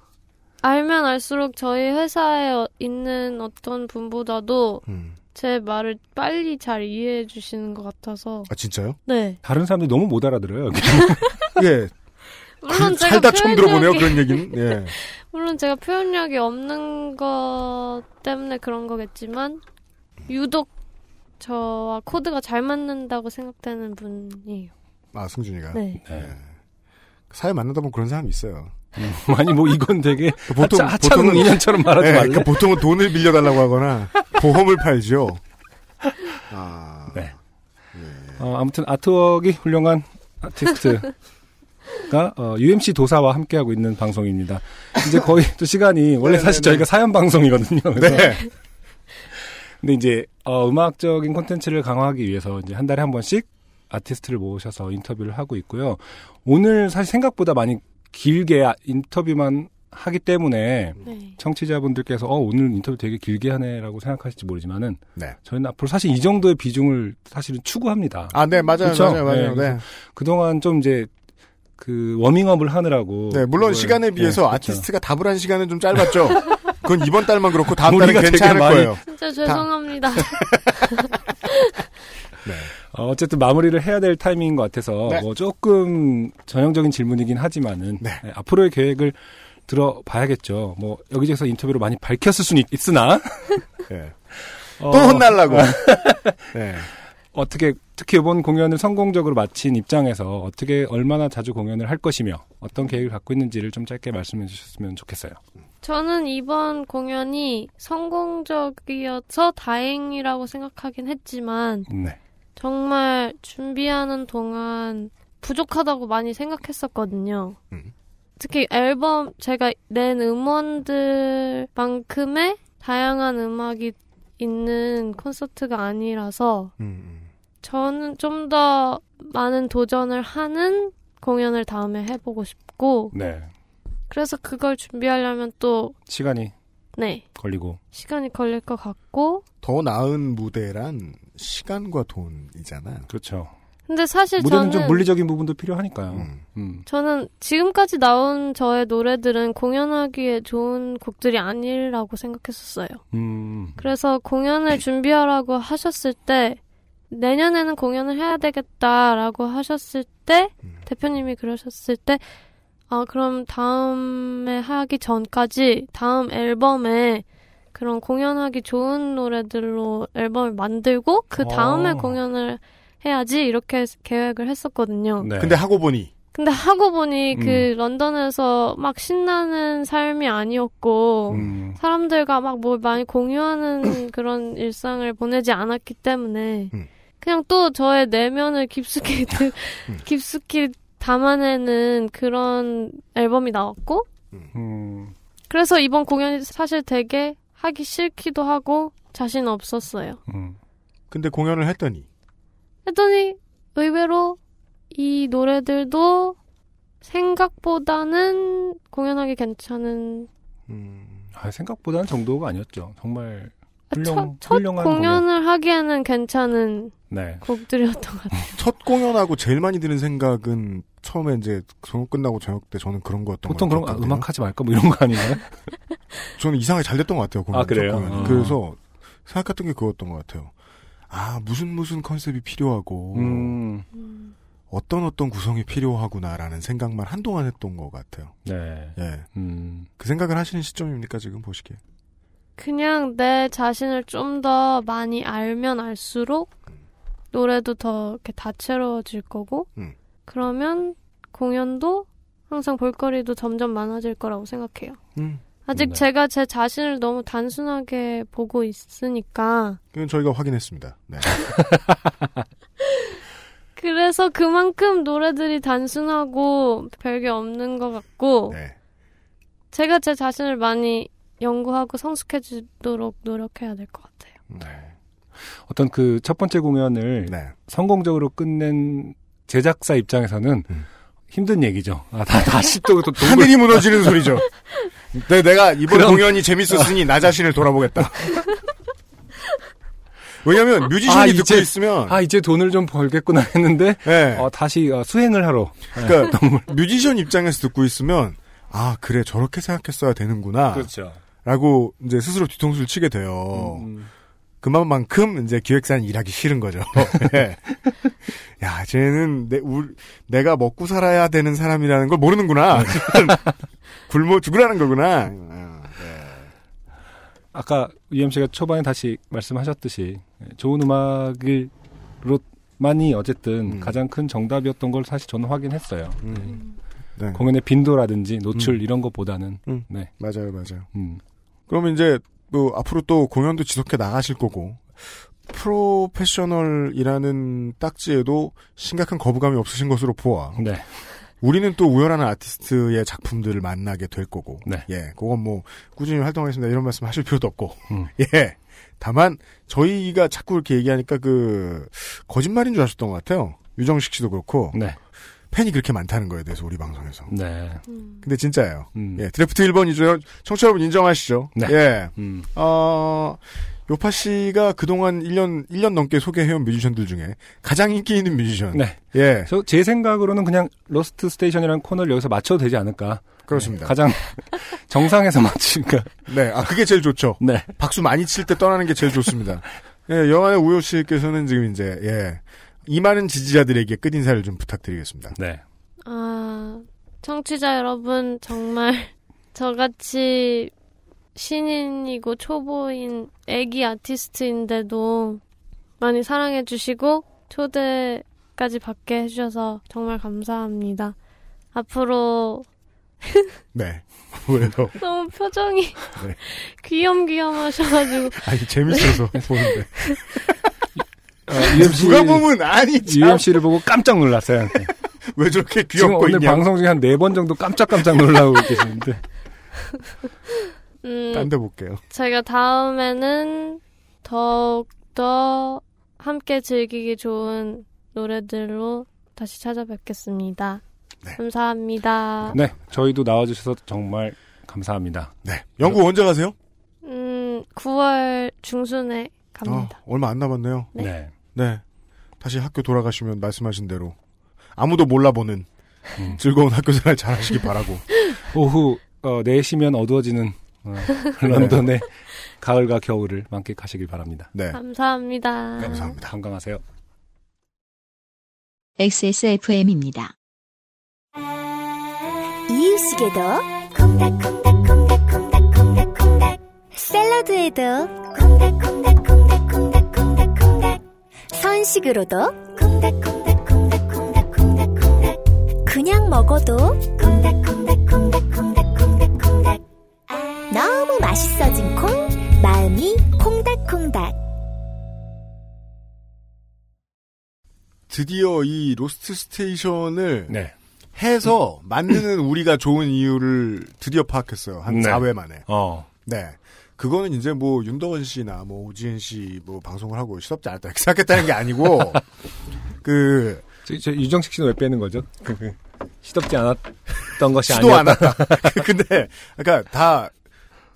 Speaker 9: 알면 알수록 저희 회사에 어- 있는 어떤 분보다도
Speaker 1: 음.
Speaker 9: 제 말을 빨리 잘 이해해 주시는 것 같아서
Speaker 1: 아 진짜요?
Speaker 9: 네.
Speaker 2: 다른 사람들이 너무 못 알아들어요.
Speaker 1: 예.
Speaker 9: 물론
Speaker 1: 그,
Speaker 9: 제가
Speaker 1: 살다 처음 들어보네요,
Speaker 9: 표현력이-
Speaker 1: 그런 얘기는. 예.
Speaker 9: 물론 제가 표현력이 없는 것 때문에 그런 거겠지만 유독 저와 코드가 잘 맞는다고 생각되는 분이에요.
Speaker 1: 아, 승준이가.
Speaker 9: 네.
Speaker 1: 사회 만나다 보면 그런 사람이 있어요.
Speaker 2: 아니 뭐 이건 되게
Speaker 1: 보통,
Speaker 2: 하차,
Speaker 1: 보통은-
Speaker 2: 인연처럼 말하지
Speaker 1: 예,
Speaker 2: 말래.
Speaker 1: 그러니까 보통은 돈을 빌려달라고 하거나 보험을 팔죠. 아,
Speaker 2: 네. 어, 아무튼 아트웍이 훌륭한 아티스트가 어, UMC 도사와 함께하고 있는 방송입니다. 이제 거의 또 시간이 원래 사실 저희가 사연 방송이거든요. 그래서
Speaker 1: 네.
Speaker 2: 근데 이제 어, 음악적인 콘텐츠를 강화하기 위해서 이제 한 달에 한 번씩 아티스트를 모셔서 인터뷰를 하고 있고요. 오늘 사실 생각보다 많이 길게 아- 인터뷰만 하기 때문에
Speaker 9: 네.
Speaker 2: 청취자분들께서 어 오늘 인터뷰 되게 길게 하네라고 생각하실지 모르지만은
Speaker 1: 네.
Speaker 2: 저희는 앞으로 사실 이 정도의 비중을 사실은 추구합니다.
Speaker 1: 아, 네, 맞아요,
Speaker 2: 그쵸?
Speaker 1: 맞아요, 맞아요. 네.
Speaker 2: 그래서 그동안 좀 이제 그 워밍업을 하느라고
Speaker 1: 네, 물론
Speaker 2: 그걸-
Speaker 1: 시간에 비해서
Speaker 2: 네, 그쵸.
Speaker 1: 아티스트가 답을 한 시간은 좀 짧았죠. 그건 이번 달만 그렇고 다음 달은 괜찮을
Speaker 2: 많이-
Speaker 1: 거예요.
Speaker 9: 진짜 죄송합니다.
Speaker 2: 어, 어쨌든 마무리를 해야 될 타이밍인 것 같아서
Speaker 1: 네.
Speaker 2: 뭐 조금 전형적인 질문이긴 하지만은 네, 앞으로의 계획을 들어봐야겠죠. 뭐 여기저기서 인터뷰로 많이 밝혔을 수는 있, 있으나
Speaker 1: 네.
Speaker 2: 어,
Speaker 1: 또 혼날라고. 네.
Speaker 2: 어떻게 특히 이번 공연을 성공적으로 마친 입장에서 어떻게 얼마나 자주 공연을 할 것이며 어떤 계획을 갖고 있는지를 좀 짧게 말씀해 주셨으면 좋겠어요.
Speaker 9: 저는 이번 공연이 성공적이어서 다행이라고 생각하긴 했지만
Speaker 2: 네.
Speaker 9: 정말 준비하는 동안 부족하다고 많이 생각했었거든요. 특히 앨범 제가 낸 음원들만큼의 다양한 음악이 있는 콘서트가 아니라서 저는 좀 더 많은 도전을 하는 공연을 다음에 해보고 싶고
Speaker 2: 네.
Speaker 9: 그래서 그걸 준비하려면 또
Speaker 2: 시간이
Speaker 9: 네,
Speaker 2: 걸리고
Speaker 9: 시간이 걸릴 것 같고
Speaker 1: 더 나은 무대란 시간과 돈이잖아요.
Speaker 2: 그렇죠.
Speaker 9: 근데 사실
Speaker 2: 무대는
Speaker 9: 저는
Speaker 2: 좀 물리적인 부분도 필요하니까요. 음.
Speaker 9: 저는 지금까지 나온 저의 노래들은 공연하기에 좋은 곡들이 아니라고 생각했었어요.
Speaker 2: 음.
Speaker 9: 그래서 공연을 준비하라고 하셨을 때 내년에는 공연을 해야 되겠다라고 하셨을 때 대표님이 그러셨을 때 아, 그럼 다음에 하기 전까지 다음 앨범에 그런 공연하기 좋은 노래들로 앨범을 만들고 그 다음에
Speaker 1: 어.
Speaker 9: 공연을 해야지 이렇게 계획을 했었거든요.
Speaker 2: 네.
Speaker 1: 근데 하고 보니
Speaker 9: 근데 하고 보니
Speaker 1: 음.
Speaker 9: 그 런던에서 막 신나는 삶이 아니었고
Speaker 2: 음.
Speaker 9: 사람들과 막뭘 많이 공유하는 그런 일상을 보내지 않았기 때문에
Speaker 1: 음.
Speaker 9: 그냥 또 저의 내면을 깊숙이 드- 깊숙이 담아내는 그런 앨범이 나왔고
Speaker 2: 음.
Speaker 9: 그래서 이번 공연이 사실 되게 하기 싫기도 하고 자신 없었어요.
Speaker 2: 음.
Speaker 1: 근데 공연을 했더니
Speaker 9: 했더니 의외로 이 노래들도 생각보다는 공연하기 괜찮은
Speaker 2: 아, 생각보다는 정도가 아니었죠. 정말 훌륭,
Speaker 9: 첫, 첫
Speaker 2: 훌륭한 공연.
Speaker 9: 공연을 하기에는 괜찮은
Speaker 2: 네.
Speaker 9: 곡들이었던 것 같아요.
Speaker 1: 첫 공연하고 제일 많이 드는 생각은 처음에 이제 저녁 끝나고 저녁 때 저는 그런 거였던
Speaker 2: 보통
Speaker 1: 것
Speaker 2: 그런 거, 아. 음악 하지 말까 뭐 이런 거 아닌가요?
Speaker 1: 저는 이상하게 잘 됐던 것 같아요. 공연
Speaker 2: 아, 그래요?
Speaker 1: 첫 공연.
Speaker 2: 어.
Speaker 1: 그래서 생각했던 게 그거였던 것 같아요. 아 무슨 무슨 컨셉이 필요하고
Speaker 2: 음.
Speaker 1: 어떤 어떤 구성이 필요하구나라는 생각만 한동안 했던 것 같아요.
Speaker 2: 네.
Speaker 1: 예.
Speaker 2: 음.
Speaker 1: 그 생각을 하시는 시점입니까 지금 보시기에?
Speaker 9: 그냥 내 자신을 좀 더 많이 알면 알수록 노래도 더 이렇게 다채로워질 거고
Speaker 1: 음.
Speaker 9: 그러면 공연도 항상 볼거리도 점점 많아질 거라고 생각해요.
Speaker 1: 음.
Speaker 9: 아직
Speaker 1: 네.
Speaker 9: 제가 제 자신을 너무 단순하게 보고 있으니까
Speaker 1: 그건 저희가 확인했습니다. 네.
Speaker 9: 그래서 그만큼 노래들이 단순하고 별게 없는 것 같고
Speaker 1: 네.
Speaker 9: 제가 제 자신을 많이 연구하고 성숙해지도록 노력해야 될 것 같아요.
Speaker 1: 네.
Speaker 2: 어떤 그 첫 번째 공연을 성공적으로 끝낸 제작사 입장에서는 힘든 얘기죠. 아, 다, 다시 또, 또 동굴-
Speaker 1: 하늘이 무너지는 소리죠. 네, 내가 이번
Speaker 2: 그럼-
Speaker 1: 공연이 재밌었으니 나 자신을 돌아보겠다. 왜냐면 뮤지션이 듣고
Speaker 2: 이제-
Speaker 1: 있으면
Speaker 2: 아 이제 돈을 좀 벌겠구나 했는데
Speaker 1: 네.
Speaker 2: 어, 다시 어, 수행을 하러. 네.
Speaker 1: 그러니까 뮤지션 입장에서 듣고 있으면 아 그래 저렇게 생각했어야 되는구나
Speaker 2: 그렇죠.
Speaker 1: 라고 이제 스스로 뒤통수를 치게 돼요.
Speaker 2: 음,
Speaker 1: 그만큼 이제 기획사는 일하기 싫은 거죠. 예. 야, 쟤는 내, 우, 내가 먹고 살아야 되는 사람이라는 걸 모르는구나. 굶어 죽으라는 거구나. 아, 네.
Speaker 2: 아까 UMC가 초반에 다시 말씀하셨듯이 좋은 음악으로 만이 어쨌든
Speaker 1: 음.
Speaker 2: 가장 큰 정답이었던 걸 사실 저는 확인했어요.
Speaker 1: 음. 네.
Speaker 2: 공연의 빈도라든지 노출
Speaker 1: 음.
Speaker 2: 이런 것보다는
Speaker 1: 음.
Speaker 2: 네.
Speaker 1: 맞아요, 맞아요.
Speaker 2: 음.
Speaker 1: 그러면 이제 뭐 앞으로 또 공연도 지속해 나가실 거고 프로페셔널이라는 딱지에도 심각한 거부감이 없으신 것으로 보아.
Speaker 2: 네.
Speaker 1: 우리는 또 우열하는 아티스트의 작품들을 만나게 될 거고.
Speaker 2: 네.
Speaker 1: 예, 그건 뭐 꾸준히 활동하겠습니다. 이런 말씀 하실 필요도 없고.
Speaker 2: 음.
Speaker 1: 예. 다만 저희가 자꾸 이렇게 얘기하니까 그 거짓말인 줄 아셨던 것 같아요. 유정식 씨도 그렇고
Speaker 2: 네.
Speaker 1: 팬이 그렇게 많다는 거에 대해서 우리 방송에서.
Speaker 2: 네.
Speaker 1: 근데 진짜예요.
Speaker 2: 음.
Speaker 1: 예, 드래프트 1번이죠. 청취자 여러분 인정하시죠?
Speaker 2: 네.
Speaker 1: 예.
Speaker 2: 음.
Speaker 1: 어, 요팟시가 그동안 1년, 1년 넘게 소개해온 뮤지션들 중에 가장 인기 있는 뮤지션.
Speaker 2: 네.
Speaker 1: 예.
Speaker 2: 저제 생각으로는 그냥 로스트 스테이션이라는 코너를 여기서 마쳐도 되지 않을까.
Speaker 1: 그렇습니다.
Speaker 2: 네, 가장 정상에서 맞추니까.
Speaker 1: 네. 아, 그게 제일 좋죠.
Speaker 2: 네.
Speaker 1: 박수 많이 칠 때 떠나는 게 제일 좋습니다. 예, 영화의 우효 씨께서는 지금 이제, 예. 이 많은 지지자들에게 끝 인사를 좀 부탁드리겠습니다.
Speaker 2: 네.
Speaker 9: 아, 청취자 여러분, 정말 저같이 신인이고 초보인 애기 아티스트인데도 많이 사랑해 주시고 초대까지 받게 해 주셔서 정말 감사합니다. 앞으로
Speaker 1: 네. 아무래도.
Speaker 9: 너무 표정이
Speaker 1: 네.
Speaker 9: 귀염귀염 하셔가지고
Speaker 1: 아니, 재밌어서 보는데.
Speaker 2: 어, UMC,
Speaker 1: 누가 보면, 아니, 참.
Speaker 2: UMC를 보고 깜짝 놀랐어요. 네.
Speaker 1: 왜 저렇게
Speaker 2: 지금
Speaker 1: 귀엽고
Speaker 2: 오늘
Speaker 1: 있냐.
Speaker 2: 방송 중에 한 네 번 정도 깜짝깜짝 놀라고 계시는데.
Speaker 9: 음,
Speaker 1: 딴데 볼게요.
Speaker 9: 저희가 다음에는 더욱더 함께 즐기기 좋은 노래들로 다시 찾아뵙겠습니다.
Speaker 1: 네.
Speaker 9: 감사합니다.
Speaker 2: 네. 저희도 나와주셔서 정말 감사합니다.
Speaker 1: 네. 영국 언제 가세요?
Speaker 9: 음, 9월 중순에 갑니다.
Speaker 1: 어, 얼마 안 남았네요.
Speaker 9: 네.
Speaker 2: 네.
Speaker 1: 네. 다시 학교 돌아가시면 말씀하신 대로 아무도 몰라보는
Speaker 2: 음.
Speaker 1: 즐거운 학교 생활 잘 하시기 바라고.
Speaker 2: 오후 어, 4시면 어두워지는 어, 런던의 가을과 겨울을 만끽하시길 바랍니다.
Speaker 1: 네.
Speaker 9: 감사합니다.
Speaker 1: 감사합니다.
Speaker 2: 건강하세요.
Speaker 3: XSFM입니다.
Speaker 10: 이유식에도 콩닥콩닥콩닥콩닥콩닥콩닥 샐러드에도 콩닥콩닥콩닥콩닥콩닥콩닥 선식으로도 콩닥콩닥콩닥콩닥콩닥콩닥 그냥 먹어도 콩닥콩닥콩닥콩닥콩닥콩닥 너무 맛있어진 콩 마음이 콩닥콩닥
Speaker 1: 드디어 이 로스트 스테이션을
Speaker 2: 네.
Speaker 1: 해서 만드는 우리가 좋은 이유를 드디어 파악했어요. 한
Speaker 2: 네.
Speaker 1: 4회 만에.
Speaker 2: 어.
Speaker 1: 네. 그거는 이제 뭐 윤덕원 씨나 뭐 오지은 씨 뭐 방송을 하고 시덥지 않았다 이렇게 생각했다는 게 아니고 그
Speaker 2: 저, 저 유정식 씨는 왜 빼는 거죠? 그, 그, 시덥지 않았던 것이
Speaker 1: 시도 안
Speaker 2: 아니었다.
Speaker 1: 근데 그러니까 다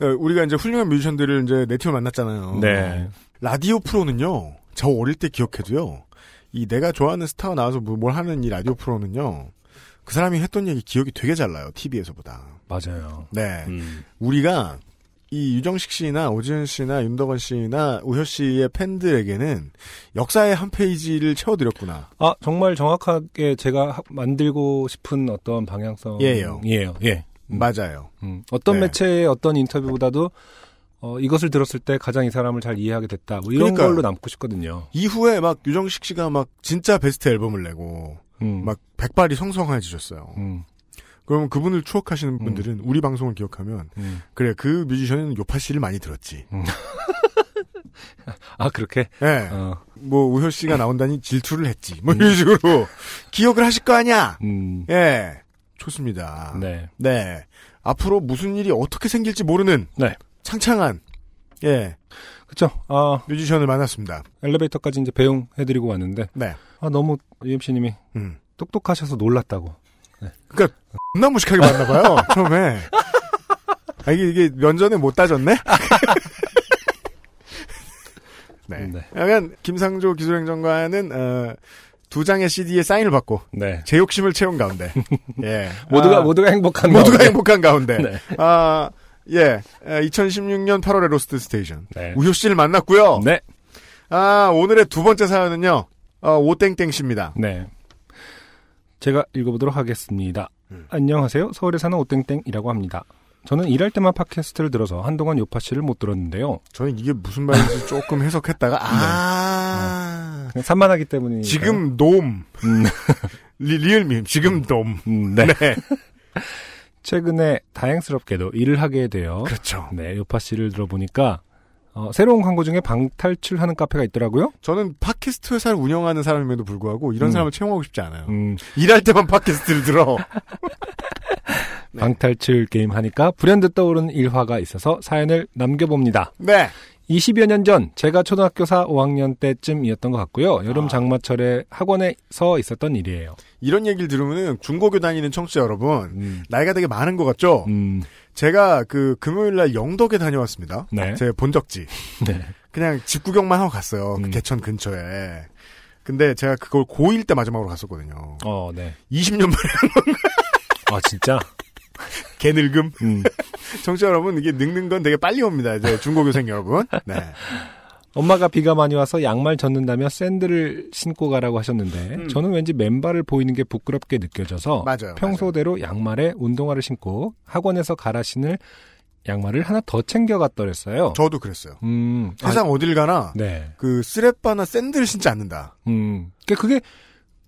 Speaker 1: 어, 우리가 이제 훌륭한 뮤지션들을 이제 네티로 만났잖아요.
Speaker 2: 네.
Speaker 1: 라디오 프로는요. 저 어릴 때 기억해도요. 이 내가 좋아하는 스타가 나와서 뭐- 뭘 하는 이 라디오 프로는요. 그 사람이 했던 얘기 기억이 되게 잘 나요. TV에서보다.
Speaker 2: 맞아요.
Speaker 1: 네.
Speaker 2: 음.
Speaker 1: 우리가 이 유정식 씨나 오지은 씨나 윤덕원 씨나 우효 씨의 팬들에게는 역사의 한 페이지를 채워드렸구나.
Speaker 2: 아, 정말 정확하게 제가 하- 만들고 싶은 어떤 방향성.
Speaker 1: 예요.
Speaker 2: 예요. 예. 음.
Speaker 1: 맞아요.
Speaker 2: 음. 어떤
Speaker 1: 네.
Speaker 2: 매체의 어떤 인터뷰보다도 어, 이것을 들었을 때 가장 이 사람을 잘 이해하게 됐다. 뭐 이런
Speaker 1: 그러니까요.
Speaker 2: 걸로 남고 싶거든요.
Speaker 1: 이후에 막 유정식 씨가 막 진짜 베스트 앨범을 내고
Speaker 2: 음.
Speaker 1: 막 백발이 성성해지셨어요.
Speaker 2: 음.
Speaker 1: 그러면 그분을 추억하시는 분들은 우리 방송을 기억하면
Speaker 2: 음.
Speaker 1: 그래 그 뮤지션은 요파 씨를 많이 들었지.
Speaker 2: 아, 그렇게?
Speaker 1: 예.
Speaker 2: 어.
Speaker 1: 뭐 우효 씨가 나온다니 질투를 했지. 뭐 이런 식으로 기억을 하실 거 아니야.
Speaker 2: 음.
Speaker 1: 예. 좋습니다.
Speaker 2: 네.
Speaker 1: 네. 앞으로 무슨 일이 어떻게 생길지 모르는
Speaker 2: 네.
Speaker 1: 창창한 예
Speaker 2: 그쵸. 아,
Speaker 1: 뮤지션을 만났습니다.
Speaker 2: 엘리베이터까지 이제 배웅해 드리고 왔는데,
Speaker 1: 네.
Speaker 2: 아, 너무 UMC님이
Speaker 1: 음.
Speaker 2: 똑똑하셔서 놀랐다고.
Speaker 1: 그러니까 겁나 무식하게 만나봐요 처음에. 아, 이게, 이게 면전에 못 따졌네? 네.
Speaker 2: 네.
Speaker 1: 약간 김상조 기술행정관은 어, 두 장의 CD에 사인을 받고
Speaker 2: 네.
Speaker 1: 제 욕심을 채운 가운데 예
Speaker 2: 모두가
Speaker 1: 아,
Speaker 2: 모두가 행복한
Speaker 1: 모두가
Speaker 2: 가운데.
Speaker 1: 행복한 가운데
Speaker 2: 네.
Speaker 1: 아 예, 2016년 8월의 로스트 스테이션
Speaker 2: 네.
Speaker 1: 우효 씨를 만났고요.
Speaker 2: 네.
Speaker 1: 아 오늘의 두 번째 사연은요 어, 오땡땡 씨입니다.
Speaker 2: 네. 제가 읽어보도록 하겠습니다.
Speaker 1: 음.
Speaker 2: 안녕하세요. 서울에 사는 오땡땡이라고 합니다. 저는 일할 때만 팟캐스트를 들어서 한동안 요팟시를 못 들었는데요.
Speaker 1: 저는 이게 무슨 말인지 조금 해석했다가 아
Speaker 2: 그냥 산만하기 때문이니까.
Speaker 1: 지금 놈
Speaker 2: 음,
Speaker 1: 리, 리얼밈 지금 놈
Speaker 2: 음, 네.
Speaker 1: 네.
Speaker 2: 최근에 다행스럽게도 일을 하게 되어
Speaker 1: 그렇죠.
Speaker 2: 네, 요팟시를 들어보니까 어, 새로운 광고 중에 방탈출하는 카페가 있더라고요.
Speaker 1: 저는 팟캐스트 회사를 운영하는 사람임에도 불구하고 이런
Speaker 2: 음.
Speaker 1: 사람을 채용하고 싶지 않아요.
Speaker 2: 음,
Speaker 1: 일할 때만 팟캐스트를 들어. 네.
Speaker 2: 방탈출 게임 하니까 불현듯 떠오르는 일화가 있어서 사연을 남겨봅니다.
Speaker 1: 네.
Speaker 2: 20여 년 전 제가 초등학교 4, 5학년 때쯤이었던 것 같고요. 여름
Speaker 1: 아.
Speaker 2: 장마철에 학원에서 있었던 일이에요.
Speaker 1: 이런 얘기를 들으면은 중고교 다니는 청취자 여러분
Speaker 2: 음,
Speaker 1: 나이가 되게 많은 것 같죠?
Speaker 2: 음,
Speaker 1: 제가 그 금요일 날 영덕에 다녀왔습니다.
Speaker 2: 네.
Speaker 1: 제 본적지.
Speaker 2: 네.
Speaker 1: 그냥 집 구경만 하고 갔어요. 그
Speaker 2: 음.
Speaker 1: 개천 근처에. 근데 제가 그걸 고1 때 마지막으로 갔었거든요.
Speaker 2: 어, 네.
Speaker 1: 20년 만에
Speaker 2: 아, 진짜?
Speaker 1: 개늙음.
Speaker 2: 음.
Speaker 1: 청취자 여러분 이게 늙는 건 되게 빨리 옵니다. 이제 중고교생 여러분. 네.
Speaker 2: 엄마가 비가 많이 와서 양말 젖는다며 샌들을 신고 가라고 하셨는데
Speaker 1: 음.
Speaker 2: 저는 왠지 맨발을 보이는 게 부끄럽게 느껴져서
Speaker 1: 맞아요.
Speaker 2: 평소대로 양말에 운동화를 신고 학원에서 갈아 신을 양말을 하나 더 챙겨갔더랬어요.
Speaker 1: 저도 그랬어요.
Speaker 2: 음, 아,
Speaker 1: 세상 어딜 가나
Speaker 2: 네.
Speaker 1: 그 쓰레빠나 샌들을 신지 않는다.
Speaker 2: 음, 그러니까 그게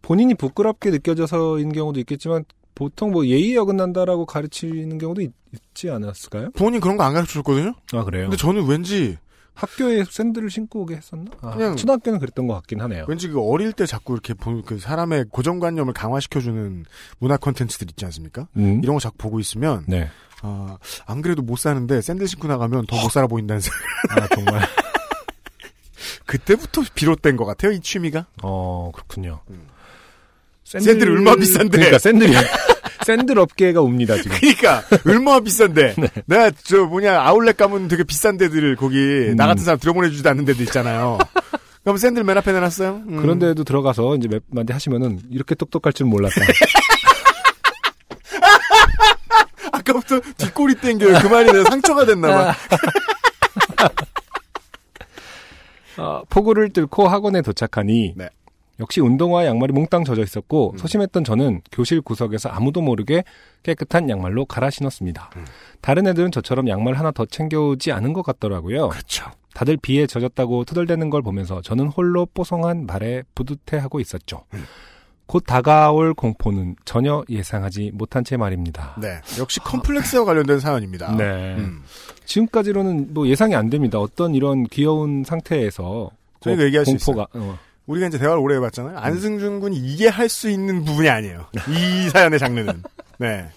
Speaker 2: 본인이 부끄럽게 느껴져서인 경우도 있겠지만 보통 뭐 예의에 어긋난다라고 가르치는 경우도 있, 지 않았을까요?
Speaker 1: 부모님 그런 거 안 가르쳐 줬거든요.
Speaker 2: 아 그래요.
Speaker 1: 근데 저는 왠지
Speaker 2: 학교에 샌들을 신고 오게 했었나? 아,
Speaker 1: 그냥-
Speaker 2: 초등학교는 그랬던 것 같긴 하네요.
Speaker 1: 왠지 그 어릴 때 자꾸 이렇게 보, 그 사람의 고정관념을 강화시켜주는 문화 콘텐츠들 있지 않습니까?
Speaker 2: 음.
Speaker 1: 이런 거 자꾸 보고 있으면
Speaker 2: 네.
Speaker 1: 아, 안 그래도 못 사는데 샌들 신고 나가면 더 못 살아 보인다는 생각.
Speaker 2: 아 정말.
Speaker 1: 그때부터 비롯된 것 같아요 이 취미가.
Speaker 2: 어 그렇군요.
Speaker 1: 음.
Speaker 2: 샌들,
Speaker 1: 샌들 얼마 비싼데?
Speaker 2: 그러니까 샌들이 샌들 업계가 웁니다 지금.
Speaker 1: 그러니까 얼마나 비싼데.
Speaker 2: 네.
Speaker 1: 내가 저 뭐냐 아울렛 가면 되게 비싼 데들을 거기
Speaker 2: 음.
Speaker 1: 나 같은 사람 들여보내주지도 않는 데도 있잖아요. 그럼 샌들 맨 앞에 내놨어요. 음.
Speaker 2: 그런 데도 들어가서 이제 몇 마디 하시면은 이렇게 똑똑할 줄 몰랐다.
Speaker 1: 아까부터 뒷꼬리 땡겨요. 그 말이 내가 상처가 됐나봐.
Speaker 2: 어, 폭우를 뚫고 학원에 도착하니
Speaker 1: 네.
Speaker 2: 역시 운동화 양말이 몽땅 젖어 있었고
Speaker 1: 음.
Speaker 2: 소심했던 저는 교실 구석에서 아무도 모르게 깨끗한 양말로 갈아 신었습니다.
Speaker 1: 음.
Speaker 2: 다른 애들은 저처럼 양말 하나 더 챙겨오지 않은 것 같더라고요.
Speaker 1: 그렇죠.
Speaker 2: 다들 비에 젖었다고 투덜대는 걸 보면서 저는 홀로 뽀송한 말에 뿌듯해하고 있었죠.
Speaker 1: 음.
Speaker 2: 곧 다가올 공포는 전혀 예상하지 못한 채 말입니다.
Speaker 1: 네. 역시 컴플렉스와 관련된 사연입니다.
Speaker 2: 네.
Speaker 1: 음.
Speaker 2: 지금까지로는 뭐 예상이 안 됩니다. 어떤 이런 귀여운 상태에서
Speaker 1: 저희가
Speaker 2: 그
Speaker 1: 얘기할 수
Speaker 2: 공포가 어,
Speaker 1: 우리가 이제 대화를 오래 해봤잖아요. 안승준 군이 이게 할 수 있는 부분이 아니에요. 이 사연의 장르는. 네.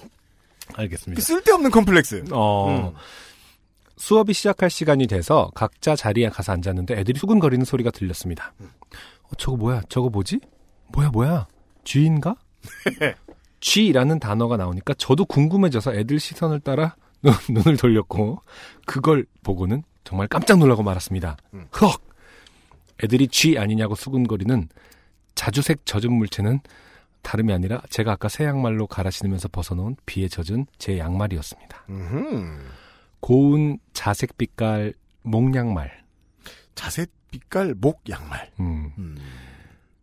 Speaker 2: 알겠습니다.
Speaker 1: 쓸데없는 컴플렉스.
Speaker 2: 어,
Speaker 1: 음.
Speaker 2: 수업이 시작할 시간이 돼서 각자 자리에 가서 앉았는데 애들이 수근거리는 소리가 들렸습니다. 어, 저거 뭐야? 저거 뭐지? 뭐야 뭐야? 쥐인가? 쥐라는 단어가 나오니까 저도 궁금해져서 애들 시선을 따라 눈- 눈을 돌렸고 그걸 보고는 정말 깜짝 놀라고 말았습니다.
Speaker 1: 음.
Speaker 2: 헉! 애들이 쥐 아니냐고 수근거리는 자주색 젖은 물체는 다름이 아니라 제가 아까 새 양말로 갈아 신으면서 벗어놓은 비에 젖은 제 양말이었습니다.
Speaker 1: 음흠.
Speaker 2: 고운 자색 빛깔 목 양말.
Speaker 1: 자색 빛깔 목 양말.
Speaker 2: 음,
Speaker 1: 음.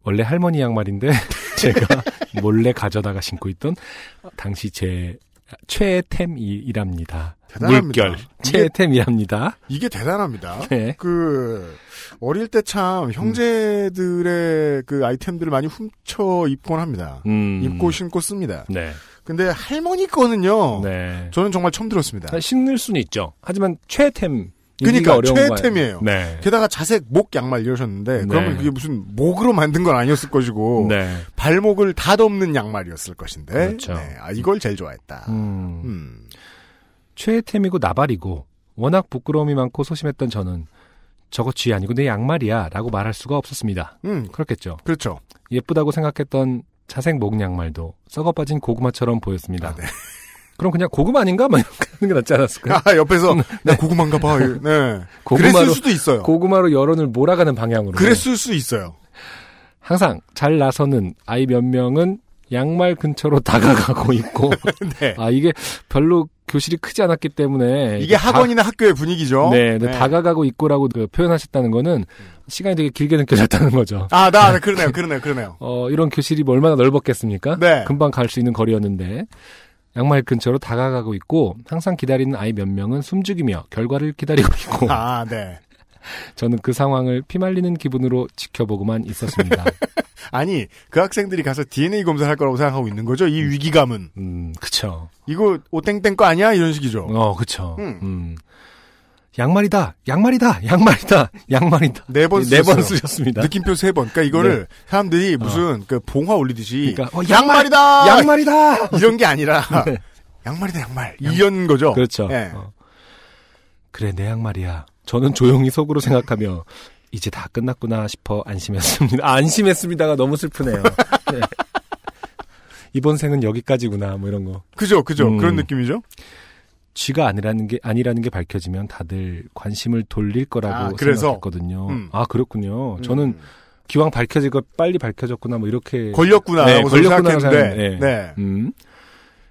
Speaker 2: 원래 할머니 양말인데 제가 몰래 가져다가 신고 있던 당시 제 최애템이랍니다.
Speaker 1: 대단합니다.
Speaker 2: 물결
Speaker 1: 이게-
Speaker 2: 최애템이랍니다.
Speaker 1: 이게 대단합니다.
Speaker 2: 네.
Speaker 1: 그 어릴 때 참 형제들의 그 아이템들을 많이 훔쳐 입곤 합니다.
Speaker 2: 음,
Speaker 1: 입고 신고 씁니다.
Speaker 2: 네.
Speaker 1: 근데 할머니 거는요.
Speaker 2: 네.
Speaker 1: 저는 정말 처음 들었습니다.
Speaker 2: 아, 신을 수는 있죠. 하지만 최애템.
Speaker 1: 그러니까
Speaker 2: 어려운
Speaker 1: 최애템이에요.
Speaker 2: 네.
Speaker 1: 게다가 자색 목 양말 이러셨는데
Speaker 2: 네.
Speaker 1: 그러면 그게 무슨 목으로 만든 건 아니었을 것이고
Speaker 2: 네.
Speaker 1: 발목을 다 덮는 양말이었을 것인데
Speaker 2: 그렇죠.
Speaker 1: 네, 아, 이걸 제일 좋아했다.
Speaker 2: 음.
Speaker 1: 음.
Speaker 2: 최애템이고 나발이고 워낙 부끄러움이 많고 소심했던 저는 저거 쥐 아니고 내 양말이야 라고 말할 수가 없었습니다.
Speaker 1: 음,
Speaker 2: 그렇겠죠.
Speaker 1: 그렇죠.
Speaker 2: 예쁘다고 생각했던 자색 목 양말도 썩어빠진 고구마처럼 보였습니다.
Speaker 1: 아, 네.
Speaker 2: 그럼 그냥 고구마 아닌가? 막 이렇게 하는 게 낫지 않았을까요?
Speaker 1: 아, 옆에서 나 고구마인가 봐. 네. 그랬을 수도 있어요.
Speaker 2: 고구마로 여론을 몰아가는 방향으로.
Speaker 1: 그랬을 수 있어요.
Speaker 2: 항상 잘 나서는 아이 몇 명은 양말 근처로 다가가고 있고.
Speaker 1: 네.
Speaker 2: 아, 이게 별로 교실이 크지 않았기 때문에.
Speaker 1: 이게 학원이나 학교의 분위기죠.
Speaker 2: 네, 네, 다가가고 있고라고 그 표현하셨다는 거는 시간이 되게 길게 느껴졌다는 거죠.
Speaker 1: 아, 나, 네, 그러네요, 그러네요, 그러네요.
Speaker 2: 어, 이런 교실이 뭐 얼마나 넓었겠습니까?
Speaker 1: 네.
Speaker 2: 금방 갈 수 있는 거리였는데. 양말 근처로 다가가고 있고 항상 기다리는 아이 몇 명은 숨죽이며 결과를 기다리고 있고
Speaker 1: 아, 네.
Speaker 2: 저는 그 상황을 피말리는 기분으로 지켜보고만 있었습니다.
Speaker 1: 아니, 그 학생들이 가서 DNA 검사를 할 거라고 생각하고 있는 거죠? 이 위기감은.
Speaker 2: 음, 그쵸.
Speaker 1: 이거 오땡땡 거 아니야? 이런 식이죠.
Speaker 2: 어, 그쵸.
Speaker 1: 음.
Speaker 2: 음. 양말이다, 양말이다, 양말이다, 양말이다.
Speaker 1: 네 번
Speaker 2: 네번
Speaker 1: 쓰셨어요.
Speaker 2: 쓰셨습니다.
Speaker 1: 느낌표 세 번. 그러니까 이거를
Speaker 2: 네.
Speaker 1: 사람들이 무슨 그 봉화 올리듯이
Speaker 2: 그러니까, 어,
Speaker 1: 양말이다!
Speaker 2: 양말이다!
Speaker 1: 이런 게 아니라
Speaker 2: 네.
Speaker 1: 양말이다, 양말. 이런 거죠.
Speaker 2: 그렇죠.
Speaker 1: 예.
Speaker 2: 어. 그래, 내 양말이야. 저는 조용히 속으로 생각하며 이제 다 끝났구나 싶어 안심했습니다. 아, 안심했습니다가 너무 슬프네요. 네. 이번 생은 여기까지구나, 뭐 이런 거.
Speaker 1: 그죠, 그죠.
Speaker 2: 음.
Speaker 1: 그런 느낌이죠.
Speaker 2: 쥐가 아니라는 게 아니라는 게 밝혀지면 다들 관심을 돌릴 거라고
Speaker 1: 아?
Speaker 2: 생각했거든요.
Speaker 1: 음.
Speaker 2: 아 그렇군요.
Speaker 1: 음.
Speaker 2: 저는 기왕 밝혀질 거 빨리 밝혀졌구나 뭐 이렇게
Speaker 1: 걸렸구나.
Speaker 2: 네, 걸렸구나
Speaker 1: 생각했는데.
Speaker 2: 생각했는데,
Speaker 1: 네.
Speaker 2: 음.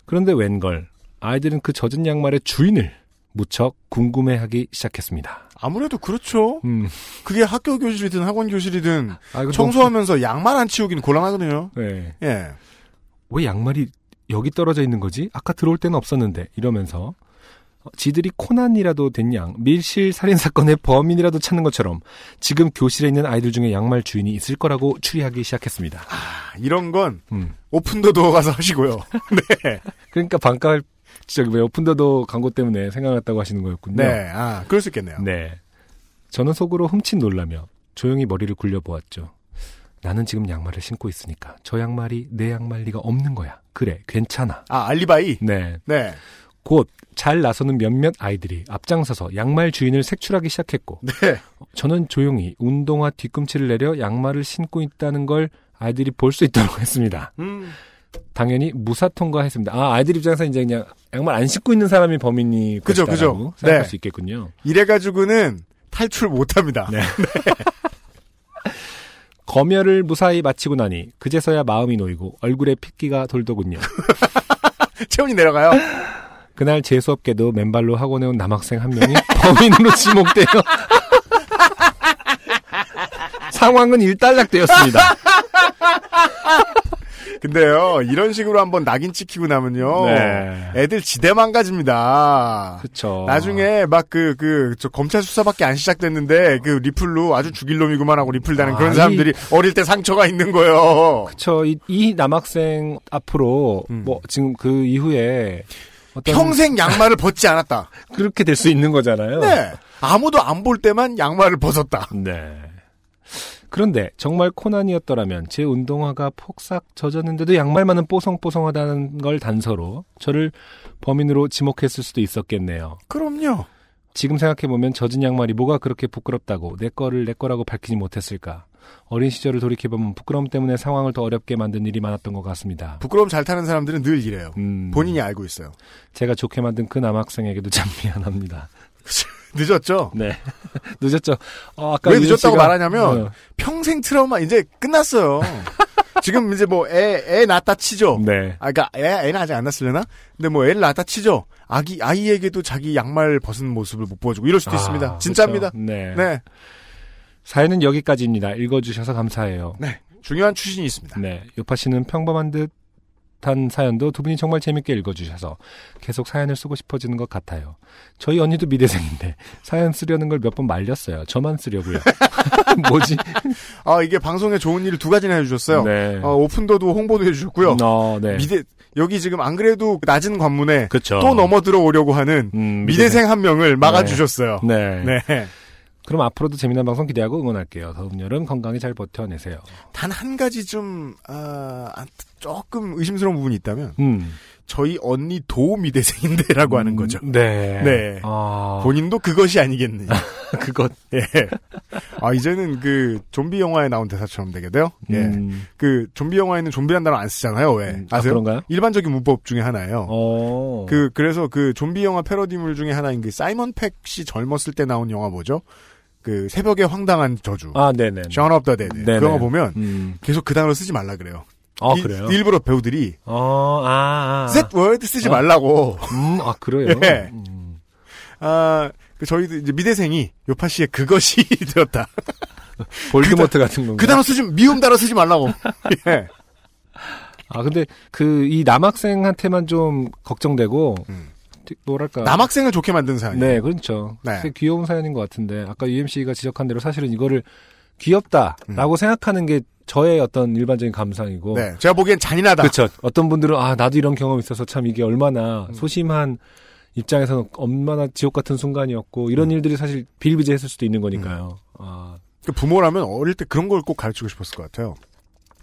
Speaker 2: 그런데 웬걸 아이들은 그 젖은 양말의 주인을 무척 궁금해하기 시작했습니다.
Speaker 1: 아무래도 그렇죠.
Speaker 2: 음.
Speaker 1: 그게 학교 교실이든 학원 교실이든
Speaker 2: 아,
Speaker 1: 청소하면서 양말 안 치우긴 곤란하거든요.
Speaker 2: 너무- 네.
Speaker 1: 예.
Speaker 2: 왜 양말이 여기 떨어져 있는 거지? 아까 들어올 때는 없었는데 이러면서 어, 지들이 코난이라도 된 양 밀실 살인 사건의 범인이라도 찾는 것처럼 지금 교실에 있는 아이들 중에 양말 주인이 있을 거라고 추리하기 시작했습니다.
Speaker 1: 아, 이런 건
Speaker 2: 음.
Speaker 1: 오픈더 도어 가서 하시고요. 네.
Speaker 2: 그러니까 반가울 저기 왜 오픈더도 광고 때문에 생각났다고 하시는 거였군요.
Speaker 1: 네. 아, 그럴 수 있겠네요.
Speaker 2: 네. 저는 속으로 흠칫 놀라며 조용히 머리를 굴려 보았죠. 나는 지금 양말을 신고 있으니까 저 양말이 내 양말 리가 없는 거야. 그래, 괜찮아.
Speaker 1: 아, 알리바이?
Speaker 2: 네.
Speaker 1: 네.
Speaker 2: 곧 잘 나서는 몇몇 아이들이 앞장서서 양말 주인을 색출하기 시작했고
Speaker 1: 네.
Speaker 2: 저는 조용히 운동화 뒤꿈치를 내려 양말을 신고 있다는 걸 아이들이 볼 수 있도록 했습니다.
Speaker 1: 음.
Speaker 2: 당연히 무사 통과했습니다. 아 아이들 입장에서 이제 그냥 양말 안 신고 있는 사람이 범인이
Speaker 1: 그죠, 그죠.
Speaker 2: 생각할
Speaker 1: 네.
Speaker 2: 수 있겠군요.
Speaker 1: 이래가지고는 탈출 못 합니다.
Speaker 2: 네. 검열을 무사히 마치고 나니 그제서야 마음이 놓이고 얼굴에 핏기가 돌더군요.
Speaker 1: 체온이 내려가요.
Speaker 2: 그날 재수없게도 맨발로 학원에 온 남학생 한 명이 범인으로 지목되어 상황은 일단락되었습니다.
Speaker 1: 근데요, 이런 식으로 한번 낙인 찍히고 나면요.
Speaker 2: 네.
Speaker 1: 애들 지대 망가집니다.
Speaker 2: 그쵸.
Speaker 1: 나중에 막 그, 그, 저 검찰 수사밖에 안 시작됐는데 그 리플로 아주 죽일 놈이구만 하고 리플 다는
Speaker 2: 아,
Speaker 1: 그런
Speaker 2: 이-
Speaker 1: 사람들이 어릴 때 상처가 있는 거예요.
Speaker 2: 그쵸. 이, 이 남학생 앞으로
Speaker 1: 음.
Speaker 2: 뭐 지금 그 이후에 어떤
Speaker 1: 평생 양말을 벗지 않았다.
Speaker 2: 그렇게 될 수 있는 거잖아요.
Speaker 1: 네. 아무도 안 볼 때만 양말을 벗었다.
Speaker 2: 네. 그런데 정말 코난이었더라면 제 운동화가 폭삭 젖었는데도 양말만은 뽀송뽀송하다는 걸 단서로 저를 범인으로 지목했을 수도 있었겠네요.
Speaker 1: 그럼요.
Speaker 2: 지금 생각해보면 젖은 양말이 뭐가 그렇게 부끄럽다고 내 거를 내 거라고 밝히지 못했을까. 어린 시절을 돌이켜보면 부끄러움 때문에 상황을 더 어렵게 만든 일이 많았던 것 같습니다.
Speaker 1: 부끄러움 잘 타는 사람들은 늘 이래요.
Speaker 2: 음,
Speaker 1: 본인이 알고 있어요.
Speaker 2: 제가 좋게 만든 그 남학생에게도 참 미안합니다.
Speaker 1: 늦었죠?
Speaker 2: 네. 늦었죠. 어, 아까
Speaker 1: 왜 늦었다고
Speaker 2: 씨가-
Speaker 1: 말하냐면
Speaker 2: 어,
Speaker 1: 평생 트라우마 이제 끝났어요. 지금 이제 뭐 애 애 낳았다 치죠.
Speaker 2: 네.
Speaker 1: 아, 그니까, 애, 애는 아직 안 낳았으려나? 근데 뭐, 애를 낳았다 치죠? 아기, 아이에게도 자기 양말 벗은 모습을 못 보여주고 이럴 수도
Speaker 2: 아,
Speaker 1: 있습니다. 진짜입니다.
Speaker 2: 그렇죠. 네.
Speaker 1: 네.
Speaker 2: 사연은 여기까지입니다. 읽어주셔서 감사해요.
Speaker 1: 네. 중요한 추신이 있습니다.
Speaker 2: 네. 요파 씨는 평범한 듯한 사연도 두 분이 정말 재밌게 읽어주셔서 계속 사연을 쓰고 싶어지는 것 같아요. 저희 언니도 미대생인데 사연 쓰려는 걸 몇 번 말렸어요. 저만 쓰려고요. 뭐지?
Speaker 1: 아, 이게 방송에 좋은 일을 두 가지나 해주셨어요.
Speaker 2: 네.
Speaker 1: 어, 오픈도도 홍보도 해주셨고요.
Speaker 2: 어, 네.
Speaker 1: 미대, 여기 지금 안 그래도 낮은 관문에
Speaker 2: 그쵸.
Speaker 1: 또 넘어 들어오려고 하는
Speaker 2: 음,
Speaker 1: 미대생 한 명을 막아주셨어요.
Speaker 2: 네.
Speaker 1: 네.
Speaker 2: 그럼 앞으로도 재미난 방송 기대하고 응원할게요. 더운 여름 건강히 잘 버텨내세요.
Speaker 1: 단 한 가지 좀, 아, 안- 조금 의심스러운 부분이 있다면
Speaker 2: 음.
Speaker 1: 저희 언니 도미대생인데라고 하는 거죠.
Speaker 2: 네.
Speaker 1: 네.
Speaker 2: 아,
Speaker 1: 본인도 그것이 아니겠느냐.
Speaker 2: 그것.
Speaker 1: 예. 아 이제는 그 좀비 영화에 나온 대사처럼 되겠네요. 예.
Speaker 2: 음.
Speaker 1: 그 좀비 영화에는 좀비란 단어 안 쓰잖아요. 왜?
Speaker 2: 음, 아,
Speaker 1: 아세요?
Speaker 2: 그런가요?
Speaker 1: 일반적인 문법 중에 하나예요.
Speaker 2: 어.
Speaker 1: 그 그래서 그 좀비 영화 패러디물 중에 하나인 그 사이먼 팩씨 젊었을 때 나온 영화 뭐죠? 그 새벽의 황당한 저주.
Speaker 2: 아, 네네.
Speaker 1: Dead.
Speaker 2: 네네.
Speaker 1: 그 영화 보면
Speaker 2: 음.
Speaker 1: 계속 그 단어 쓰지 말라 그래요.
Speaker 2: 아,
Speaker 1: 이-
Speaker 2: 그래요?
Speaker 1: 일부러 배우들이
Speaker 2: 어, 아, 아.
Speaker 1: Z word 쓰지
Speaker 2: 아.
Speaker 1: 말라고.
Speaker 2: 음, 아, 그래요?
Speaker 1: 예.
Speaker 2: 음.
Speaker 1: 아, 그 저희도 이제 미대생이 요팟시의 그것이 되었다.
Speaker 2: 볼드모트 같은 건가?
Speaker 1: 그 단어 쓰지 미움 단어 쓰지 말라고. 예.
Speaker 2: 아, 근데 그, 이 남학생한테만 좀 걱정되고,
Speaker 1: 음.
Speaker 2: 뭐랄까.
Speaker 1: 남학생을 좋게 만든 사연.
Speaker 2: 네, 그렇죠.
Speaker 1: 네.
Speaker 2: 귀여운 사연인 것 같은데, 아까 UMC가 지적한 대로 사실은 이거를 귀엽다라고 생각하는 게 저의 어떤 일반적인 감상이고.
Speaker 1: 음. 네. 제가 보기엔 잔인하다.
Speaker 2: 그렇죠. 어떤 분들은, 아, 나도 이런 경험이 있어서 참 이게 얼마나
Speaker 1: 음.
Speaker 2: 소심한 입장에서는 얼마나 지옥 같은 순간이었고, 이런
Speaker 1: 음.
Speaker 2: 일들이 사실 비일비재했을 수도 있는 거니까요. 아,
Speaker 1: 그 부모라면 어릴 때 그런 걸 꼭 가르치고 싶었을 것 같아요.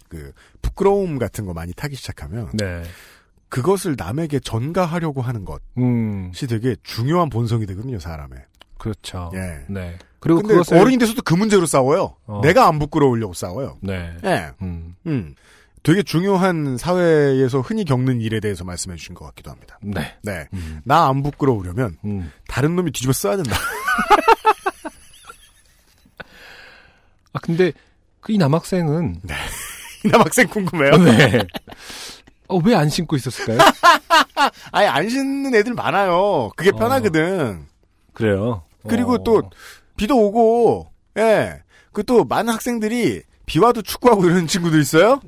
Speaker 1: 그 부끄러움 같은 거 많이 타기 시작하면
Speaker 2: 네.
Speaker 1: 그것을 남에게 전가하려고 하는 것이
Speaker 2: 음,
Speaker 1: 되게 중요한 본성이 되거든요, 사람의.
Speaker 2: 그렇죠.
Speaker 1: 예.
Speaker 2: 네. 그리고
Speaker 1: 근데
Speaker 2: 그것을.
Speaker 1: 어른이 돼서도 그 문제로 싸워요.
Speaker 2: 어.
Speaker 1: 내가 안 부끄러우려고 싸워요.
Speaker 2: 네.
Speaker 1: 예.
Speaker 2: 음,
Speaker 1: 음. 되게 중요한 사회에서 흔히 겪는 일에 대해서 말씀해 주신 것 같기도 합니다.
Speaker 2: 네.
Speaker 1: 네.
Speaker 2: 음,
Speaker 1: 나안 부끄러우려면
Speaker 2: 음.
Speaker 1: 다른 놈이 뒤집어 써야 된다.
Speaker 2: 아, 근데, 그 이 남학생은.
Speaker 1: 이 남학생 궁금해요.
Speaker 2: 네. 어, 왜 안 신고 있었을까요?
Speaker 1: 아예 안 신는 애들 많아요. 그게
Speaker 2: 어.
Speaker 1: 편하거든.
Speaker 2: 그래요.
Speaker 1: 그리고
Speaker 2: 어.
Speaker 1: 또 비도 오고, 예. 그 또 많은 학생들이 비와도 축구하고 이러는 친구도 있어요.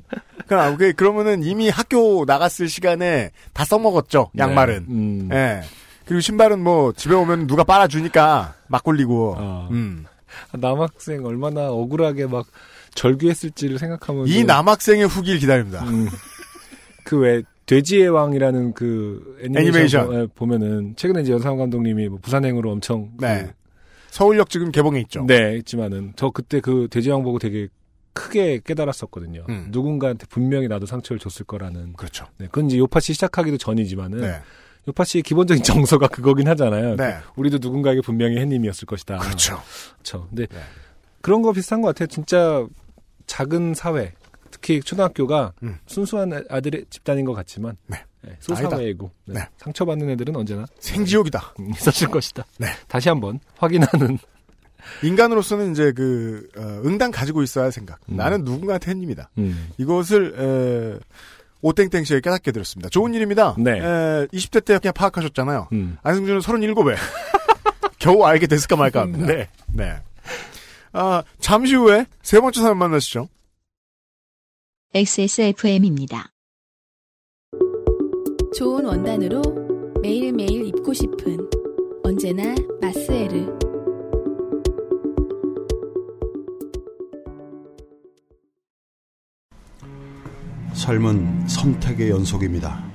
Speaker 1: 그럼 그 그러면은 이미 학교 나갔을 시간에 다 써먹었죠.
Speaker 2: 네.
Speaker 1: 양말은.
Speaker 2: 음.
Speaker 1: 예. 그리고 신발은 뭐 집에 오면 누가 빨아주니까 막 굴리고.
Speaker 2: 어.
Speaker 1: 음.
Speaker 2: 남학생 얼마나 억울하게 막 절규했을지를 생각하면.
Speaker 1: 이 남학생의 후기를 기다립니다.
Speaker 2: 음. 그 왜 돼지의 왕이라는 그 애니메이션,
Speaker 1: 애니메이션.
Speaker 2: 보- 예, 보면은 최근에 이제 연상훈 감독님이 뭐 부산행으로 엄청
Speaker 1: 네. 서울역 지금 개봉해 있죠.
Speaker 2: 그, 네 있지만은 저 그때 그 돼지의 왕 보고 되게 크게 깨달았었거든요.
Speaker 1: 음.
Speaker 2: 누군가한테 분명히 나도 상처를 줬을 거라는.
Speaker 1: 그렇죠.
Speaker 2: 네, 그건 이제 요파 씨 시작하기도 전이지만은
Speaker 1: 네.
Speaker 2: 요파 씨의 기본적인 정서가 그거긴 하잖아요.
Speaker 1: 네.
Speaker 2: 우리도 누군가에게 분명히 햇님이었을 것이다.
Speaker 1: 그렇죠.
Speaker 2: 그렇죠. 근데
Speaker 1: 네.
Speaker 2: 그런 거 비슷한 것 같아요. 진짜 작은 사회, 특히 초등학교가
Speaker 1: 음.
Speaker 2: 순수한 아- 아들의 집단인 것 같지만
Speaker 1: 네.
Speaker 2: 네, 소사회이고 네.
Speaker 1: 네.
Speaker 2: 상처받는 애들은 언제나
Speaker 1: 생지옥이다.
Speaker 2: 음, 있었을 것이다.
Speaker 1: 네.
Speaker 2: 다시 한번 확인하는
Speaker 1: 인간으로서는 이제 그 어, 응당 가지고 있어야 할 생각.
Speaker 2: 음.
Speaker 1: 나는 누군가한테 햇님이다.
Speaker 2: 음.
Speaker 1: 이것을 에, 오땡땡 씨에 깨닫게 되었습니다. 좋은 일입니다.
Speaker 2: 네.
Speaker 1: 에, 20대 때 그냥 파악하셨잖아요.
Speaker 2: 음.
Speaker 1: 안승준은 37에 겨우 알게 됐을까 말까 합니다.
Speaker 2: 네.
Speaker 1: 네. 아, 잠시 후에 세 번째 사연 만나시죠.
Speaker 3: XSFM입니다.
Speaker 11: 좋은 원단으로 매일매일 입고 싶은 언제나 마스에르
Speaker 12: 삶은 선택의 연속입니다.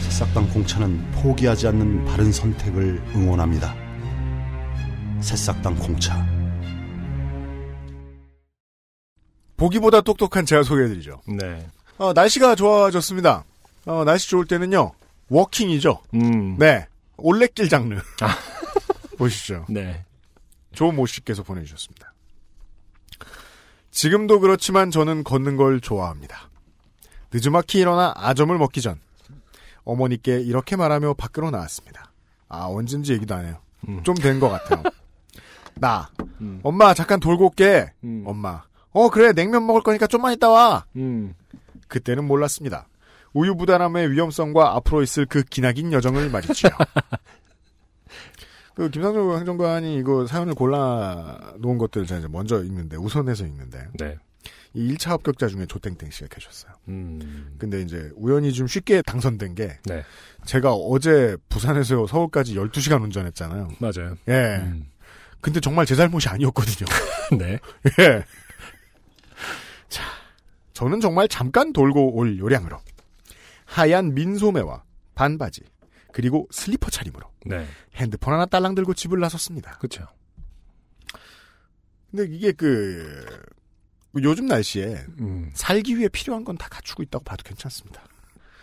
Speaker 12: 새싹당 공차는 포기하지 않는 바른 선택을 응원합니다. 새싹당 공차.
Speaker 1: 보기보다 똑똑한 제가 소개해드리죠.
Speaker 2: 네.
Speaker 1: 어, 날씨가 좋아졌습니다. 어, 날씨 좋을 때는요, 워킹이죠.
Speaker 2: 음.
Speaker 1: 네. 올레길 장르. 보시죠.
Speaker 2: 네.
Speaker 1: 조모 씨께서 보내주셨습니다. 지금도 그렇지만 저는 걷는 걸 좋아합니다. 늦지막히 일어나 아점을 먹기 전 어머니께 이렇게 말하며 밖으로 나왔습니다. 아 언젠지 얘기도 안 해요.
Speaker 2: 음.
Speaker 1: 좀된 것 같아요. 나
Speaker 2: 음.
Speaker 1: 엄마 잠깐 돌고 올게.
Speaker 2: 음.
Speaker 1: 엄마 어 그래 냉면 먹을 거니까 좀만 있다 와.
Speaker 2: 음.
Speaker 1: 그때는 몰랐습니다. 우유부단함의 위험성과 앞으로 있을 그 기나긴 여정을 말이지요. 그 김상조 행정관이 이거 사연을 골라 놓은 것들 제가 이제 먼저 읽는데 우선해서 읽는데
Speaker 2: 네.
Speaker 1: 이 1차 합격자 중에 조땡땡 씨가 계셨어요.
Speaker 2: 음.
Speaker 1: 근데 이제 우연히 좀 쉽게 당선된 게
Speaker 2: 네.
Speaker 1: 제가 어제 부산에서 서울까지 12시간 운전했잖아요.
Speaker 2: 맞아요.
Speaker 1: 예.
Speaker 2: 음.
Speaker 1: 근데 정말 제 잘못이 아니었거든요.
Speaker 2: 네.
Speaker 1: 예. 자, 저는 정말 잠깐 돌고 올 요량으로 하얀 민소매와 반바지 그리고 슬리퍼 차림으로
Speaker 2: 네.
Speaker 1: 핸드폰 하나 딸랑 들고 집을 나섰습니다.
Speaker 2: 그렇죠.
Speaker 1: 근데 이게 그그 요즘 날씨에
Speaker 2: 음.
Speaker 1: 살기 위해 필요한 건 다 갖추고 있다고 봐도 괜찮습니다.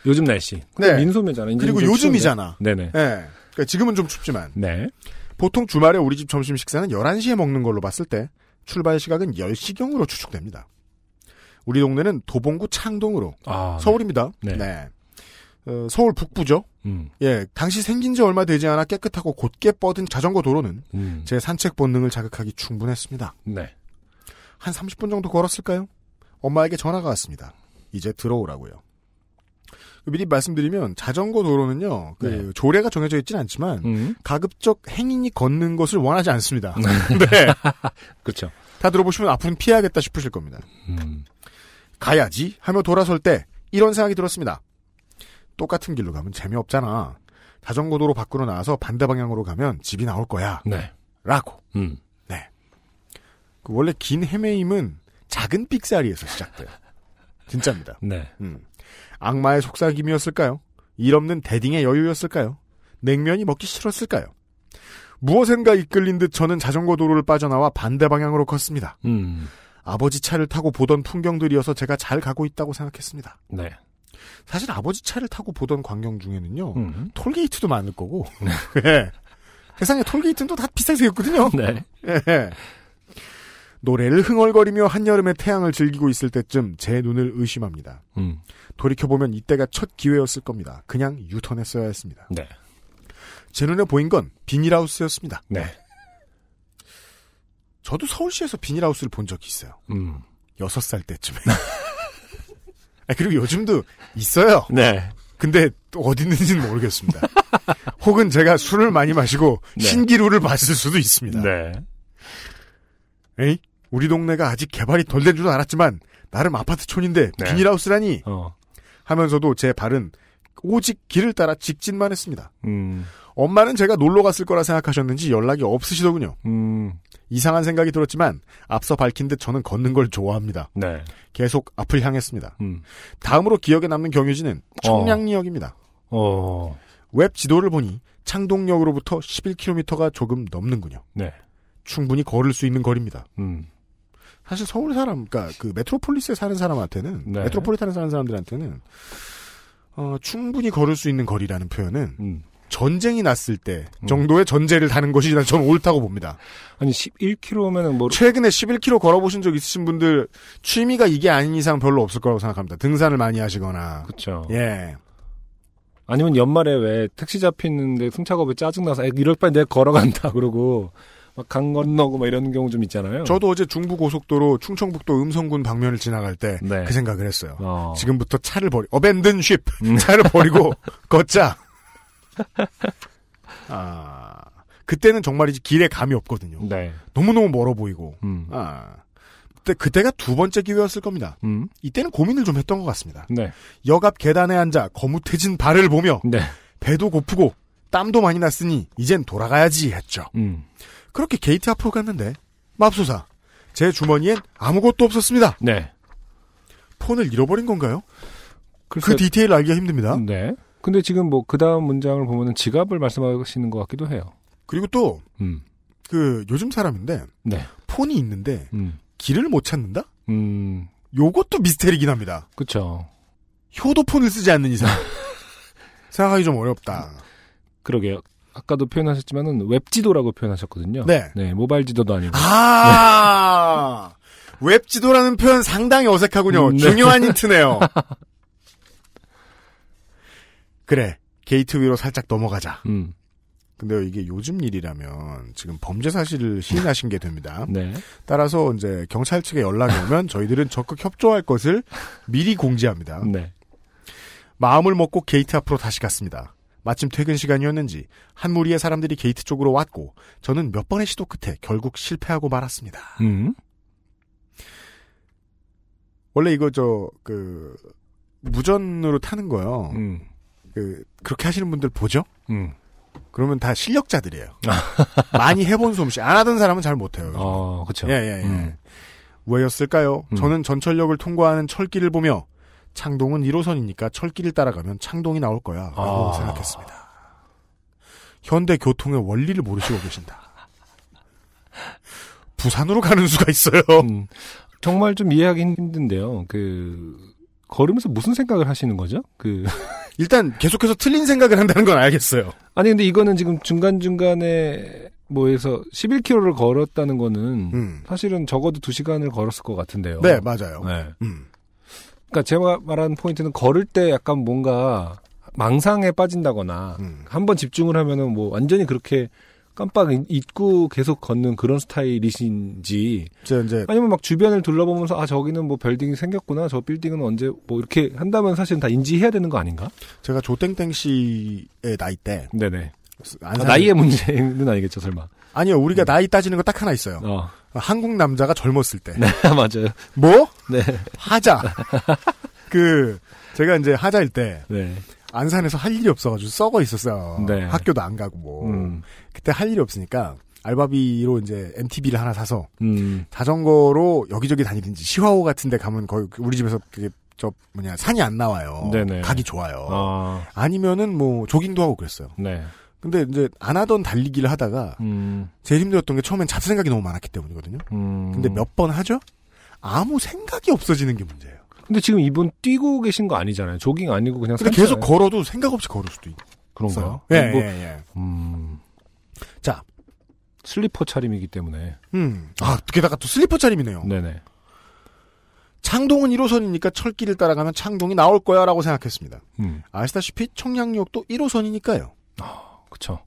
Speaker 2: 요즘 날씨.
Speaker 1: 네.
Speaker 2: 민소매잖아.
Speaker 1: 그리고
Speaker 2: 좀
Speaker 1: 요즘이잖아.
Speaker 2: 추운데. 네네.
Speaker 1: 네. 그러니까 지금은 좀 춥지만
Speaker 2: 네.
Speaker 1: 보통 주말에 우리 집 점심 식사는 11시에 먹는 걸로 봤을 때 출발 시각은 10시경으로 추측됩니다. 우리 동네는 도봉구 창동으로
Speaker 2: 아,
Speaker 1: 서울입니다.
Speaker 2: 네.
Speaker 1: 네. 어, 서울 북부죠.
Speaker 2: 음.
Speaker 1: 예, 당시 생긴 지 얼마 되지 않아 깨끗하고 곧게 뻗은 자전거 도로는
Speaker 2: 음.
Speaker 1: 제 산책 본능을 자극하기 충분했습니다.
Speaker 2: 네.
Speaker 1: 한 30분 정도 걸었을까요? 엄마에게 전화가 왔습니다. 이제 들어오라고요. 미리 말씀드리면 자전거 도로는요, 그
Speaker 2: 네.
Speaker 1: 조례가 정해져 있지는 않지만
Speaker 2: 음.
Speaker 1: 가급적 행인이 걷는 것을 원하지 않습니다. 네.
Speaker 2: 그렇죠.
Speaker 1: 다 들어보시면 앞으로는 피해야겠다 싶으실 겁니다.
Speaker 2: 음.
Speaker 1: 가야지 하며 돌아설 때 이런 생각이 들었습니다. 똑같은 길로 가면 재미없잖아. 자전거 도로 밖으로 나와서 반대 방향으로 가면 집이 나올 거야.
Speaker 2: 네.
Speaker 1: 라고.
Speaker 2: 음.
Speaker 1: 네. 그 원래 긴 헤매임은 작은 삑사리에서 시작돼요. 진짜입니다.
Speaker 2: 네.
Speaker 1: 음. 악마의 속삭임이었을까요? 일 없는 대딩의 여유였을까요? 냉면이 먹기 싫었을까요? 무엇엔가 이끌린 듯 저는 자전거 도로를 빠져나와 반대 방향으로 걷습니다.
Speaker 2: 음.
Speaker 1: 아버지 차를 타고 보던 풍경들이어서 제가 잘 가고 있다고 생각했습니다.
Speaker 2: 네.
Speaker 1: 사실 아버지 차를 타고 보던 광경 중에는요,
Speaker 2: 음.
Speaker 1: 톨게이트도 많을 거고, 예. 세상에 톨게이트는 또 다 비싸게 생겼거든요.
Speaker 2: 네.
Speaker 1: 예. 노래를 흥얼거리며 한여름의 태양을 즐기고 있을 때쯤 제 눈을 의심합니다.
Speaker 2: 음.
Speaker 1: 돌이켜보면 이때가 첫 기회였을 겁니다. 그냥 유턴했어야 했습니다.
Speaker 2: 네.
Speaker 1: 제 눈에 보인 건 비닐하우스였습니다.
Speaker 2: 네.
Speaker 1: 저도 서울시에서 비닐하우스를 본 적이 있어요.
Speaker 2: 음.
Speaker 1: 여섯 살 때쯤에. 아, 그리고 요즘도 있어요.
Speaker 2: 네.
Speaker 1: 근데 또 어디 있는지는 모르겠습니다. 혹은 제가 술을 많이 마시고
Speaker 2: 네.
Speaker 1: 신기루를 봤을 수도 있습니다.
Speaker 2: 네.
Speaker 1: 에이? 우리 동네가 아직 개발이 덜 된 줄은 알았지만 나름 아파트촌인데
Speaker 2: 네.
Speaker 1: 비닐하우스라니
Speaker 2: 어.
Speaker 1: 하면서도 제 발은 오직 길을 따라 직진만 했습니다.
Speaker 2: 음.
Speaker 1: 엄마는 제가 놀러 갔을 거라 생각하셨는지 연락이 없으시더군요.
Speaker 2: 음.
Speaker 1: 이상한 생각이 들었지만 앞서 밝힌 듯 저는 걷는 걸 좋아합니다.
Speaker 2: 네.
Speaker 1: 계속 앞을 향했습니다.
Speaker 2: 음.
Speaker 1: 다음으로 기억에 남는 경유지는 청량리역입니다.
Speaker 2: 어.
Speaker 1: 웹 지도를 보니 창동역으로부터 11km가 조금 넘는군요.
Speaker 2: 네.
Speaker 1: 충분히 걸을 수 있는 거리입니다.
Speaker 2: 음.
Speaker 1: 사실 서울 사람, 그러니까 그 메트로폴리스에 사는 사람한테는
Speaker 2: 네.
Speaker 1: 메트로폴리탄에 사는 사람들한테는 어, 충분히 걸을 수 있는 거리라는 표현은
Speaker 2: 음.
Speaker 1: 전쟁이 났을 때 정도의 전제를 다는 것이 난 저는 옳다고 봅니다.
Speaker 2: 아니 11km면은 뭐
Speaker 1: 최근에 11km 걸어보신 적 있으신 분들 취미가 이게 아닌 이상 별로 없을 거라고 생각합니다. 등산을 많이 하시거나.
Speaker 2: 그렇죠.
Speaker 1: 예.
Speaker 2: 아니면 연말에 왜 택시 잡히는데 승차급에 짜증나서 에, 이럴 바에 내가 걸어간다 그러고 막 강 건너고 막 이런 경우 좀 있잖아요.
Speaker 1: 저도 어제 중부 고속도로 충청북도 음성군 방면을 지나갈 때그
Speaker 2: 네.
Speaker 1: 생각을 했어요.
Speaker 2: 어.
Speaker 1: 지금부터 차를 버리, 어벤든 쉽!
Speaker 2: 음.
Speaker 1: 차를 버리고 걷자! 아, 그때는 정말이지 길에 감이 없거든요.
Speaker 2: 네.
Speaker 1: 너무너무 멀어 보이고.
Speaker 2: 음.
Speaker 1: 아. 그때, 그때가 두 번째 기회였을 겁니다.
Speaker 2: 음.
Speaker 1: 이때는 고민을 좀 했던 것 같습니다.
Speaker 2: 네.
Speaker 1: 역앞 계단에 앉아 거뭇해진 발을 보며
Speaker 2: 네.
Speaker 1: 배도 고프고 땀도 많이 났으니 이젠 돌아가야지 했죠.
Speaker 2: 음.
Speaker 1: 그렇게 게이트 앞으로 갔는데 맙소사 제 주머니엔 아무것도 없었습니다.
Speaker 2: 네.
Speaker 1: 폰을 잃어버린 건가요?
Speaker 2: 글쎄-
Speaker 1: 그 디테일 알기가 힘듭니다.
Speaker 2: 네. 근데 지금 뭐 그 다음 문장을 보면은 지갑을 말씀하시는 것 같기도 해요.
Speaker 1: 그리고 또
Speaker 2: 음.
Speaker 1: 그 요즘 사람인데
Speaker 2: 네.
Speaker 1: 폰이 있는데
Speaker 2: 음.
Speaker 1: 길을 못 찾는다?
Speaker 2: 음.
Speaker 1: 요것도 미스테리긴 합니다.
Speaker 2: 그쵸.
Speaker 1: 효도폰을 쓰지 않는 이상 생각하기 좀 어렵다.
Speaker 2: 그러게요. 아까도 표현하셨지만은 웹지도라고 표현하셨거든요.
Speaker 1: 네.
Speaker 2: 모바일 지도도 아니고.
Speaker 1: 아 웹지도라는 표현 상당히 어색하군요.
Speaker 2: 음, 네.
Speaker 1: 중요한 힌트네요. 그래 게이트 위로 살짝 넘어가자.
Speaker 2: 음.
Speaker 1: 근데요 이게 요즘 일이라면 지금 범죄 사실을 시인하신 게 됩니다.
Speaker 2: 네.
Speaker 1: 따라서 이제 경찰 측에 연락이 오면 저희들은 적극 협조할 것을 미리 공지합니다.
Speaker 2: 네.
Speaker 1: 마음을 먹고 게이트 앞으로 다시 갔습니다. 마침 퇴근 시간이었는지 한 무리의 사람들이 게이트 쪽으로 왔고 저는 몇 번의 시도 끝에 결국 실패하고 말았습니다.
Speaker 2: 음.
Speaker 1: 원래 이거 저 그 무전으로 타는 거요.
Speaker 2: 음.
Speaker 1: 그 그렇게 하시는 분들 보죠?
Speaker 2: 음.
Speaker 1: 그러면 다 실력자들이에요. 많이 해본 솜씨. 안 하던 사람은 잘 못해요.
Speaker 2: 어, 그쵸.
Speaker 1: 예, 예, 예.
Speaker 2: 음.
Speaker 1: 왜였을까요?
Speaker 2: 음.
Speaker 1: 저는 전철역을 통과하는 철길을 보며 창동은 1호선이니까 철길을 따라가면 창동이 나올 거야. 라고
Speaker 2: 아.
Speaker 1: 생각했습니다. 현대 교통의 원리를 모르시고 계신다. 부산으로 가는 수가 있어요.
Speaker 2: 음. 정말 좀 이해하기 힘든데요. 그 걸으면서 무슨 생각을 하시는 거죠? 그
Speaker 1: 일단 계속해서 틀린 생각을 한다는 건 알겠어요.
Speaker 2: 아니 근데 이거는 지금 중간 중간에 뭐에서 11km를 걸었다는 거는
Speaker 1: 음.
Speaker 2: 사실은 적어도 2 시간을 걸었을 것 같은데요.
Speaker 1: 네, 맞아요.
Speaker 2: 네.
Speaker 1: 음.
Speaker 2: 그러니까 제가 말하는 포인트는 걸을 때 약간 뭔가 망상에 빠진다거나
Speaker 1: 음.
Speaker 2: 한번 집중을 하면은 뭐 완전히 그렇게 깜빡 잊고 계속 걷는 그런 스타일이신지
Speaker 1: 저 이제
Speaker 2: 아니면 막 주변을 둘러보면서 아 저기는 뭐 빌딩이 생겼구나 저 빌딩은 언제 뭐 이렇게 한다면 사실은 다 인지해야 되는 거 아닌가?
Speaker 1: 제가 조땡땡 씨의 나이 때
Speaker 2: 네네. 아, 나이의 문제는 아니겠죠 설마.
Speaker 1: 아니요, 우리가 나이 따지는 거 딱 하나 있어요.
Speaker 2: 어.
Speaker 1: 한국 남자가 젊었을 때.
Speaker 2: 네 맞아요.
Speaker 1: 뭐?
Speaker 2: 네.
Speaker 1: 하자. 그 제가 이제 하자일 때
Speaker 2: 네.
Speaker 1: 안산에서 할 일이 없어가지고 썩어 있었어요.
Speaker 2: 네.
Speaker 1: 학교도 안 가고 뭐.
Speaker 2: 음.
Speaker 1: 그때 할 일이 없으니까 알바비로 이제 MTB를 하나 사서
Speaker 2: 음.
Speaker 1: 자전거로 여기저기 다니든지 시화호 같은데 가면 거의 우리 집에서 그게 저 뭐냐 산이 안 나와요.
Speaker 2: 네네.
Speaker 1: 가기 좋아요.
Speaker 2: 아.
Speaker 1: 아니면은 뭐 조깅도 하고 그랬어요.
Speaker 2: 네.
Speaker 1: 근데 이제 안 하던 달리기를 하다가
Speaker 2: 음.
Speaker 1: 제일 힘들었던 게 처음엔 잡생각이 너무 많았기 때문이거든요.
Speaker 2: 음.
Speaker 1: 근데 몇 번 하죠? 아무 생각이 없어지는 게 문제예요.
Speaker 2: 근데 지금 이분 뛰고 계신 거 아니잖아요. 조깅 아니고 그냥
Speaker 1: 근데 계속
Speaker 2: 아니에요?
Speaker 1: 걸어도 생각 없이 걸을 수도 있고.
Speaker 2: 그런가요?
Speaker 1: 예,
Speaker 2: 뭐,
Speaker 1: 예, 예.
Speaker 2: 음.
Speaker 1: 자,
Speaker 2: 슬리퍼 차림이기 때문에.
Speaker 1: 음. 아, 게다가 또 슬리퍼 차림이네요.
Speaker 2: 네네.
Speaker 1: 창동은 1호선이니까 철길을 따라가면 창동이 나올 거야 라고 생각했습니다.
Speaker 2: 음.
Speaker 1: 아시다시피 청량역도 1호선이니까요.
Speaker 2: 그쵸.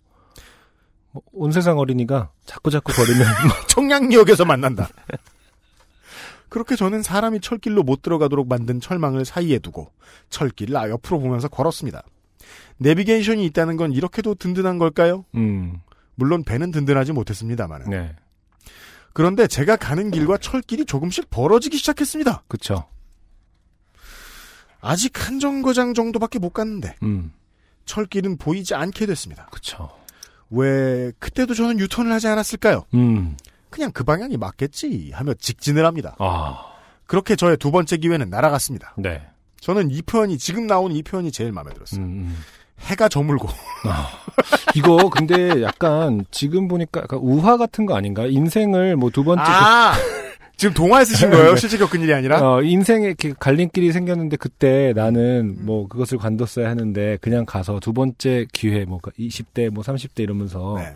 Speaker 2: 뭐, 온 세상 어린이가 자꾸 자꾸 걸으면
Speaker 1: 청량역에서 만난다. 그렇게 저는 사람이 철길로 못 들어가도록 만든 철망을 사이에 두고 철길을 아 옆으로 보면서 걸었습니다. 내비게이션이 있다는 건 이렇게도 든든한 걸까요?
Speaker 2: 음.
Speaker 1: 물론 배는 든든하지 못했습니다만.
Speaker 2: 네.
Speaker 1: 그런데 제가 가는 길과 철길이 조금씩 벌어지기 시작했습니다.
Speaker 2: 그쵸.
Speaker 1: 아직 한 정거장 정도밖에 못 갔는데
Speaker 2: 음.
Speaker 1: 철길은 보이지 않게 됐습니다.
Speaker 2: 그쵸.
Speaker 1: 왜 그때도 저는 유턴을 하지 않았을까요?
Speaker 2: 음.
Speaker 1: 그냥 그 방향이 맞겠지 하며 직진을 합니다.
Speaker 2: 아.
Speaker 1: 그렇게 저의 두 번째 기회는 날아갔습니다.
Speaker 2: 네.
Speaker 1: 저는 이 표현이 지금 나온 이 표현이 제일 마음에 들었어요.
Speaker 2: 음.
Speaker 1: 해가 저물고
Speaker 2: 이거 근데 약간 지금 보니까 약간 우화 같은 거 아닌가? 인생을 뭐 두 번째
Speaker 1: 아 지금 동화에 쓰신 거예요?
Speaker 2: 네.
Speaker 1: 실제 겪은 일이 아니라?
Speaker 2: 어, 인생에 이렇게 갈림길이 생겼는데 그때 나는 뭐 그것을 관뒀어야 하는데 그냥 가서 두 번째 기회 뭐 20대 뭐 30대 이러면서
Speaker 1: 네.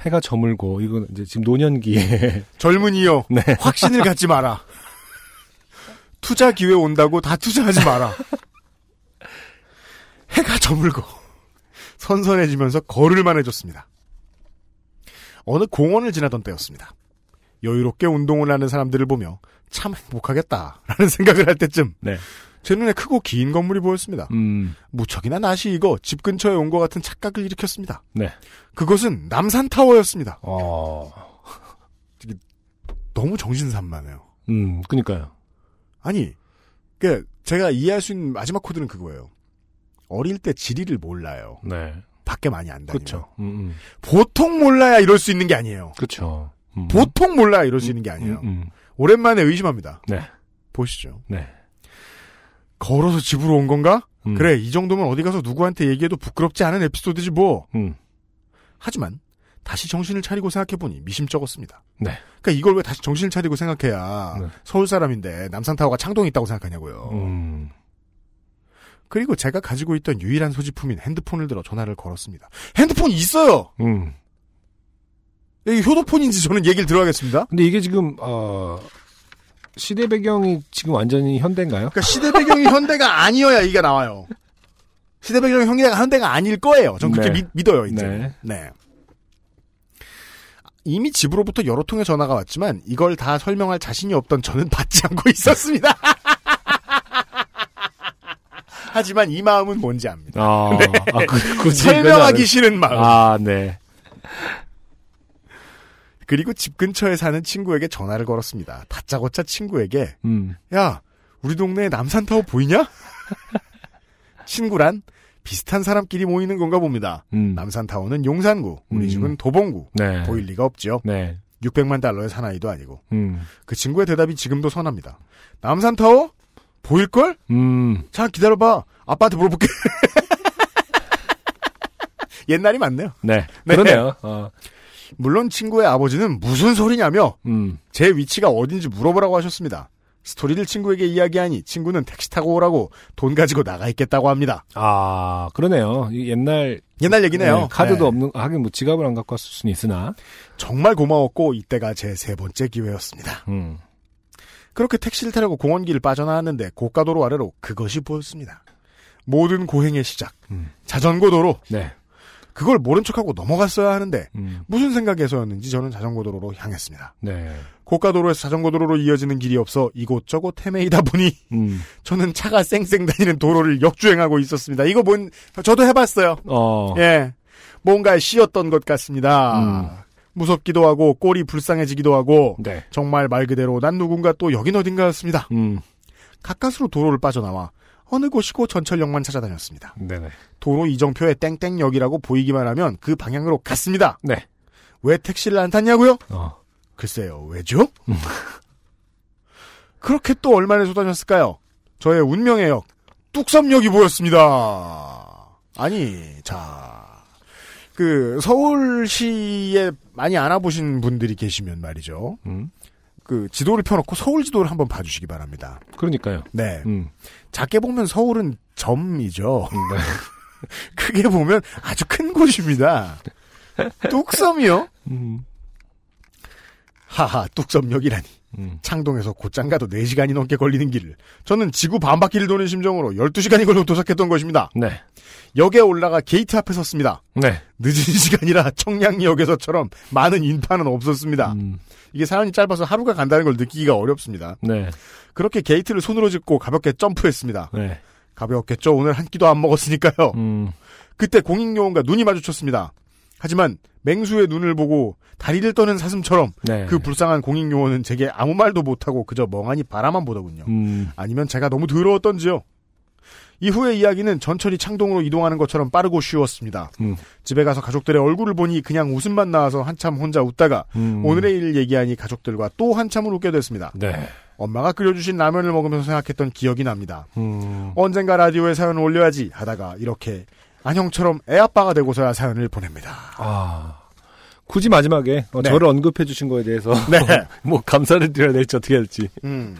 Speaker 2: 해가 저물고 이건 이제 지금 노년기에
Speaker 1: 젊은이요.
Speaker 2: 네.
Speaker 1: 확신을 갖지 마라. 투자 기회 온다고 다 투자하지 마라. 해가 저물고 선선해지면서 걸을만 해졌습니다. 어느 공원을 지나던 때였습니다. 여유롭게 운동을 하는 사람들을 보며 참 행복하겠다라는 생각을 할 때쯤
Speaker 2: 네.
Speaker 1: 제 눈에 크고 긴 건물이 보였습니다.
Speaker 2: 음.
Speaker 1: 무척이나 낯이 익어 집 근처에 온 것 같은 착각을 일으켰습니다.
Speaker 2: 네.
Speaker 1: 그것은 남산타워였습니다.
Speaker 2: 어.
Speaker 1: 너무 정신산만해요.
Speaker 2: 음, 그니까요.
Speaker 1: 아니, 그 제가 이해할 수 있는 마지막 코드는 그거예요. 어릴 때 지리를 몰라요.
Speaker 2: 네.
Speaker 1: 밖에 많이 안 다니면.
Speaker 2: 그쵸. 음, 음.
Speaker 1: 보통 몰라야 이럴 수 있는 게 아니에요.
Speaker 2: 그쵸. 음.
Speaker 1: 보통 몰라야 이럴 수 있는 게 아니에요.
Speaker 2: 음, 음.
Speaker 1: 오랜만에 의심합니다.
Speaker 2: 네.
Speaker 1: 보시죠.
Speaker 2: 네.
Speaker 1: 걸어서 집으로 온 건가?
Speaker 2: 음.
Speaker 1: 그래, 이 정도면 어디 가서 누구한테 얘기해도 부끄럽지 않은 에피소드지 뭐.
Speaker 2: 음.
Speaker 1: 하지만 다시 정신을 차리고 생각해보니 미심쩍었습니다.
Speaker 2: 네.
Speaker 1: 그러니까 이걸 왜 다시 정신을 차리고 생각해야
Speaker 2: 네.
Speaker 1: 서울 사람인데 남산타워가 창동에 있다고 생각하냐고요.
Speaker 2: 음.
Speaker 1: 그리고 제가 가지고 있던 유일한 소지품인 핸드폰을 들어 전화를 걸었습니다. 핸드폰 있어요.
Speaker 2: 음.
Speaker 1: 이게 효도폰인지 저는 얘기를 들어가겠습니다.
Speaker 2: 근데 이게 지금 어 시대 배경이 지금 완전히 현대인가요?
Speaker 1: 그러니까 시대 배경이 현대가 아니어야 이게 나와요. 시대 배경이 현대가 현대가 아닐 거예요. 전 그렇게
Speaker 2: 네.
Speaker 1: 믿, 믿어요 이제.
Speaker 2: 네.
Speaker 1: 네. 이미 집으로부터 여러 통의 전화가 왔지만 이걸 다 설명할 자신이 없던 저는 받지 않고 있었습니다. 하지만 이 마음은 뭔지 압니다.
Speaker 2: 아,
Speaker 1: 네.
Speaker 2: 아 그, 굳이
Speaker 1: 설명하기 싫은 마음.
Speaker 2: 아, 네.
Speaker 1: 그리고 집 근처에 사는 친구에게 전화를 걸었습니다. 다짜고짜 친구에게
Speaker 2: 음.
Speaker 1: 야 우리 동네에 남산타워 보이냐? 친구란 비슷한 사람끼리 모이는 건가 봅니다.
Speaker 2: 음.
Speaker 1: 남산타워는 용산구, 우리
Speaker 2: 음.
Speaker 1: 집은 도봉구.
Speaker 2: 네.
Speaker 1: 보일 리가 없죠.
Speaker 2: 네.
Speaker 1: 600만 달러의 사나이도 아니고.
Speaker 2: 음.
Speaker 1: 그 친구의 대답이 지금도 선합니다. 남산타워? 보일걸?
Speaker 2: 음.
Speaker 1: 자, 기다려봐. 아빠한테 물어볼게. 옛날이 맞네요.
Speaker 2: 네.
Speaker 1: 네.
Speaker 2: 그러네요. 어.
Speaker 1: 물론 친구의 아버지는 무슨 소리냐며
Speaker 2: 음.
Speaker 1: 제 위치가 어딘지 물어보라고 하셨습니다. 스토리를 친구에게 이야기하니 친구는 택시 타고 오라고 돈 가지고 나가 있겠다고 합니다.
Speaker 2: 아, 그러네요. 이 옛날
Speaker 1: 옛날 얘기네요.
Speaker 2: 네, 카드도
Speaker 1: 네.
Speaker 2: 없는 하긴 뭐 지갑을 안 갖고 왔을 수는 있으나.
Speaker 1: 정말 고마웠고 이때가 제 세 번째 기회였습니다.
Speaker 2: 음.
Speaker 1: 그렇게 택시를 타려고 공원길을 빠져나왔는데 고가도로 아래로 그것이 보였습니다. 모든 고행의 시작.
Speaker 2: 음.
Speaker 1: 자전거 도로.
Speaker 2: 네.
Speaker 1: 그걸 모른 척하고 넘어갔어야 하는데
Speaker 2: 음.
Speaker 1: 무슨 생각에서였는지 저는 자전거 도로로 향했습니다.
Speaker 2: 네.
Speaker 1: 고가 도로에서 자전거 도로로 이어지는 길이 없어 이곳저곳 헤매이다 보니
Speaker 2: 음.
Speaker 1: 저는 차가 쌩쌩 다니는 도로를 역주행하고 있었습니다. 이거 뭔 저도 해봤어요.
Speaker 2: 어.
Speaker 1: 예, 뭔가 씌었던 것 같습니다.
Speaker 2: 음.
Speaker 1: 무섭기도 하고 꼴이 불쌍해지기도 하고
Speaker 2: 네.
Speaker 1: 정말 말 그대로 난 누군가 또 여긴 어딘가였습니다.
Speaker 2: 음.
Speaker 1: 가까스로 도로를 빠져나와 어느 곳이고 전철역만 찾아다녔습니다.
Speaker 2: 네네.
Speaker 1: 도로 이정표에 땡땡역이라고 보이기만 하면 그 방향으로 갔습니다.
Speaker 2: 네.
Speaker 1: 왜 택시를 안 탔냐고요?
Speaker 2: 어.
Speaker 1: 글쎄요, 왜죠? 그렇게 또 얼마나 쏟아졌을까요? 저의 운명의 역, 뚝섬역이 보였습니다. 아니, 자, 그, 서울시에 많이 알아보신 분들이 계시면 말이죠.
Speaker 2: 음.
Speaker 1: 그, 지도를 펴놓고 서울 지도를 한번 봐주시기 바랍니다.
Speaker 2: 그러니까요.
Speaker 1: 네.
Speaker 2: 음.
Speaker 1: 작게 보면 서울은 점이죠.
Speaker 2: 네.
Speaker 1: 크게 보면 아주 큰 곳입니다. 뚝섬이요?
Speaker 2: 음.
Speaker 1: 하하, 뚝섬역이라니.
Speaker 2: 음.
Speaker 1: 창동에서 곧장 가도 4시간이 넘게 걸리는 길을 저는 지구 반바퀴를 도는 심정으로 12시간이 걸려 도착했던 것입니다.
Speaker 2: 네.
Speaker 1: 역에 올라가 게이트 앞에 섰습니다.
Speaker 2: 네.
Speaker 1: 늦은 시간이라 청량리역에서처럼 많은 인파는 없었습니다.
Speaker 2: 음.
Speaker 1: 이게 사연이 짧아서 하루가 간다는 걸 느끼기가 어렵습니다.
Speaker 2: 네.
Speaker 1: 그렇게 게이트를 손으로 짚고 가볍게 점프했습니다.
Speaker 2: 네.
Speaker 1: 가벼웠겠죠. 오늘 한 끼도 안 먹었으니까요.
Speaker 2: 음.
Speaker 1: 그때 공익요원과 눈이 마주쳤습니다. 하지만 맹수의 눈을 보고 다리를 떠는 사슴처럼
Speaker 2: 네.
Speaker 1: 그 불쌍한 공익 요원은 제게 아무 말도 못하고 그저 멍하니 바라만 보더군요.
Speaker 2: 음.
Speaker 1: 아니면 제가 너무 더러웠던지요. 이후의 이야기는 전철이 창동으로 이동하는 것처럼 빠르고 쉬웠습니다.
Speaker 2: 음.
Speaker 1: 집에 가서 가족들의 얼굴을 보니 그냥 웃음만 나와서 한참 혼자 웃다가
Speaker 2: 음.
Speaker 1: 오늘의 일을 얘기하니 가족들과 또 한참을 웃게 됐습니다.
Speaker 2: 네.
Speaker 1: 엄마가 끓여주신 라면을 먹으면서 생각했던 기억이 납니다.
Speaker 2: 음.
Speaker 1: 언젠가 라디오에 사연을 올려야지 하다가 이렇게 안형처럼 애아빠가 되고서야 사연을 보냅니다.
Speaker 2: 아. 굳이 마지막에 어,
Speaker 1: 네.
Speaker 2: 저를 언급해 주신 거에 대해서
Speaker 1: 네.
Speaker 2: 뭐 감사를 드려야 될지 어떻게 할지.
Speaker 1: 음.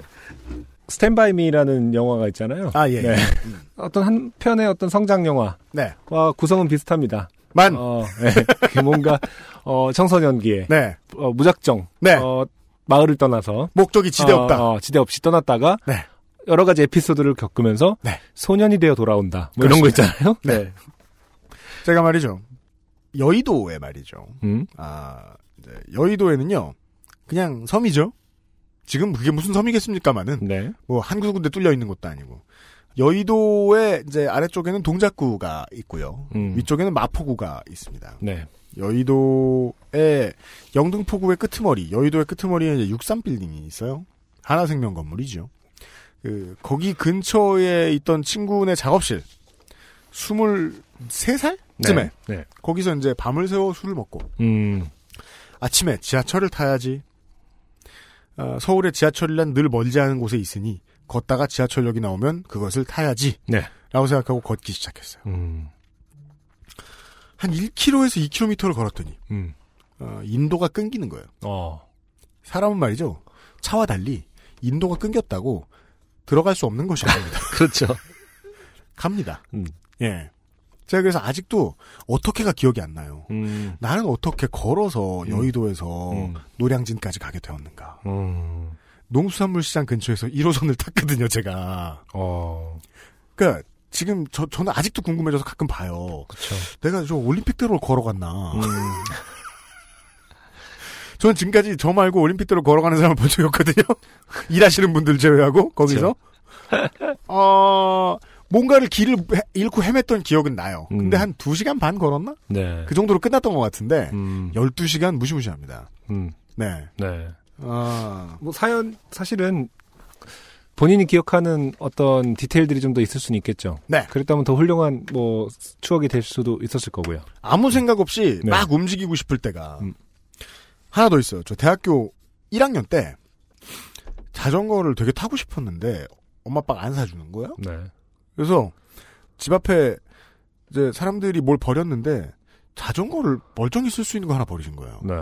Speaker 2: 스탠바이 미라는 영화가 있잖아요.
Speaker 1: 아, 예.
Speaker 2: 네.
Speaker 1: 음.
Speaker 2: 어떤 한 편의 어떤 성장 영화와
Speaker 1: 네.
Speaker 2: 구성은 비슷합니다.
Speaker 1: 만.
Speaker 2: 어, 네. 그 뭔가 어, 청소년기에
Speaker 1: 네.
Speaker 2: 어, 무작정
Speaker 1: 네.
Speaker 2: 어, 마을을 떠나서
Speaker 1: 목적이 지대 없다.
Speaker 2: 어, 어, 지대 없이 떠났다가
Speaker 1: 네.
Speaker 2: 여러 가지 에피소드를 겪으면서
Speaker 1: 네.
Speaker 2: 소년이 되어 돌아온다. 뭐 이런 거. 있잖아요.
Speaker 1: 네. 제가 말이죠. 여의도에 말이죠.
Speaker 2: 음.
Speaker 1: 아, 여의도에는요. 그냥 섬이죠. 지금 그게 무슨 섬이겠습니까마는
Speaker 2: 네.
Speaker 1: 뭐 한두 군데 뚫려 있는 것도 아니고 여의도의 이제 아래쪽에는 동작구가 있고요.
Speaker 2: 음.
Speaker 1: 위쪽에는 마포구가 있습니다.
Speaker 2: 네.
Speaker 1: 여의도의 영등포구의 끄트머리, 여의도의 끄트머리에 이제 63빌딩이 있어요. 하나생명 건물이죠. 그, 거기 근처에 있던 친구네 작업실, 23살? 쯤에,
Speaker 2: 네.
Speaker 1: 거기서 이제 밤을 새워 술을 먹고,
Speaker 2: 음.
Speaker 1: 아침에 지하철을 타야지. 어, 서울의 지하철이란 늘 멀지 않은 곳에 있으니, 걷다가 지하철역이 나오면 그것을 타야지.
Speaker 2: 네.
Speaker 1: 라고 생각하고 걷기 시작했어요.
Speaker 2: 음.
Speaker 1: 한 1km에서 2km를 걸었더니,
Speaker 2: 음.
Speaker 1: 어, 인도가 끊기는 거예요.
Speaker 2: 어.
Speaker 1: 사람은 말이죠. 차와 달리 인도가 끊겼다고 들어갈 수 없는 것이 아닙니다.
Speaker 2: 그렇죠.
Speaker 1: 갑니다.
Speaker 2: 음.
Speaker 1: 예. 제가 그래서 아직도 어떻게가 기억이 안 나요.
Speaker 2: 음.
Speaker 1: 나는 어떻게 걸어서 여의도에서
Speaker 2: 음.
Speaker 1: 노량진까지 가게 되었는가.
Speaker 2: 음.
Speaker 1: 농수산물 시장 근처에서 1호선을 탔거든요, 제가.
Speaker 2: 어.
Speaker 1: 그러니까 지금 저 저는 아직도 궁금해져서 가끔 봐요.
Speaker 2: 그렇죠.
Speaker 1: 내가 저 올림픽대로 걸어갔나.
Speaker 2: 음.
Speaker 1: 저는 지금까지 저 말고 올림픽대로 걸어가는 사람을 본 적이 없거든요. 일하시는 분들 제외하고 거기서 어 뭔가를 길을 헤- 잃고 헤맸던 기억은 나요.
Speaker 2: 음.
Speaker 1: 근데 한 2시간 반 걸었나?
Speaker 2: 네.
Speaker 1: 그 정도로 끝났던 것 같은데
Speaker 2: 음.
Speaker 1: 12시간 무시무시합니다.
Speaker 2: 음.
Speaker 1: 네.
Speaker 2: 네.
Speaker 1: 아,
Speaker 2: 뭐 사연 사실은 본인이 기억하는 어떤 디테일들이 좀 더 있을 수는 있겠죠.
Speaker 1: 네.
Speaker 2: 그랬다면 더 훌륭한 뭐 추억이 될 수도 있었을 거고요.
Speaker 1: 아무 생각 없이
Speaker 2: 네.
Speaker 1: 막 움직이고 싶을 때가
Speaker 2: 음.
Speaker 1: 하나 더 있어요. 저 대학교 1학년 때 자전거를 되게 타고 싶었는데 엄마 아빠가 안 사주는 거예요.
Speaker 2: 네.
Speaker 1: 그래서 집 앞에 이제 사람들이 뭘 버렸는데 자전거를 멀쩡히 쓸 수 있는 거 하나 버리신 거예요.
Speaker 2: 네.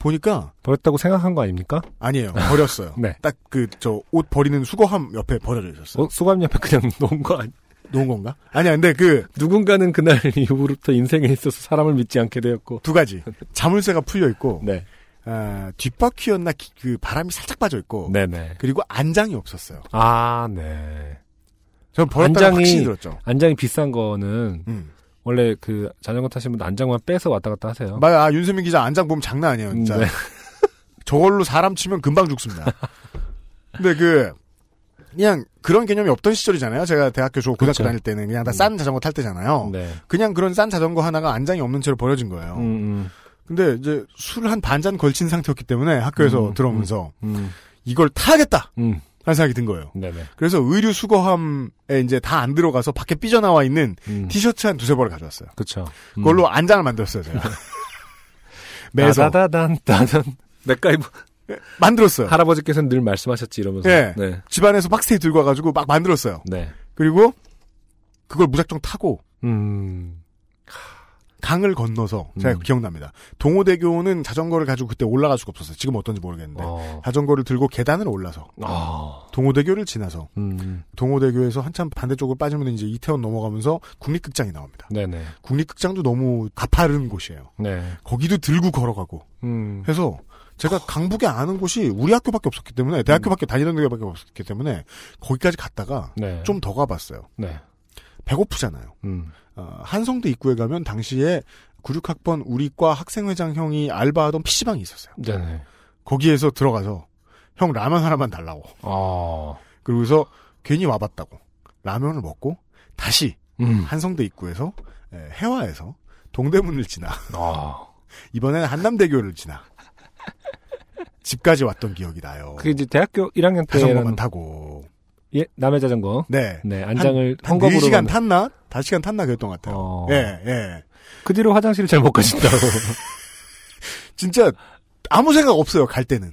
Speaker 1: 보니까
Speaker 2: 버렸다고 생각한 거 아닙니까?
Speaker 1: 아니에요. 버렸어요.
Speaker 2: 네.
Speaker 1: 딱 그 저 옷 버리는 수거함 옆에 버려져 있었어요.
Speaker 2: 어, 수감 옆에 그냥 놓은 거 아니?
Speaker 1: 놓은 건가? 아니야. 근데 그
Speaker 2: 누군가는 그날 이후부터 인생에 있어서 사람을 믿지 않게 되었고
Speaker 1: 두 가지 자물쇠가 풀려 있고
Speaker 2: 네.
Speaker 1: 아, 뒷바퀴였나 기- 그 바람이 살짝 빠져 있고
Speaker 2: 네네.
Speaker 1: 그리고 안장이 없었어요.
Speaker 2: 아, 네.
Speaker 1: 전 들었죠.
Speaker 2: 안장이 비싼 거는
Speaker 1: 음.
Speaker 2: 원래 그 자전거 타시는 분들 안장만 빼서 왔다 갔다 하세요.
Speaker 1: 맞아. 아, 윤세민 기자 안장 보면 장난 아니에요. 진짜.
Speaker 2: 네.
Speaker 1: 저걸로 사람 치면 금방 죽습니다. 근데 그 그냥 그런 개념이 없던 시절이잖아요. 제가 대학교 조 고등학교
Speaker 2: 그렇죠.
Speaker 1: 다닐 때는 그냥 다 싼 자전거 탈 때잖아요.
Speaker 2: 네.
Speaker 1: 그냥 그런 싼 자전거 하나가 안장이 없는 채로 버려진 거예요.
Speaker 2: 음, 음,
Speaker 1: 근데 이제 술 한 반 잔 걸친 상태였기 때문에 학교에서
Speaker 2: 음,
Speaker 1: 들어오면서
Speaker 2: 음,
Speaker 1: 이걸 타야겠다
Speaker 2: 음.
Speaker 1: 하는 생각이 든 거예요.
Speaker 2: 네네.
Speaker 1: 그래서 의류 수거함에 이제 다 안 들어가서 밖에 삐져나와 있는
Speaker 2: 음.
Speaker 1: 티셔츠 한 두세 벌을 가져왔어요.
Speaker 2: 그쵸. 음.
Speaker 1: 그걸로 안장을 만들었어요, 제가. 매서
Speaker 2: 따다단, 따단. 맥가이브.
Speaker 1: 만들었어요.
Speaker 2: 할아버지께서는 늘 말씀하셨지, 이러면서.
Speaker 1: 예.
Speaker 2: 네.
Speaker 1: 집안에서 박스에 들고 와가지고 막 만들었어요.
Speaker 2: 네.
Speaker 1: 그리고 그걸 무작정 타고
Speaker 2: 음.
Speaker 1: 강을 건너서 제가
Speaker 2: 음.
Speaker 1: 기억납니다. 동호대교는 자전거를 가지고 그때 올라갈 수가 없었어요. 지금 어떤지 모르겠는데
Speaker 2: 어.
Speaker 1: 자전거를 들고 계단을 올라서
Speaker 2: 아.
Speaker 1: 동호대교를 지나서
Speaker 2: 음.
Speaker 1: 동호대교에서 한참 반대쪽으로 빠지면 이제 이태원 넘어가면서 국립극장이 나옵니다.
Speaker 2: 네네.
Speaker 1: 국립극장도 너무 가파른 곳이에요.
Speaker 2: 네.
Speaker 1: 거기도 들고 걸어가고
Speaker 2: 음.
Speaker 1: 해서 제가 강북에 아는 곳이 우리 학교밖에 없었기 때문에 대학교밖에 다니던 데밖에 없었기 때문에 거기까지 갔다가
Speaker 2: 네.
Speaker 1: 좀더 가봤어요.
Speaker 2: 네.
Speaker 1: 배고프잖아요.
Speaker 2: 음.
Speaker 1: 어, 한성대 입구에 가면 당시에 96학번 우리과 학생회장 형이 알바하던 PC방이 있었어요.
Speaker 2: 네네.
Speaker 1: 거기에서 들어가서 형 라면 하나만 달라고.
Speaker 2: 아.
Speaker 1: 그러고서 괜히 와봤다고 라면을 먹고 다시
Speaker 2: 음.
Speaker 1: 한성대 입구에서 에, 해화에서 동대문을 지나
Speaker 2: 아.
Speaker 1: 이번에는 한남대교를 지나 집까지 왔던 기억이 나요.
Speaker 2: 그게 이제 대학교 1학년 때.
Speaker 1: 자전거만 타고
Speaker 2: 예, 남의 자전거.
Speaker 1: 네.
Speaker 2: 네, 안장을 헝겊으로
Speaker 1: 4시간
Speaker 2: 만든-
Speaker 1: 탔나? 5시간 탔나 그랬던 것 같아요.
Speaker 2: 어.
Speaker 1: 예, 예.
Speaker 2: 그 뒤로 화장실을 잘 못 가신다고.
Speaker 1: 진짜 아무 생각 없어요, 갈 때는.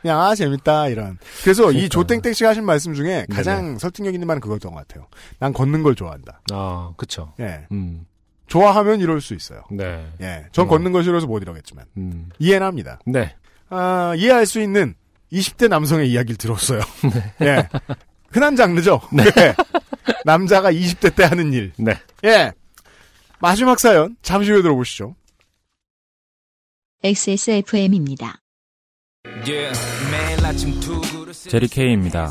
Speaker 1: 그냥 아 재밌다 이런. 그래서 이
Speaker 2: 그러니까.
Speaker 1: 조땡땡 씨가 하신 말씀 중에 가장 설득력 있는 말은 그거였던 것 같아요. 난 걷는 걸 좋아한다.
Speaker 2: 아, 그쵸.
Speaker 1: 예.
Speaker 2: 음.
Speaker 1: 좋아하면 이럴 수 있어요.
Speaker 2: 네.
Speaker 1: 예. 전
Speaker 2: 음.
Speaker 1: 걷는 걸 싫어서 못 이러겠지만.
Speaker 2: 음.
Speaker 1: 이해는 합니다.
Speaker 2: 네.
Speaker 1: 아, 이해할 수 있는 20대 남성의 이야기를 들었어요.
Speaker 2: 네.
Speaker 1: 예. 흔한 장르죠. 네. 남자가 20대 때 하는 일.
Speaker 2: 네.
Speaker 1: 예. 마지막 사연 잠시 후에 들어보시죠.
Speaker 3: XSFM입니다.
Speaker 13: 제리 케이입니다.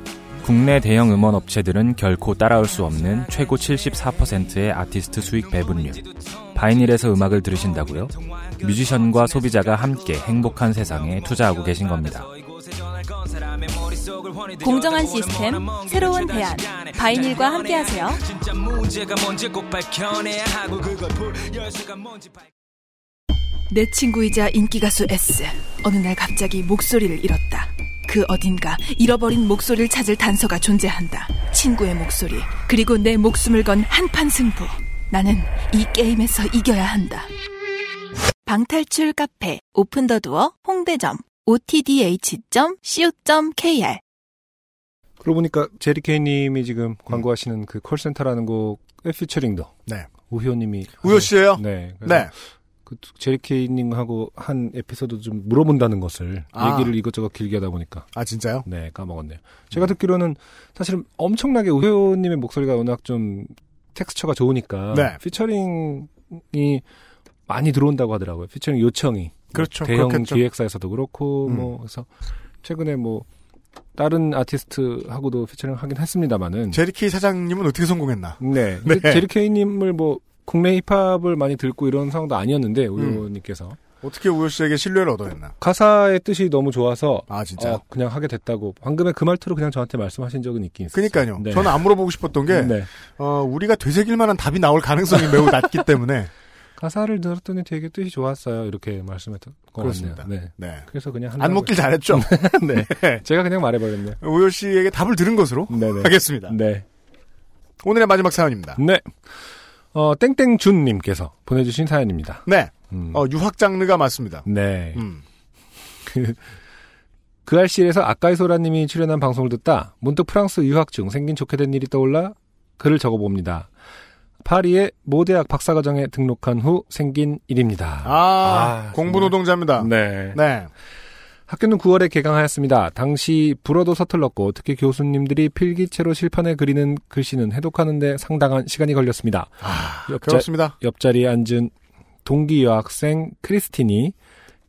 Speaker 13: 국내 대형 음원 업체들은 결코 따라올 수 없는 최고 74%의 아티스트 수익 배분율. 바이닐에서 음악을 들으신다고요? 뮤지션과 소비자가 함께 행복한 세상에 투자하고 계신 겁니다.
Speaker 14: 공정한 시스템, 새로운 대안. 바이닐과 함께하세요.
Speaker 5: 내 친구이자 인기 가수 S. 어느 날 갑자기 목소리를 잃었다. 그 어딘가 잃어버린 목소리를 찾을 단서가 존재한다. 친구의 목소리. 그리고 내 목숨을 건 한판 승부. 나는 이 게임에서 이겨야 한다. 방탈출 카페 오픈 더 두어 홍대점 otdh.co.kr
Speaker 2: 그러고 보니까 제리케이 님이 지금 광고하시는 그 콜센터라는 곡의 피처링도.
Speaker 1: 네.
Speaker 2: 우효 님이.
Speaker 1: 우효 씨예요?
Speaker 2: 네.
Speaker 1: 네.
Speaker 2: 그 제리케이님하고 한 에피소드 좀 물어본다는 것을
Speaker 1: 아.
Speaker 2: 얘기를 이것저것 길게 하다 보니까.
Speaker 1: 아 진짜요?
Speaker 2: 네, 까먹었네요. 제가 듣기로는 사실은 엄청나게 우효님의 목소리가 워낙 좀 텍스처가 좋으니까
Speaker 1: 네.
Speaker 2: 피처링이 많이 들어온다고 하더라고요. 피처링 요청이.
Speaker 1: 그렇죠.
Speaker 2: 대형
Speaker 1: 그렇겠죠.
Speaker 2: 기획사에서도 그렇고
Speaker 1: 음.
Speaker 2: 뭐 그래서 최근에 뭐 다른 아티스트하고도 피처링 하긴 했습니다만은
Speaker 1: 제리케이 사장님은 어떻게 성공했나?
Speaker 2: 네.
Speaker 1: 네.
Speaker 2: 제리케이님을 뭐 국내 힙합을 많이 듣고 이런 상황도 아니었는데
Speaker 1: 음.
Speaker 2: 우효님께서
Speaker 1: 어떻게 우효 씨에게 신뢰를 얻어냈나?
Speaker 2: 가사의 뜻이 너무 좋아서
Speaker 1: 아 진짜.
Speaker 2: 어, 그냥 하게 됐다고 방금의 그 말투로 그냥 저한테 말씀하신 적은 있긴 있어요.
Speaker 1: 그러니까요.
Speaker 2: 네.
Speaker 1: 저는 안 물어보고 싶었던 게
Speaker 2: 네.
Speaker 1: 어, 우리가 되새길 만한 답이 나올 가능성이 매우 낮기 때문에
Speaker 2: 가사를 들었더니 되게 뜻이 좋았어요. 이렇게 말씀했던
Speaker 1: 그렇습니다.
Speaker 2: 같네요. 네.
Speaker 1: 네.
Speaker 2: 그래서 그냥
Speaker 1: 안 먹길 잘했죠.
Speaker 2: 네. 제가 그냥 말해버렸네요.
Speaker 1: 우효 씨에게 답을 들은 것으로
Speaker 2: 네네.
Speaker 1: 하겠습니다.
Speaker 2: 네.
Speaker 1: 오늘의 마지막 사연입니다.
Speaker 2: 네. 어, 땡땡준님께서 보내주신 사연입니다.
Speaker 1: 네.
Speaker 2: 음.
Speaker 1: 어, 유학 장르가 맞습니다.
Speaker 2: 네.
Speaker 1: 음.
Speaker 2: 그, 그 알실에서 아까이 소라님이 출연한 방송을 듣다 문득 프랑스 유학 중 생긴 좋게 된 일이 떠올라 글을 적어봅니다. 파리의 모대학 박사과정에 등록한 후 생긴 일입니다.
Speaker 1: 아, 공부 노동자입니다.
Speaker 2: 네.
Speaker 1: 네.
Speaker 2: 학교는 9월에 개강하였습니다. 당시 불어도 서툴렀고 특히 교수님들이 필기체로 실판에 그리는 글씨는 해독하는데 상당한 시간이 걸렸습니다.
Speaker 1: 아,
Speaker 2: 옆자,
Speaker 1: 그렇습니다.
Speaker 2: 옆자리에 앉은 동기 여학생 크리스틴이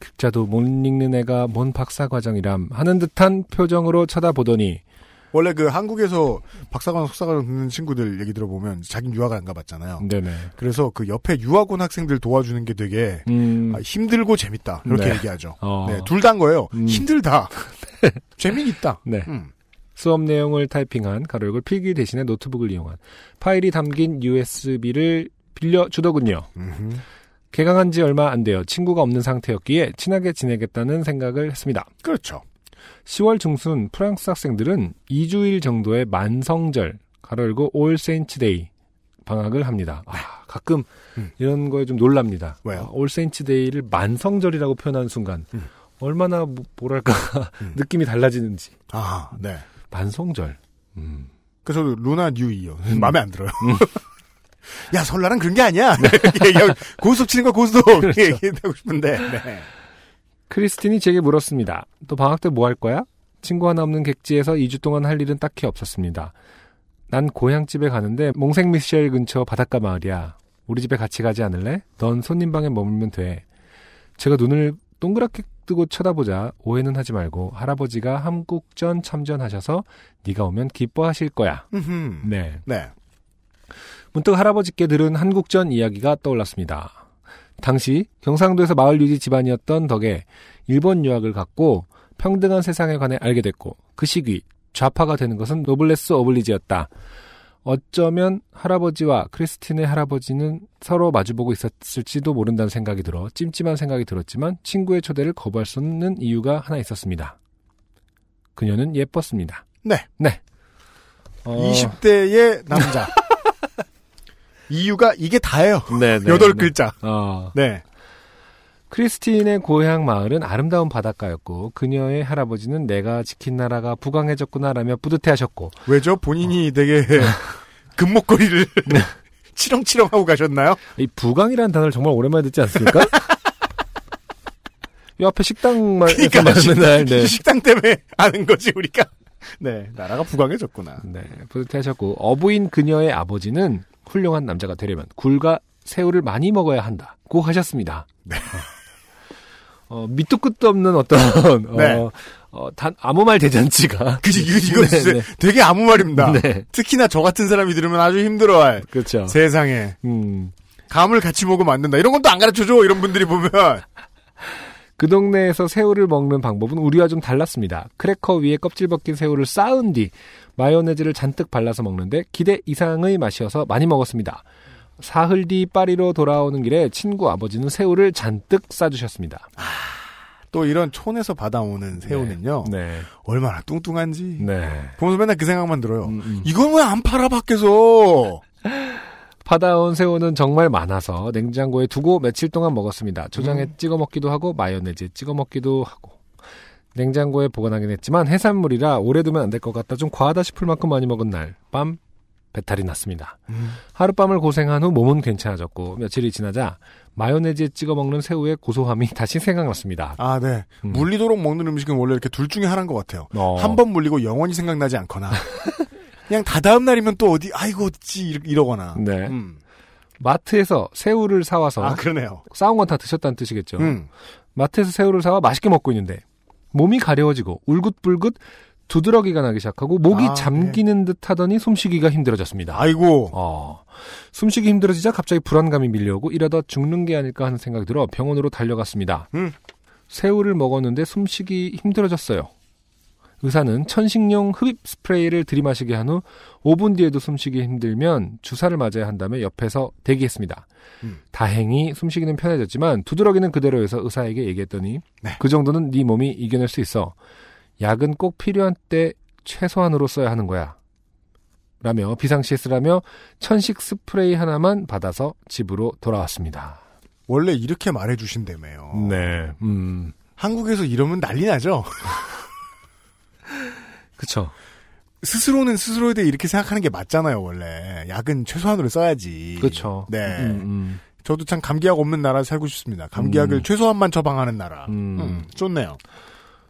Speaker 2: 글자도 못 읽는 애가 뭔 박사 과정이람 하는 듯한 표정으로 쳐다보더니
Speaker 1: 원래 그 한국에서 박사관, 석사관 듣는 친구들 얘기 들어보면 자긴 유학을 안 가봤잖아요.
Speaker 2: 네네.
Speaker 1: 그래서 그 옆에 유학 온 학생들 도와주는 게 되게
Speaker 2: 음,
Speaker 1: 아, 힘들고 재밌다 이렇게
Speaker 2: 네.
Speaker 1: 얘기하죠.
Speaker 2: 어.
Speaker 1: 네, 둘 다인 거예요.
Speaker 2: 음.
Speaker 1: 힘들다. 재미는 있다.
Speaker 2: 네.
Speaker 1: 음.
Speaker 2: 수업 내용을 타이핑한 가로역을 필기 대신에 노트북을 이용한 파일이 담긴 USB를 빌려 주더군요.
Speaker 1: 음흠.
Speaker 2: 개강한 지 얼마 안 돼요. 친구가 없는 상태였기에 친하게 지내겠다는 생각을 했습니다.
Speaker 1: 그렇죠.
Speaker 2: 10월 중순 프랑스 학생들은 2주일 정도의 만성절, 가로 열고 All Saints' Day 방학을 합니다. 아, 가끔
Speaker 1: 음.
Speaker 2: 이런 거에 좀 놀랍니다.
Speaker 1: 왜요?
Speaker 2: 아, All Saints' Day를 만성절이라고 표현하는 순간
Speaker 1: 음.
Speaker 2: 얼마나 뭐- 뭐랄까
Speaker 1: 음.
Speaker 2: 느낌이 달라지는지.
Speaker 1: 아, 네.
Speaker 2: 만성절. 음.
Speaker 1: 그래서 Lunar 뉴이요.
Speaker 2: 음.
Speaker 1: 마음에 안 들어요. 야, 설날은 그런 게 아니야. 고스톱 치는 거 고스톱.
Speaker 2: 네. 그렇죠.
Speaker 1: 얘기하고 싶은데. 네.
Speaker 2: 크리스틴이 제게 물었습니다. 또 방학 때 뭐 할 거야? 친구 하나 없는 객지에서 2주 동안 할 일은 딱히 없었습니다. 난 고향집에 가는데 몽생 미셸 근처 바닷가 마을이야. 우리 집에 같이 가지 않을래? 넌 손님 방에 머물면 돼. 제가 눈을 동그랗게 뜨고 쳐다보자 오해는 하지 말고 할아버지가 한국전 참전하셔서 네가 오면 기뻐하실 거야. 네.
Speaker 1: 네.
Speaker 2: 문득 할아버지께 들은 한국전 이야기가 떠올랐습니다. 당시 경상도에서 마을 유지 집안이었던 덕에 일본 유학을 갔고 평등한 세상에 관해 알게 됐고 그 시기 좌파가 되는 것은 노블레스 오블리지였다. 어쩌면 할아버지와 크리스틴의 할아버지는 서로 마주보고 있었을지도 모른다는 생각이 들어 찜찜한 생각이 들었지만 친구의 초대를 거부할 수 없는 이유가 하나 있었습니다. 그녀는 예뻤습니다.
Speaker 1: 네.
Speaker 2: 네. 어,
Speaker 1: 20대의 남자. 이유가 이게 다예요.
Speaker 2: 네, 네,
Speaker 1: 여덟
Speaker 2: 네.
Speaker 1: 글자.
Speaker 2: 어.
Speaker 1: 네.
Speaker 2: 크리스틴의 고향 마을은 아름다운 바닷가였고 그녀의 할아버지는 내가 지킨 나라가 부강해졌구나라며 뿌듯해하셨고
Speaker 1: 왜죠? 본인이 되게 금목걸이를 치렁치렁 하고 가셨나요?
Speaker 2: 이 부강이라는 단어를 정말 오랜만에 듣지 않습니까? 이 앞에 식당만
Speaker 1: 그러니까
Speaker 2: 말하는 날, 네.
Speaker 1: 식당 때문에 아는 거지 우리가. 네, 나라가 부강해졌구나.
Speaker 2: 네, 뿌듯해하셨고 어부인 그녀의 아버지는 훌륭한 남자가 되려면 굴과 새우를 많이 먹어야 한다고 하셨습니다.
Speaker 1: 네.
Speaker 2: 어, 밑도 끝도 없는 어떤 어,
Speaker 1: 네.
Speaker 2: 어, 단 아무 말 대잔치가
Speaker 1: 그지 이거 이거
Speaker 2: 네, 네.
Speaker 1: 되게 아무 말입니다.
Speaker 2: 네.
Speaker 1: 특히나 저 같은 사람이 들으면 아주 힘들어할
Speaker 2: 그렇죠.
Speaker 1: 세상에
Speaker 2: 음.
Speaker 1: 감을 같이 먹으면 안 된다. 이런 건또안 가르쳐줘. 이런 분들이 보면
Speaker 2: 그 동네에서 새우를 먹는 방법은 우리와 좀 달랐습니다. 크래커 위에 껍질 벗긴 새우를 쌓은 뒤 마요네즈를 잔뜩 발라서 먹는데 기대 이상의 맛이어서 많이 먹었습니다. 사흘 뒤 파리로 돌아오는 길에 친구 아버지는 새우를 잔뜩 싸주셨습니다.
Speaker 1: 또 이런 촌에서 받아오는 새우는요.
Speaker 2: 네.
Speaker 1: 얼마나 뚱뚱한지.
Speaker 2: 네.
Speaker 1: 보면서 맨날 그 생각만 들어요.
Speaker 2: 음, 음.
Speaker 1: 이건 왜 안 팔아 밖에서?
Speaker 2: 받아온 새우는 정말 많아서 냉장고에 두고 며칠 동안 먹었습니다. 초장에
Speaker 1: 음.
Speaker 2: 찍어 먹기도 하고 마요네즈에 찍어 먹기도 하고. 냉장고에 보관하긴 했지만 해산물이라 오래 두면 안 될 것 같다 좀 과하다 싶을 만큼 많이 먹은 날 밤 배탈이 났습니다. 하룻밤을 고생한 후 몸은 괜찮아졌고 며칠이 지나자 마요네즈에 찍어 먹는 새우의 고소함이 다시 생각났습니다.
Speaker 1: 아, 네.
Speaker 2: 음.
Speaker 1: 물리도록 먹는 음식은 원래 이렇게 둘 중에 하나인 것 같아요.
Speaker 2: 어.
Speaker 1: 한번 물리고 영원히 생각나지 않거나. 그냥 다 다음 날이면 또 어디, 아이고, 어찌, 이러- 이러거나.
Speaker 2: 네.
Speaker 1: 음.
Speaker 2: 마트에서 새우를 사와서
Speaker 1: 아, 그러네요.
Speaker 2: 싸운 건 다 드셨다는 뜻이겠죠.
Speaker 1: 음.
Speaker 2: 마트에서 새우를 사와 맛있게 먹고 있는데 몸이 가려워지고 울긋불긋 두드러기가 나기 시작하고 목이
Speaker 1: 아,
Speaker 2: 잠기는 듯 하더니 숨쉬기가 힘들어졌습니다.
Speaker 1: 아이고.
Speaker 2: 어, 숨쉬기 힘들어지자 갑자기 불안감이 밀려오고 이러다 죽는 게 아닐까 하는 생각이 들어 병원으로 달려갔습니다.
Speaker 1: 음.
Speaker 2: 새우를 먹었는데 숨쉬기 힘들어졌어요. 의사는 천식용 흡입 스프레이를 들이마시게 한 후 5분 뒤에도 숨쉬기 힘들면 주사를 맞아야 한다며 옆에서 대기했습니다.
Speaker 1: 음.
Speaker 2: 다행히 숨쉬기는 편해졌지만 두드러기는 그대로여서 의사에게 얘기했더니
Speaker 1: 네.
Speaker 2: 그 정도는 네 몸이 이겨낼 수 있어. 약은 꼭 필요한 때 최소한으로 써야 하는 거야. 라며 비상시에 쓰라며 천식 스프레이 하나만 받아서 집으로 돌아왔습니다.
Speaker 1: 원래 이렇게 말해주신다며요.
Speaker 2: 네, 음.
Speaker 1: 한국에서 이러면 난리 나죠?
Speaker 2: 그쵸.
Speaker 1: 스스로는 스스로에 대해 이렇게 생각하는 게 맞잖아요, 원래. 약은 최소한으로 써야지.
Speaker 2: 그쵸.
Speaker 1: 네.
Speaker 2: 음, 음.
Speaker 1: 저도 참 감기약 없는 나라 살고 싶습니다. 감기약을
Speaker 2: 음.
Speaker 1: 최소한만 처방하는 나라.
Speaker 2: 음.
Speaker 1: 음, 좋네요.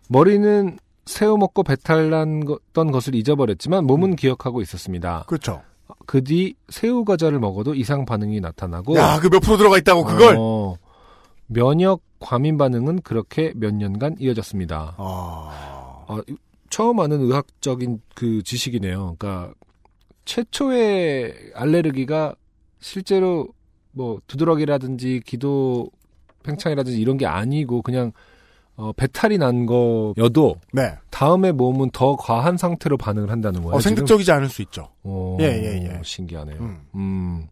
Speaker 2: 머리는 새우 먹고 배탈 난 던 것을 잊어버렸지만 몸은 기억하고 있었습니다.
Speaker 1: 그렇죠.
Speaker 2: 그 뒤 새우 과자를 먹어도 이상 반응이 나타나고
Speaker 1: 야, 그 몇 프로 들어가 있다고, 그걸!
Speaker 2: 어, 면역 과민 반응은 그렇게 몇 년간 이어졌습니다.
Speaker 1: 아...
Speaker 2: 어, 처음 아는 의학적인 그 지식이네요. 그러니까 최초의 알레르기가 실제로 뭐 두드러기라든지 기도 팽창이라든지 이런 게 아니고 그냥 어, 배탈이 난 거여도
Speaker 1: 네.
Speaker 2: 다음에 몸은 더 과한 상태로 반응을 한다는 거예요.
Speaker 1: 어, 생득적이지 않을 수 있죠.
Speaker 2: 오,
Speaker 1: 예, 예, 예.
Speaker 2: 신기하네요.
Speaker 1: 음.
Speaker 2: 음.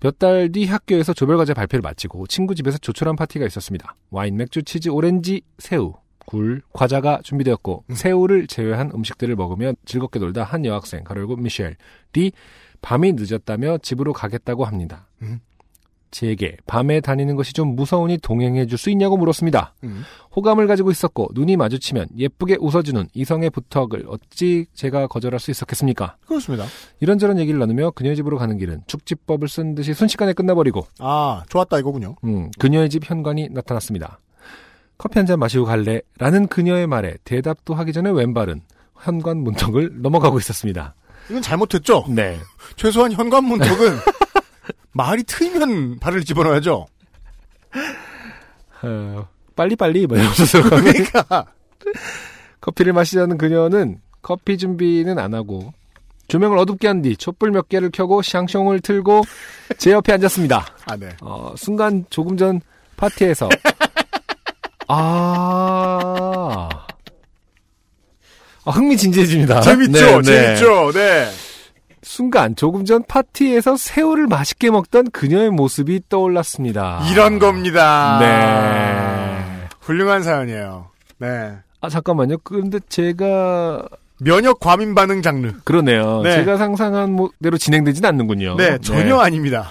Speaker 2: 몇달 뒤 학교에서 조별과제 발표를 마치고 친구 집에서 조촐한 파티가 있었습니다. 와인, 맥주, 치즈, 오렌지, 새우, 굴, 과자가 준비되었고 새우를 제외한 음식들을 먹으며 즐겁게 놀다 한 여학생, 가로열고 미셸이 밤이 늦었다며 집으로 가겠다고 합니다.
Speaker 1: 음.
Speaker 2: 제게 밤에 다니는 것이 좀 무서우니 동행해 줄 수 있냐고 물었습니다.
Speaker 1: 음.
Speaker 2: 호감을 가지고 있었고 눈이 마주치면 예쁘게 웃어주는 이성의 부탁을 어찌 제가 거절할 수 있었겠습니까?
Speaker 1: 그렇습니다.
Speaker 2: 이런저런 얘기를 나누며 그녀의 집으로 가는 길은 축지법을 쓴 듯이 순식간에 끝나버리고
Speaker 1: 아, 좋았다 이거군요.
Speaker 2: 음, 그녀의 집 현관이 나타났습니다. 커피 한 잔 마시고 갈래? 라는 그녀의 말에 대답도 하기 전에 왼발은 현관 문턱을 넘어가고 있었습니다.
Speaker 1: 이건 잘못했죠?
Speaker 2: 네.
Speaker 1: 최소한 현관 문턱은 말이 트이면 발을 집어넣어야죠.
Speaker 2: 어, 빨리빨리 뭐 이러면서
Speaker 1: 그러니까
Speaker 2: 커피를 마시자는 그녀는 커피 준비는 안 하고 조명을 어둡게 한 뒤 촛불 몇 개를 켜고 샹숑을 틀고 제 옆에 앉았습니다.
Speaker 1: 아, 네.
Speaker 2: 어, 순간 조금 전 파티에서 아, 아 흥미진진해집니다.
Speaker 1: 재밌죠,
Speaker 2: 네, 네.
Speaker 1: 재밌죠, 네.
Speaker 2: 순간 조금 전 파티에서 새우를 맛있게 먹던 그녀의 모습이 떠올랐습니다.
Speaker 1: 이런 겁니다.
Speaker 2: 네.
Speaker 1: 훌륭한 사연이에요. 네.
Speaker 2: 아 잠깐만요. 그런데 제가
Speaker 1: 면역 과민 반응 장르.
Speaker 2: 그러네요.
Speaker 1: 네.
Speaker 2: 제가 상상한 대로 진행되진 않는군요.
Speaker 1: 네, 전혀 아닙니다.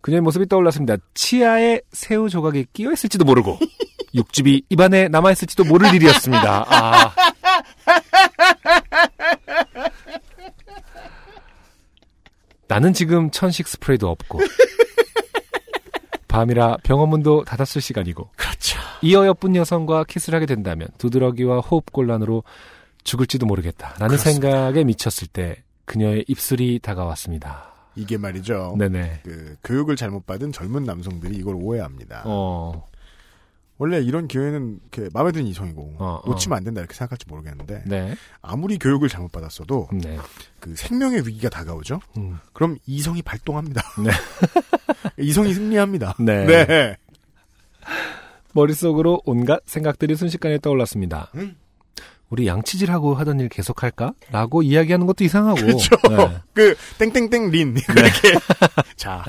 Speaker 2: 그녀의 모습이 떠올랐습니다. 치아에 새우 조각이 끼어 있을지도 모르고 육즙이 입안에 남아 있을지도 모를 일이었습니다. 아. 나는 지금 천식 스프레이도 없고 밤이라 병원문도 닫았을 시간이고
Speaker 1: 그렇죠.
Speaker 2: 이 어여쁜 여성과 키스를 하게 된다면 두드러기와 호흡 곤란으로 죽을지도 모르겠다라는
Speaker 1: 그렇습니다.
Speaker 2: 생각에 미쳤을 때 그녀의 입술이 다가왔습니다.
Speaker 1: 이게 말이죠.
Speaker 2: 네네.
Speaker 1: 그 교육을 잘못 받은 젊은 남성들이 이걸 오해합니다.
Speaker 2: 어.
Speaker 1: 원래 이런 기회는 이렇게 마음에 드는 이성이고
Speaker 2: 어, 어.
Speaker 1: 놓치면 안 된다 이렇게 생각할지 모르겠는데
Speaker 2: 네.
Speaker 1: 아무리 교육을 잘못 받았어도
Speaker 2: 네.
Speaker 1: 그 생명의 위기가 다가오죠.
Speaker 2: 음.
Speaker 1: 그럼 이성이 발동합니다.
Speaker 2: 네.
Speaker 1: 이성이 승리합니다.
Speaker 2: 네.
Speaker 1: 네.
Speaker 2: 머릿속으로 온갖 생각들이 순식간에 떠올랐습니다.
Speaker 1: 음.
Speaker 2: 우리 양치질하고 하던 일 계속할까? 라고 이야기하는 것도 이상하고.
Speaker 1: 그렇죠.
Speaker 2: 네.
Speaker 1: 그 땡땡땡 린 그렇게 자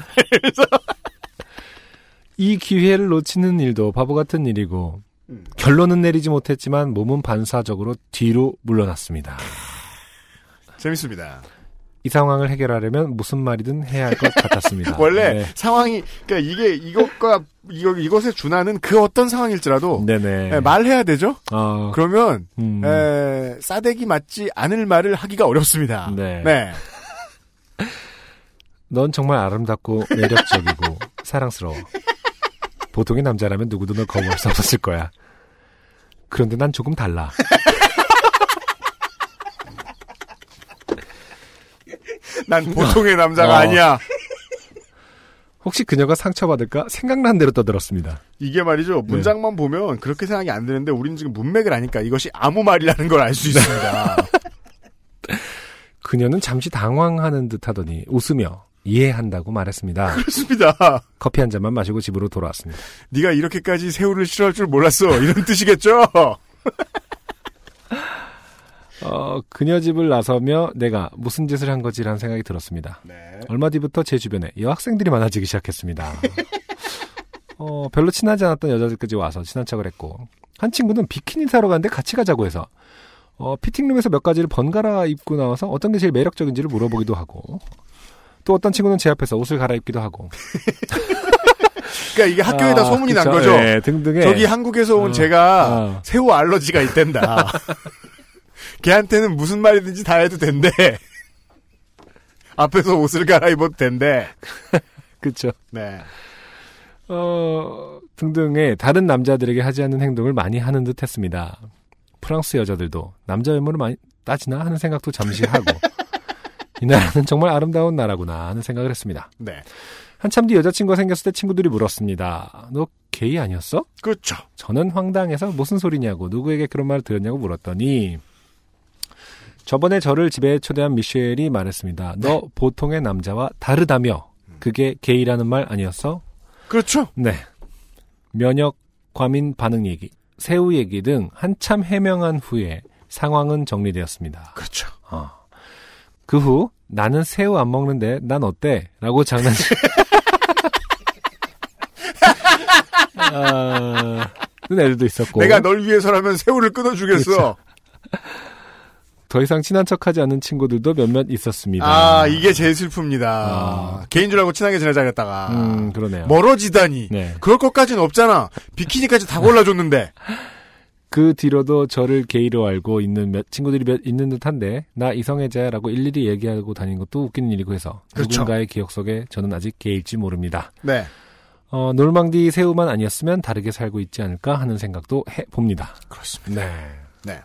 Speaker 2: 이 기회를 놓치는 일도 바보 같은 일이고
Speaker 1: 음.
Speaker 2: 결론은 내리지 못했지만 몸은 반사적으로 뒤로 물러났습니다.
Speaker 1: 재밌습니다.
Speaker 2: 이 상황을 해결하려면 무슨 말이든 해야 할 것 같았습니다.
Speaker 1: 원래
Speaker 2: 네.
Speaker 1: 상황이 그러니까 이게 이것과 이거 이것에 준하는 그 어떤 상황일지라도
Speaker 2: 네네.
Speaker 1: 예, 말해야 되죠.
Speaker 2: 어,
Speaker 1: 그러면
Speaker 2: 음.
Speaker 1: 에, 싸대기 맞지 않을 말을 하기가 어렵습니다.
Speaker 2: 네.
Speaker 1: 네.
Speaker 2: 넌 정말 아름답고 매력적이고 사랑스러워. 보통의 남자라면 누구도 널 거부할 수 없었을 거야. 그런데 난 조금 달라.
Speaker 1: 난 보통의 남자가
Speaker 2: 어.
Speaker 1: 아니야.
Speaker 2: 혹시 그녀가 상처받을까 생각난 대로 떠들었습니다.
Speaker 1: 이게 말이죠. 문장만 보면 그렇게 생각이 안 드는데 우리는 지금 문맥을 아니까 이것이 아무 말이라는 걸 알 수 있습니다.
Speaker 2: 그녀는 잠시 당황하는 듯 하더니 웃으며 이해한다고 말했습니다.
Speaker 1: 그렇습니다.
Speaker 2: 커피 한 잔만 마시고 집으로 돌아왔습니다.
Speaker 1: 네가 이렇게까지 새우를 싫어할 줄 몰랐어. 이런 뜻이겠죠.
Speaker 2: 어, 그녀 집을 나서며 내가 무슨 짓을 한 거지라는 생각이 들었습니다. 얼마 뒤부터 제 주변에 여학생들이 많아지기 시작했습니다. 어, 별로 친하지 않았던 여자들까지 와서 친한 척을 했고 한 친구는 비키니 사러 갔는데 같이 가자고 해서 어, 피팅룸에서 몇 가지를 번갈아 입고 나와서 어떤 게 제일 매력적인지를 물어보기도 하고 또 어떤 친구는 제 앞에서 옷을 갈아입기도 하고
Speaker 1: 그러니까 이게 학교에다
Speaker 2: 아,
Speaker 1: 소문이 난
Speaker 2: 그쵸.
Speaker 1: 거죠.
Speaker 2: 예, 등등의
Speaker 1: 저기 한국에서 온
Speaker 2: 어,
Speaker 1: 제가
Speaker 2: 어.
Speaker 1: 새우 알러지가 있댄다. 걔한테는 무슨 말이든지 다 해도 된대. 앞에서 옷을 갈아입어도 된대.
Speaker 2: 그쵸.
Speaker 1: 네.
Speaker 2: 어, 등등의 다른 남자들에게 하지 않는 행동을 많이 하는 듯 했습니다. 프랑스 여자들도 남자 외모를 많이 따지나 하는 생각도 잠시 하고 이 나라는 정말 아름다운 나라구나 하는 생각을 했습니다.
Speaker 1: 네.
Speaker 2: 한참 뒤 여자친구가 생겼을 때 친구들이 물었습니다. 너 게이 아니었어?
Speaker 1: 그렇죠.
Speaker 2: 저는 황당해서 무슨 소리냐고 누구에게 그런 말을 들었냐고 물었더니 저번에 저를 집에 초대한 미셸이 말했습니다. 너 보통의 남자와 다르다며 그게 게이라는 말 아니었어?
Speaker 1: 그렇죠.
Speaker 2: 네. 면역, 과민 반응 얘기, 새우 얘기 등 한참 해명한 후에 상황은 정리되었습니다.
Speaker 1: 그렇죠.
Speaker 2: 어. 그 후 나는 새우 안 먹는데 난 어때? 라고 장난치. 아, 는 애들도 있었고.
Speaker 1: 내가 널 위해서라면 새우를 끊어주겠어.
Speaker 2: 그렇죠. 더 이상 친한 척하지 않는 친구들도 몇몇 있었습니다.
Speaker 1: 아, 이게 제일 슬픕니다. 개인 줄 알고 친하게 지내자 그랬다가.
Speaker 2: 음, 그러네요.
Speaker 1: 멀어지다니.
Speaker 2: 네.
Speaker 1: 그럴 것까지는 없잖아. 비키니까지 다 골라줬는데.
Speaker 2: 그 뒤로도 저를 게이로 알고 있는 몇 친구들이 몇 있는 듯한데 나 이성애자야라고 일일이 얘기하고 다니는 것도 웃기는 일이고 해서
Speaker 1: 그렇죠.
Speaker 2: 누군가의 기억 속에 저는 아직 게일지 모릅니다.
Speaker 1: 네.
Speaker 2: 어, 놀망디 새우만 아니었으면 다르게 살고 있지 않을까 하는 생각도 해 봅니다.
Speaker 1: 그렇습니다.
Speaker 2: 네.
Speaker 1: 네.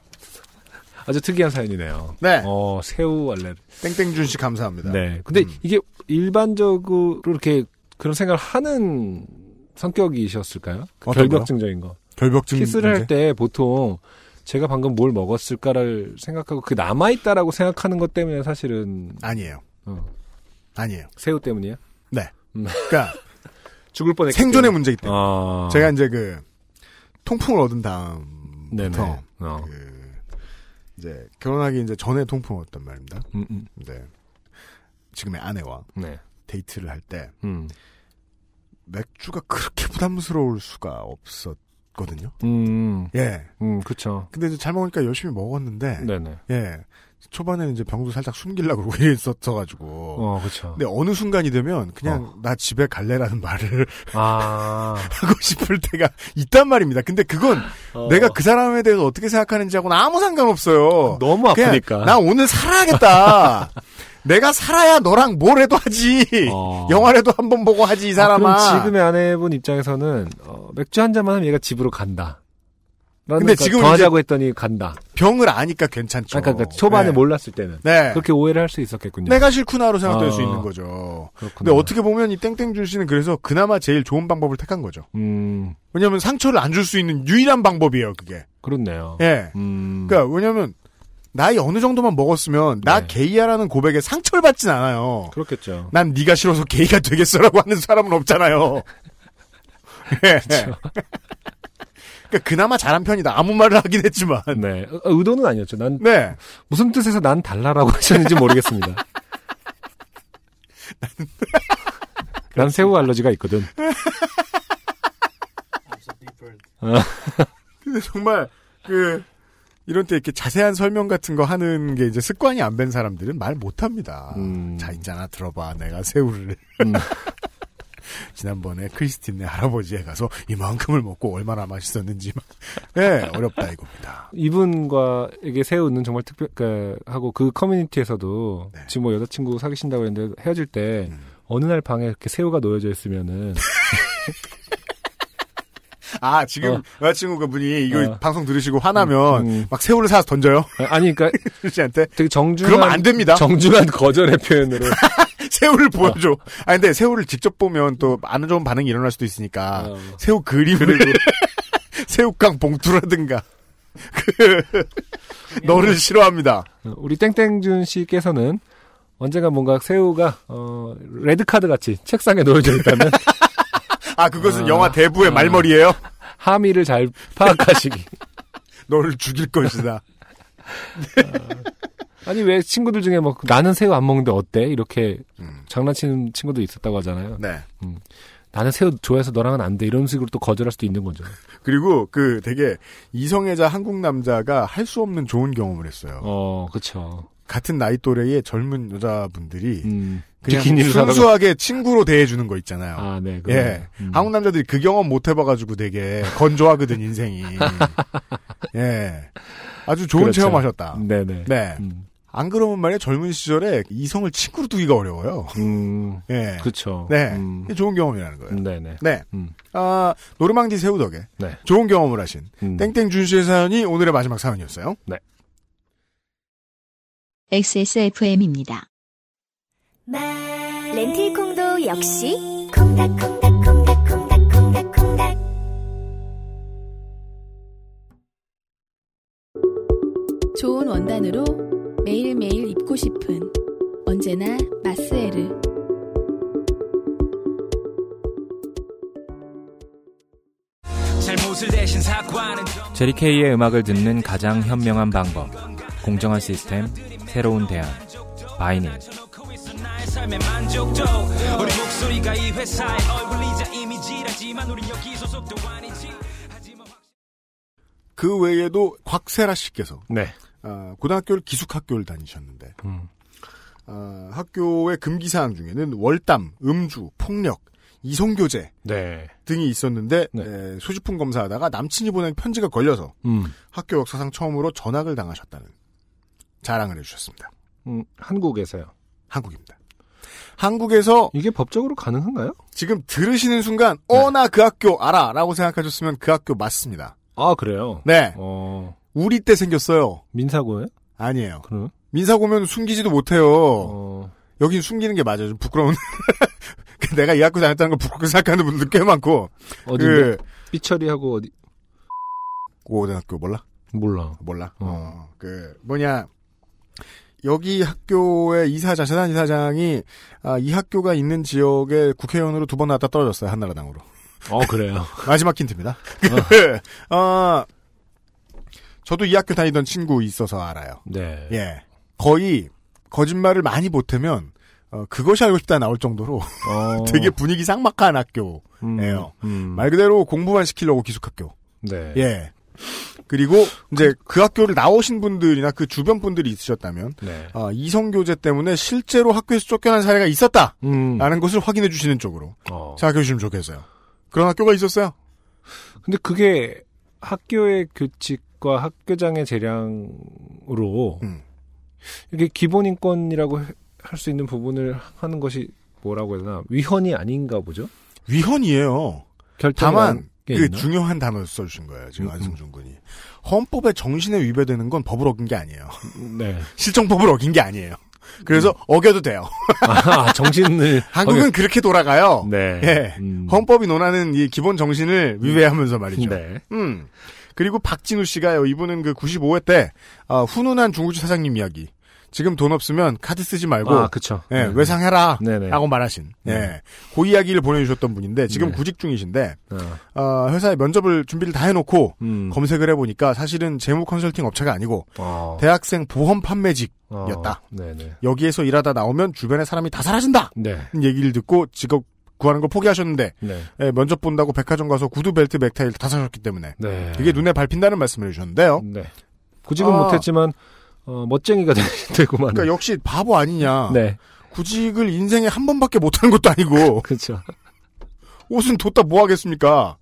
Speaker 2: 아주 특이한 사연이네요.
Speaker 1: 네.
Speaker 2: 어, 새우 알레.
Speaker 1: 땡땡준 씨 감사합니다.
Speaker 2: 네. 근데
Speaker 1: 음.
Speaker 2: 이게 일반적으로 이렇게 그런 생각을 하는 성격이셨을까요? 그? 결벽증적인 거.
Speaker 1: 결벽증
Speaker 2: 키스를? 할 때 보통 제가 방금 뭘 먹었을까를 생각하고 그 남아 있다라고 생각하는 것 때문에 사실은
Speaker 1: 아니에요.
Speaker 2: 어,
Speaker 1: 아니에요.
Speaker 2: 새우 때문이야?
Speaker 1: 네.
Speaker 2: 음.
Speaker 1: 그러니까
Speaker 2: 죽을 뻔했기
Speaker 1: 생존의. 문제이기 때문에.
Speaker 2: 아.
Speaker 1: 제가 이제 그 통풍을 얻은 다음부터.
Speaker 2: 어.
Speaker 1: 그 이제 결혼하기 이제 전에 통풍을 얻었단 말입니다.
Speaker 2: 음, 음.
Speaker 1: 네. 지금의 아내와
Speaker 2: 네.
Speaker 1: 데이트를 할때
Speaker 2: 음.
Speaker 1: 맥주가 그렇게 부담스러울 수가 없었 거든요.
Speaker 2: 음.
Speaker 1: 예.
Speaker 2: 음, 그쵸.
Speaker 1: 근데 이제 잘 먹으니까 열심히 먹었는데
Speaker 2: 네네.
Speaker 1: 예. 초반에는 이제 병도 살짝 숨기려고 그러고 이랬었어가지고.
Speaker 2: 어, 그쵸.
Speaker 1: 근데 어느 순간이 되면 그냥 나 집에 갈래라는 말을
Speaker 2: 아.
Speaker 1: 하고 싶을 때가 있단 말입니다. 근데 그건
Speaker 2: 어.
Speaker 1: 내가 그 사람에 대해서 어떻게 생각하는지하고는 아무 상관없어요.
Speaker 2: 너무 아프니까.
Speaker 1: 나 오늘 살아야겠다. 내가 살아야 너랑 뭘 해도 하지.
Speaker 2: 어.
Speaker 1: 영화라도 한 번 보고 하지 이
Speaker 2: 아,
Speaker 1: 사람아.
Speaker 2: 그럼 지금의 아내분 입장에서는 어, 맥주 한 잔만 하면 얘가 집으로 간다.
Speaker 1: 근데
Speaker 2: 그러니까
Speaker 1: 지금은
Speaker 2: 더 하자고 했더니 간다.
Speaker 1: 병을 아니까 괜찮죠.
Speaker 2: 아, 그러니까 초반에
Speaker 1: 네.
Speaker 2: 몰랐을 때는
Speaker 1: 네.
Speaker 2: 그렇게 오해를 할 수 있었겠군요.
Speaker 1: 내가 싫구나로 생각될
Speaker 2: 어.
Speaker 1: 수 있는 거죠.
Speaker 2: 그렇구나.
Speaker 1: 근데 어떻게 보면 이 땡땡 준 씨는 그래서 그나마 제일 좋은 방법을 택한 거죠.
Speaker 2: 음,
Speaker 1: 왜냐하면 상처를 안 줄 수 있는 유일한 방법이에요, 그게.
Speaker 2: 그렇네요.
Speaker 1: 예.
Speaker 2: 음,
Speaker 1: 그러니까 왜냐하면 나이 어느 정도만 먹었으면 나
Speaker 2: 네.
Speaker 1: 게이야라는 고백에 상처를 받진 않아요.
Speaker 2: 그렇겠죠.
Speaker 1: 난 네가 싫어서 게이가 되겠어라고 하는 사람은 없잖아요. 예. 그러니까 그나마 잘한 편이다. 아무 말을 하긴 했지만.
Speaker 2: 네. 어, 의도는 아니었죠. 난
Speaker 1: 네.
Speaker 2: 무슨 뜻에서 난 달라라고 하셨는지 모르겠습니다. 난 새우 알러지가 있거든. 어,
Speaker 1: 근데 정말 그 이런 때 이렇게 자세한 설명 같은 거 하는 게 이제 습관이 안된 사람들은 말 못 합니다.
Speaker 2: 음.
Speaker 1: 자 있잖아 들어봐 내가 새우를
Speaker 2: 음.
Speaker 1: 지난번에 크리스틴네 할아버지에 가서 이만큼을 먹고 얼마나 맛있었는지 막 예, 어렵다 이겁니다.
Speaker 2: 이분과에게 새우는 정말 특별, 그, 하고 그 커뮤니티에서도
Speaker 1: 네.
Speaker 2: 지금 뭐 여자친구 사귀신다고 했는데 헤어질 때
Speaker 1: 음.
Speaker 2: 어느 날 방에 이렇게 새우가 놓여져 있으면은
Speaker 1: 아 지금
Speaker 2: 어.
Speaker 1: 여자친구가 분이 이거
Speaker 2: 어.
Speaker 1: 방송 들으시고 화나면
Speaker 2: 음.
Speaker 1: 막 새우를 사서 던져요
Speaker 2: 아니 그러니까
Speaker 1: 씨한테
Speaker 2: 되게 정중한
Speaker 1: 그러면 안 됩니다.
Speaker 2: 정중한 거절의 표현으로
Speaker 1: 새우를 보여줘. 아 근데 새우를 직접 보면 또 안 좋은 반응이 일어날 수도 있으니까
Speaker 2: 어.
Speaker 1: 새우 그림을 새우깡 봉투라든가 그 너를 싫어합니다.
Speaker 2: 어, 우리 땡땡준 씨께서는 언젠가 뭔가 새우가 어 레드 카드 같이 책상에 놓여져 있다면
Speaker 1: 아 그것은
Speaker 2: 아.
Speaker 1: 영화 대부의
Speaker 2: 아.
Speaker 1: 말머리예요.
Speaker 2: 함의를 잘 파악하시기.
Speaker 1: 너를 죽일 것이다.
Speaker 2: 아니 왜 친구들 중에 뭐 나는 새우 안 먹는데 어때? 이렇게 장난치는 친구도 있었다고 하잖아요.
Speaker 1: 네.
Speaker 2: 음. 나는 새우 좋아해서 너랑은 안 돼. 이런 식으로 또 거절할 수도 있는 거죠.
Speaker 1: 그리고 그 되게 이성애자 한국 남자가 할 수 없는 좋은 경험을 했어요.
Speaker 2: 어, 그렇죠.
Speaker 1: 같은 나이 또래의 젊은 여자분들이
Speaker 2: 음,
Speaker 1: 그냥 순수하게 친구로 대해주는 거 있잖아요.
Speaker 2: 아, 네.
Speaker 1: 예.
Speaker 2: 그러네. 음.
Speaker 1: 한국 남자들이 그 경험 못 해봐가지고 되게 건조하거든, 인생이. 예. 아주 좋은
Speaker 2: 그렇죠.
Speaker 1: 체험하셨다.
Speaker 2: 네네.
Speaker 1: 네.
Speaker 2: 음.
Speaker 1: 안 그러면 말이야, 젊은 시절에 이성을 친구로 두기가 어려워요.
Speaker 2: 음,
Speaker 1: 예.
Speaker 2: 그렇죠.
Speaker 1: 네.
Speaker 2: 음.
Speaker 1: 좋은 경험이라는 거예요.
Speaker 2: 네네.
Speaker 1: 네.
Speaker 2: 음.
Speaker 1: 아, 노르망디 새우 덕에
Speaker 2: 네.
Speaker 1: 좋은 경험을 하신
Speaker 2: 음.
Speaker 1: 땡땡준 씨의 사연이 오늘의 마지막 사연이었어요.
Speaker 2: 네.
Speaker 3: XSFM입니다.
Speaker 10: 렌틸콩도 역시 콩닥콩닥콩닥콩닥콩닥콩닥
Speaker 11: 좋은 원단으로 매일매일 입고 싶은 언제나 마스에르.
Speaker 13: 제리케이의 음악을 듣는 가장 현명한 방법. 공정한 시스템, 새로운 대안. 바이닐.
Speaker 1: 그 외에도 곽세라 씨께서
Speaker 2: 네.
Speaker 1: 아, 고등학교를 기숙학교를 다니셨는데
Speaker 2: 음.
Speaker 1: 아, 학교의 금기사항 중에는 월담, 음주, 폭력, 이성교제
Speaker 2: 네.
Speaker 1: 등이 있었는데 에, 소지품 검사하다가 남친이 보낸 편지가 걸려서
Speaker 2: 음.
Speaker 1: 학교 역사상 처음으로 전학을 당하셨다는 자랑을 해주셨습니다.
Speaker 2: 음, 한국에서요.
Speaker 1: 한국입니다. 한국에서
Speaker 2: 이게 법적으로 가능한가요?
Speaker 1: 지금 들으시는 순간 어나 그 학교 알아라고 생각하셨으면 그 학교 맞습니다.
Speaker 2: 아 그래요?
Speaker 1: 네.
Speaker 2: 어,
Speaker 1: 우리 때 생겼어요.
Speaker 2: 민사고예요?
Speaker 1: 아니에요.
Speaker 2: 그럼?
Speaker 1: 민사고면 숨기지도 못해요.
Speaker 2: 어,
Speaker 1: 여긴 숨기는 게 맞아요. 좀 부끄러운. 내가 이 학교 다녔다는 걸 부끄럽게 생각하는 분들 꽤 많고.
Speaker 2: 어딘데? 삐처리하고 어디?
Speaker 1: 고등학교 몰라?
Speaker 2: 몰라.
Speaker 1: 몰라. 어. 그 뭐냐. 여기 학교의 이사장, 재단 이사장이 아, 이 학교가 있는 지역에 국회의원으로 두 번 나왔다 떨어졌어요. 한나라당으로.
Speaker 2: 어 그래요.
Speaker 1: 마지막 힌트입니다. 어, 저도 이 학교 다니던 친구 있어서 알아요.
Speaker 2: 네.
Speaker 1: 예. 거의 거짓말을 많이 보태면 어, 그것이 알고 싶다 나올 정도로
Speaker 2: 어.
Speaker 1: 되게 분위기 삭막한 학교예요.
Speaker 2: 음, 음.
Speaker 1: 말 그대로 공부만 시키려고 기숙학교.
Speaker 2: 네.
Speaker 1: 예. 그리고 이제 그 학교를 나오신 분들이나 그 주변 분들이 있으셨다면
Speaker 2: 네.
Speaker 1: 어, 이성 교제 때문에 실제로 학교에서 쫓겨난 사례가 있었다라는
Speaker 2: 음.
Speaker 1: 것을 확인해 주시는 쪽으로
Speaker 2: 어.
Speaker 1: 생각해 주시면 좋겠어요. 그런 학교가 있었어요.
Speaker 2: 근데 그게 학교의 규칙과 학교장의 재량으로
Speaker 1: 음.
Speaker 2: 이게 기본 인권이라고 할 수 있는 부분을 하는 것이 뭐라고 해야 되나 위헌이 아닌가 보죠.
Speaker 1: 위헌이에요.
Speaker 2: 난 게
Speaker 1: 그
Speaker 2: 있나?
Speaker 1: 중요한 단어를 써주신 거예요. 지금
Speaker 2: 음,
Speaker 1: 안승준 군이 헌법의 정신에 위배되는 건 법을 어긴 게 아니에요.
Speaker 2: 네.
Speaker 1: 실정법을 어긴 게 아니에요. 그래서 어겨도 돼요.
Speaker 2: 아, 정신을
Speaker 1: 한국은
Speaker 2: 어겨-
Speaker 1: 그렇게 돌아가요.
Speaker 2: 네.
Speaker 1: 예.
Speaker 2: 음.
Speaker 1: 헌법이 논하는 이 기본 정신을 위배하면서 말이죠.
Speaker 2: 네.
Speaker 1: 음. 그리고 박진우 씨가요. 이분은 그 95회 때 아, 훈훈한 중국집 사장님 이야기. 지금 돈 없으면 카드 쓰지 말고
Speaker 2: 아, 그쵸.
Speaker 1: 예,
Speaker 2: 네.
Speaker 1: 외상해라
Speaker 2: 네네.
Speaker 1: 라고 말하신
Speaker 2: 네.
Speaker 1: 예. 그 이야기를 보내주셨던 분인데 지금
Speaker 2: 네.
Speaker 1: 구직 중이신데
Speaker 2: 어.
Speaker 1: 어, 회사에 면접을 준비를 다 해놓고
Speaker 2: 음.
Speaker 1: 검색을 해보니까 사실은 재무 컨설팅 업체가 아니고
Speaker 2: 어.
Speaker 1: 대학생 보험 판매직이었다.
Speaker 2: 어. 네네.
Speaker 1: 여기에서 일하다 나오면 주변에 사람이 다 사라진다.
Speaker 2: 네.
Speaker 1: 얘기를 듣고 직업 구하는 걸 포기하셨는데
Speaker 2: 네.
Speaker 1: 예, 면접 본다고 백화점 가서 구두 벨트 넥타이를 다 사셨기 때문에
Speaker 2: 네.
Speaker 1: 그게 눈에 밟힌다는 말씀을 해주셨는데요.
Speaker 2: 네. 구직은
Speaker 1: 아.
Speaker 2: 못했지만 어, 멋쟁이가 되고만.
Speaker 1: 그러니까 역시 바보 아니냐.
Speaker 2: 네.
Speaker 1: 구직을 인생에 한 번밖에 못하는 것도 아니고
Speaker 2: 그렇죠.
Speaker 1: 옷은 뒀다 뭐 하겠습니까?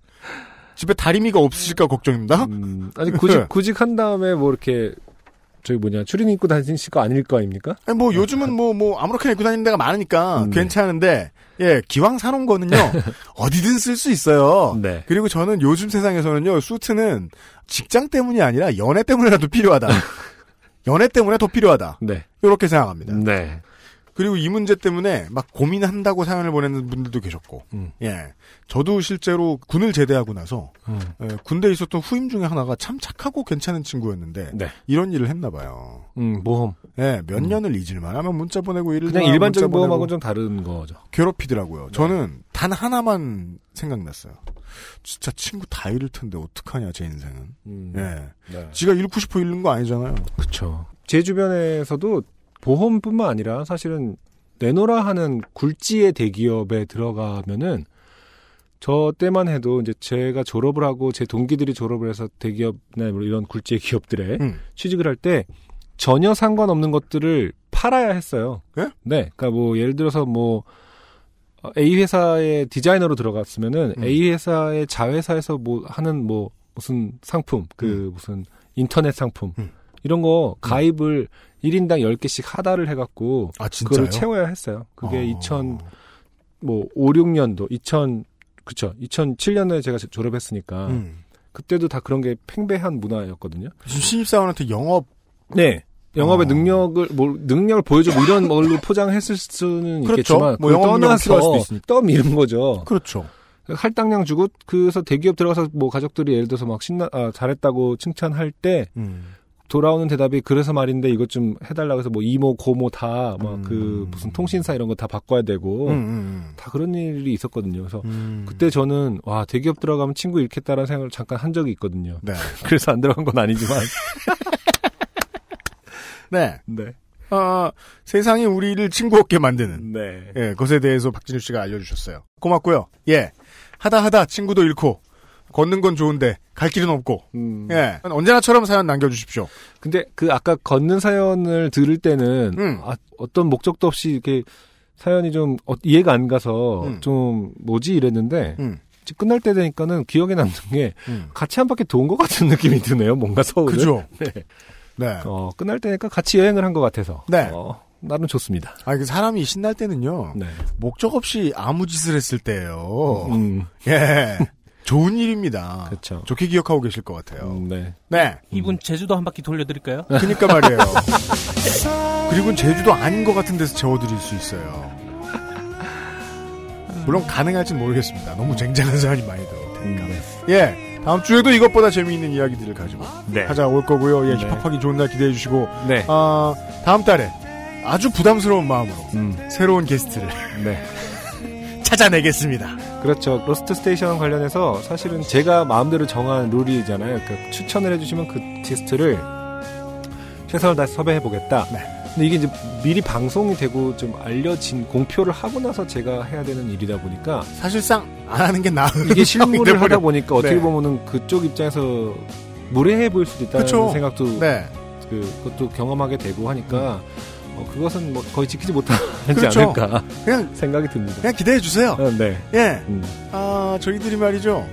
Speaker 1: 집에 다리미가 없으실까 걱정입니다.
Speaker 2: 음, 아니 구직 구직한 다음에 뭐 이렇게 저기 뭐냐 추린 입고 다니실 거 아닐 거 아닙니까?
Speaker 1: 아니, 뭐 요즘은 뭐뭐 아무렇게나 입고 다니는 데가 많으니까
Speaker 2: 음, 네.
Speaker 1: 괜찮은데 예 기왕 사놓은 거는요 어디든 쓸 수 있어요.
Speaker 2: 네.
Speaker 1: 그리고 저는 요즘 세상에서는요 수트는 직장 때문이 아니라 연애 때문에라도 필요하다. 연애 때문에 더 필요하다.
Speaker 2: 네.
Speaker 1: 이렇게 생각합니다.
Speaker 2: 네.
Speaker 1: 그리고 이 문제 때문에 막 고민한다고 사연을 보내는 분들도 계셨고,
Speaker 2: 음.
Speaker 1: 예. 저도 실제로 군을 제대하고 나서,
Speaker 2: 음.
Speaker 1: 예, 군대에 있었던 후임 중에 하나가 참 착하고 괜찮은 친구였는데,
Speaker 2: 네.
Speaker 1: 이런 일을 했나 봐요.
Speaker 2: 음, 모험.
Speaker 1: 예, 몇 년을 잊을만 하면 문자 보내고 일을
Speaker 2: 그냥
Speaker 1: 만
Speaker 2: 일반적인 모험하고는 좀 다른 거죠.
Speaker 1: 괴롭히더라고요. 저는 단 하나만 생각났어요. 진짜 친구 다 잃을 텐데 어떡하냐 제 인생은.
Speaker 2: 음.
Speaker 1: 예.
Speaker 2: 네.
Speaker 1: 지가 잃고 싶어 잃는 거 아니잖아요.
Speaker 2: 그렇죠. 제 주변에서도 보험뿐만 아니라 사실은 내노라 하는 굴지의 대기업에 들어가면은 저 때만 해도 이제 제가 졸업을 하고 제 동기들이 졸업을 해서 대기업이나 뭐 이런 굴지의 기업들에
Speaker 1: 음.
Speaker 2: 취직을 할 때 전혀 상관없는 것들을 팔아야 했어요.
Speaker 1: 예?
Speaker 2: 네. 그러니까 뭐 예를 들어서 뭐 어, A 회사의 디자이너로 들어갔으면은
Speaker 1: 음.
Speaker 2: A 회사의 자회사에서 뭐 하는 뭐 무슨 상품 그
Speaker 1: 음.
Speaker 2: 무슨 인터넷 상품 이런 거 가입을 1인당 10개씩 하다를 해 갖고
Speaker 1: 아, 진짜요?
Speaker 2: 그거를 채워야 했어요. 그게
Speaker 1: 어.
Speaker 2: 2000, 뭐, 5, 6년도, 2000, 그쵸. 2007년도에 제가 졸업했으니까,
Speaker 1: 음.
Speaker 2: 그때도 다 그런 게 팽배한 문화였거든요.
Speaker 1: 신입사원한테 영업
Speaker 2: 네. 영업의
Speaker 1: 어.
Speaker 2: 능력을, 뭐, 능력을 보여줘, 뭐 이런 걸로 포장했을 수는
Speaker 1: 그렇죠.
Speaker 2: 있겠지만,
Speaker 1: 뭐 영업
Speaker 2: 떠나서
Speaker 1: 있으니까.
Speaker 2: 떠미는 거죠.
Speaker 1: 그렇죠.
Speaker 2: 할당량 주고, 그래서 대기업 들어가서 뭐 가족들이 예를 들어서 막 신나, 아, 잘했다고 칭찬할 때,
Speaker 1: 음.
Speaker 2: 돌아오는 대답이 그래서 말인데 이것 좀 해달라고 해서 뭐 이모 고모 다막
Speaker 1: 음.
Speaker 2: 그 무슨 통신사 이런 거 다 바꿔야 되고
Speaker 1: 음, 음,
Speaker 2: 다 그런 일이 있었거든요. 그래서
Speaker 1: 음.
Speaker 2: 그때 저는 와 대기업 들어가면 친구 잃겠다라는 생각을 잠깐 한 적이 있거든요.
Speaker 1: 네.
Speaker 2: 그래서 안 들어간 건 아니지만
Speaker 1: 네.
Speaker 2: 네.
Speaker 1: 아, 세상이 우리를 친구 없게 만드는.
Speaker 2: 네.
Speaker 1: 예, 것에 대해서 박진우 씨가 알려주셨어요. 고맙고요. 예. 하다 하다 친구도 잃고, 걷는 건 좋은데, 갈 길은 없고,
Speaker 2: 음.
Speaker 1: 예. 언제나처럼 사연 남겨주십시오.
Speaker 2: 근데 그 아까 걷는 사연을 들을 때는
Speaker 1: 음.
Speaker 2: 아, 어떤 목적도 없이 이렇게 사연이 좀 어, 이해가 안 가서
Speaker 1: 음.
Speaker 2: 좀 뭐지 이랬는데
Speaker 1: 음.
Speaker 2: 끝날 때 되니까는 기억에 남는 게
Speaker 1: 음.
Speaker 2: 같이 한 바퀴 돈 것 같은 느낌이 드네요. 뭔가 서울을.
Speaker 1: 그죠?
Speaker 2: 네.
Speaker 1: 네.
Speaker 2: 어, 끝날 때니까 같이 여행을 한 것 같아서.
Speaker 1: 네.
Speaker 2: 어, 나름 좋습니다.
Speaker 1: 아, 그 사람이 신날 때는요.
Speaker 2: 네.
Speaker 1: 목적 없이 아무 짓을 했을 때예요.
Speaker 2: 음.
Speaker 1: 예. 좋은 일입니다.
Speaker 2: 그렇죠.
Speaker 1: 좋게 기억하고 계실 것 같아요.
Speaker 2: 네.
Speaker 1: 네.
Speaker 15: 이분 제주도 한 바퀴 돌려드릴까요?
Speaker 1: 그니까 말이에요. 그리고 제주도 아닌 것 같은 데서 재워드릴 수 있어요. 물론 가능할진 모르겠습니다. 너무 쟁쟁한 사연이 많이 들어올 테니까. 예. 다음 주에도 이것보다 재미있는 이야기들을 가지고
Speaker 2: 네.
Speaker 1: 찾아올 거고요. 예,
Speaker 2: 네.
Speaker 1: 힙합하기 좋은 날 기대해 주시고.
Speaker 2: 네.
Speaker 1: 아, 다음 달에 아주 부담스러운 마음으로
Speaker 2: 음.
Speaker 1: 새로운 게스트를
Speaker 2: 네.
Speaker 1: 찾아내겠습니다.
Speaker 2: 그렇죠. 로스트 스테이션 관련해서 사실은 제가 마음대로 정한 룰이잖아요. 그 추천을 해주시면 그 게스트를 최선을 다해 섭외해 보겠다.
Speaker 1: 네.
Speaker 2: 근데 이게 이제 미리 방송이 되고 좀 알려진 공표를 하고 나서 제가 해야 되는 일이다 보니까
Speaker 1: 사실상 안 하는 게 나은
Speaker 2: 이게 실무를. 하다 보니까 어떻게
Speaker 1: 네.
Speaker 2: 보면은 그쪽 입장에서 무례해 보일 수도 있다는
Speaker 1: 그쵸.
Speaker 2: 생각도
Speaker 1: 네.
Speaker 2: 그, 그것도 경험하게 되고 하니까 어, 그것은 뭐 거의 지키지 못하지
Speaker 1: 그렇죠.
Speaker 2: 않을까
Speaker 1: 그냥
Speaker 2: 생각이 듭니다.
Speaker 1: 그냥 기대해 주세요.
Speaker 2: 어, 네.
Speaker 1: 예.
Speaker 2: 음.
Speaker 1: 아, 저희들이 말이죠.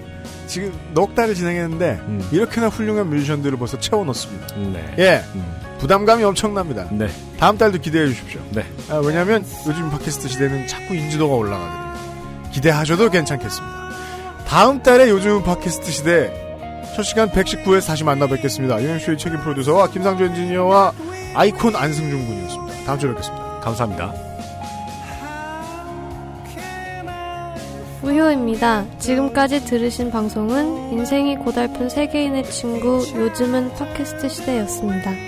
Speaker 1: 지금 넉 달을 진행했는데
Speaker 2: 음.
Speaker 1: 이렇게나 훌륭한 뮤지션들을 벌써 채워 넣습니다.
Speaker 2: 네.
Speaker 1: 예.
Speaker 2: 음.
Speaker 1: 부담감이 엄청납니다.
Speaker 2: 네.
Speaker 1: 다음 달도 기대해 주십시오.
Speaker 2: 네.
Speaker 1: 아, 왜냐하면 요즘 팟캐스트 시대는 자꾸 인지도가 올라가거든요. 기대하셔도 괜찮겠습니다. 다음 달에 요즘 팟캐스트 시대 첫 시간 119에서 다시 만나 뵙겠습니다. 유현수의 책임 프로듀서와 김상조 엔지니어와 아이콘 안승준 군이었습니다. 다음 주에 뵙겠습니다.
Speaker 2: 감사합니다.
Speaker 9: 우효입니다. 지금까지 들으신 방송은 인생이 고달픈 세계인의 친구 요즘은 팟캐스트 시대였습니다.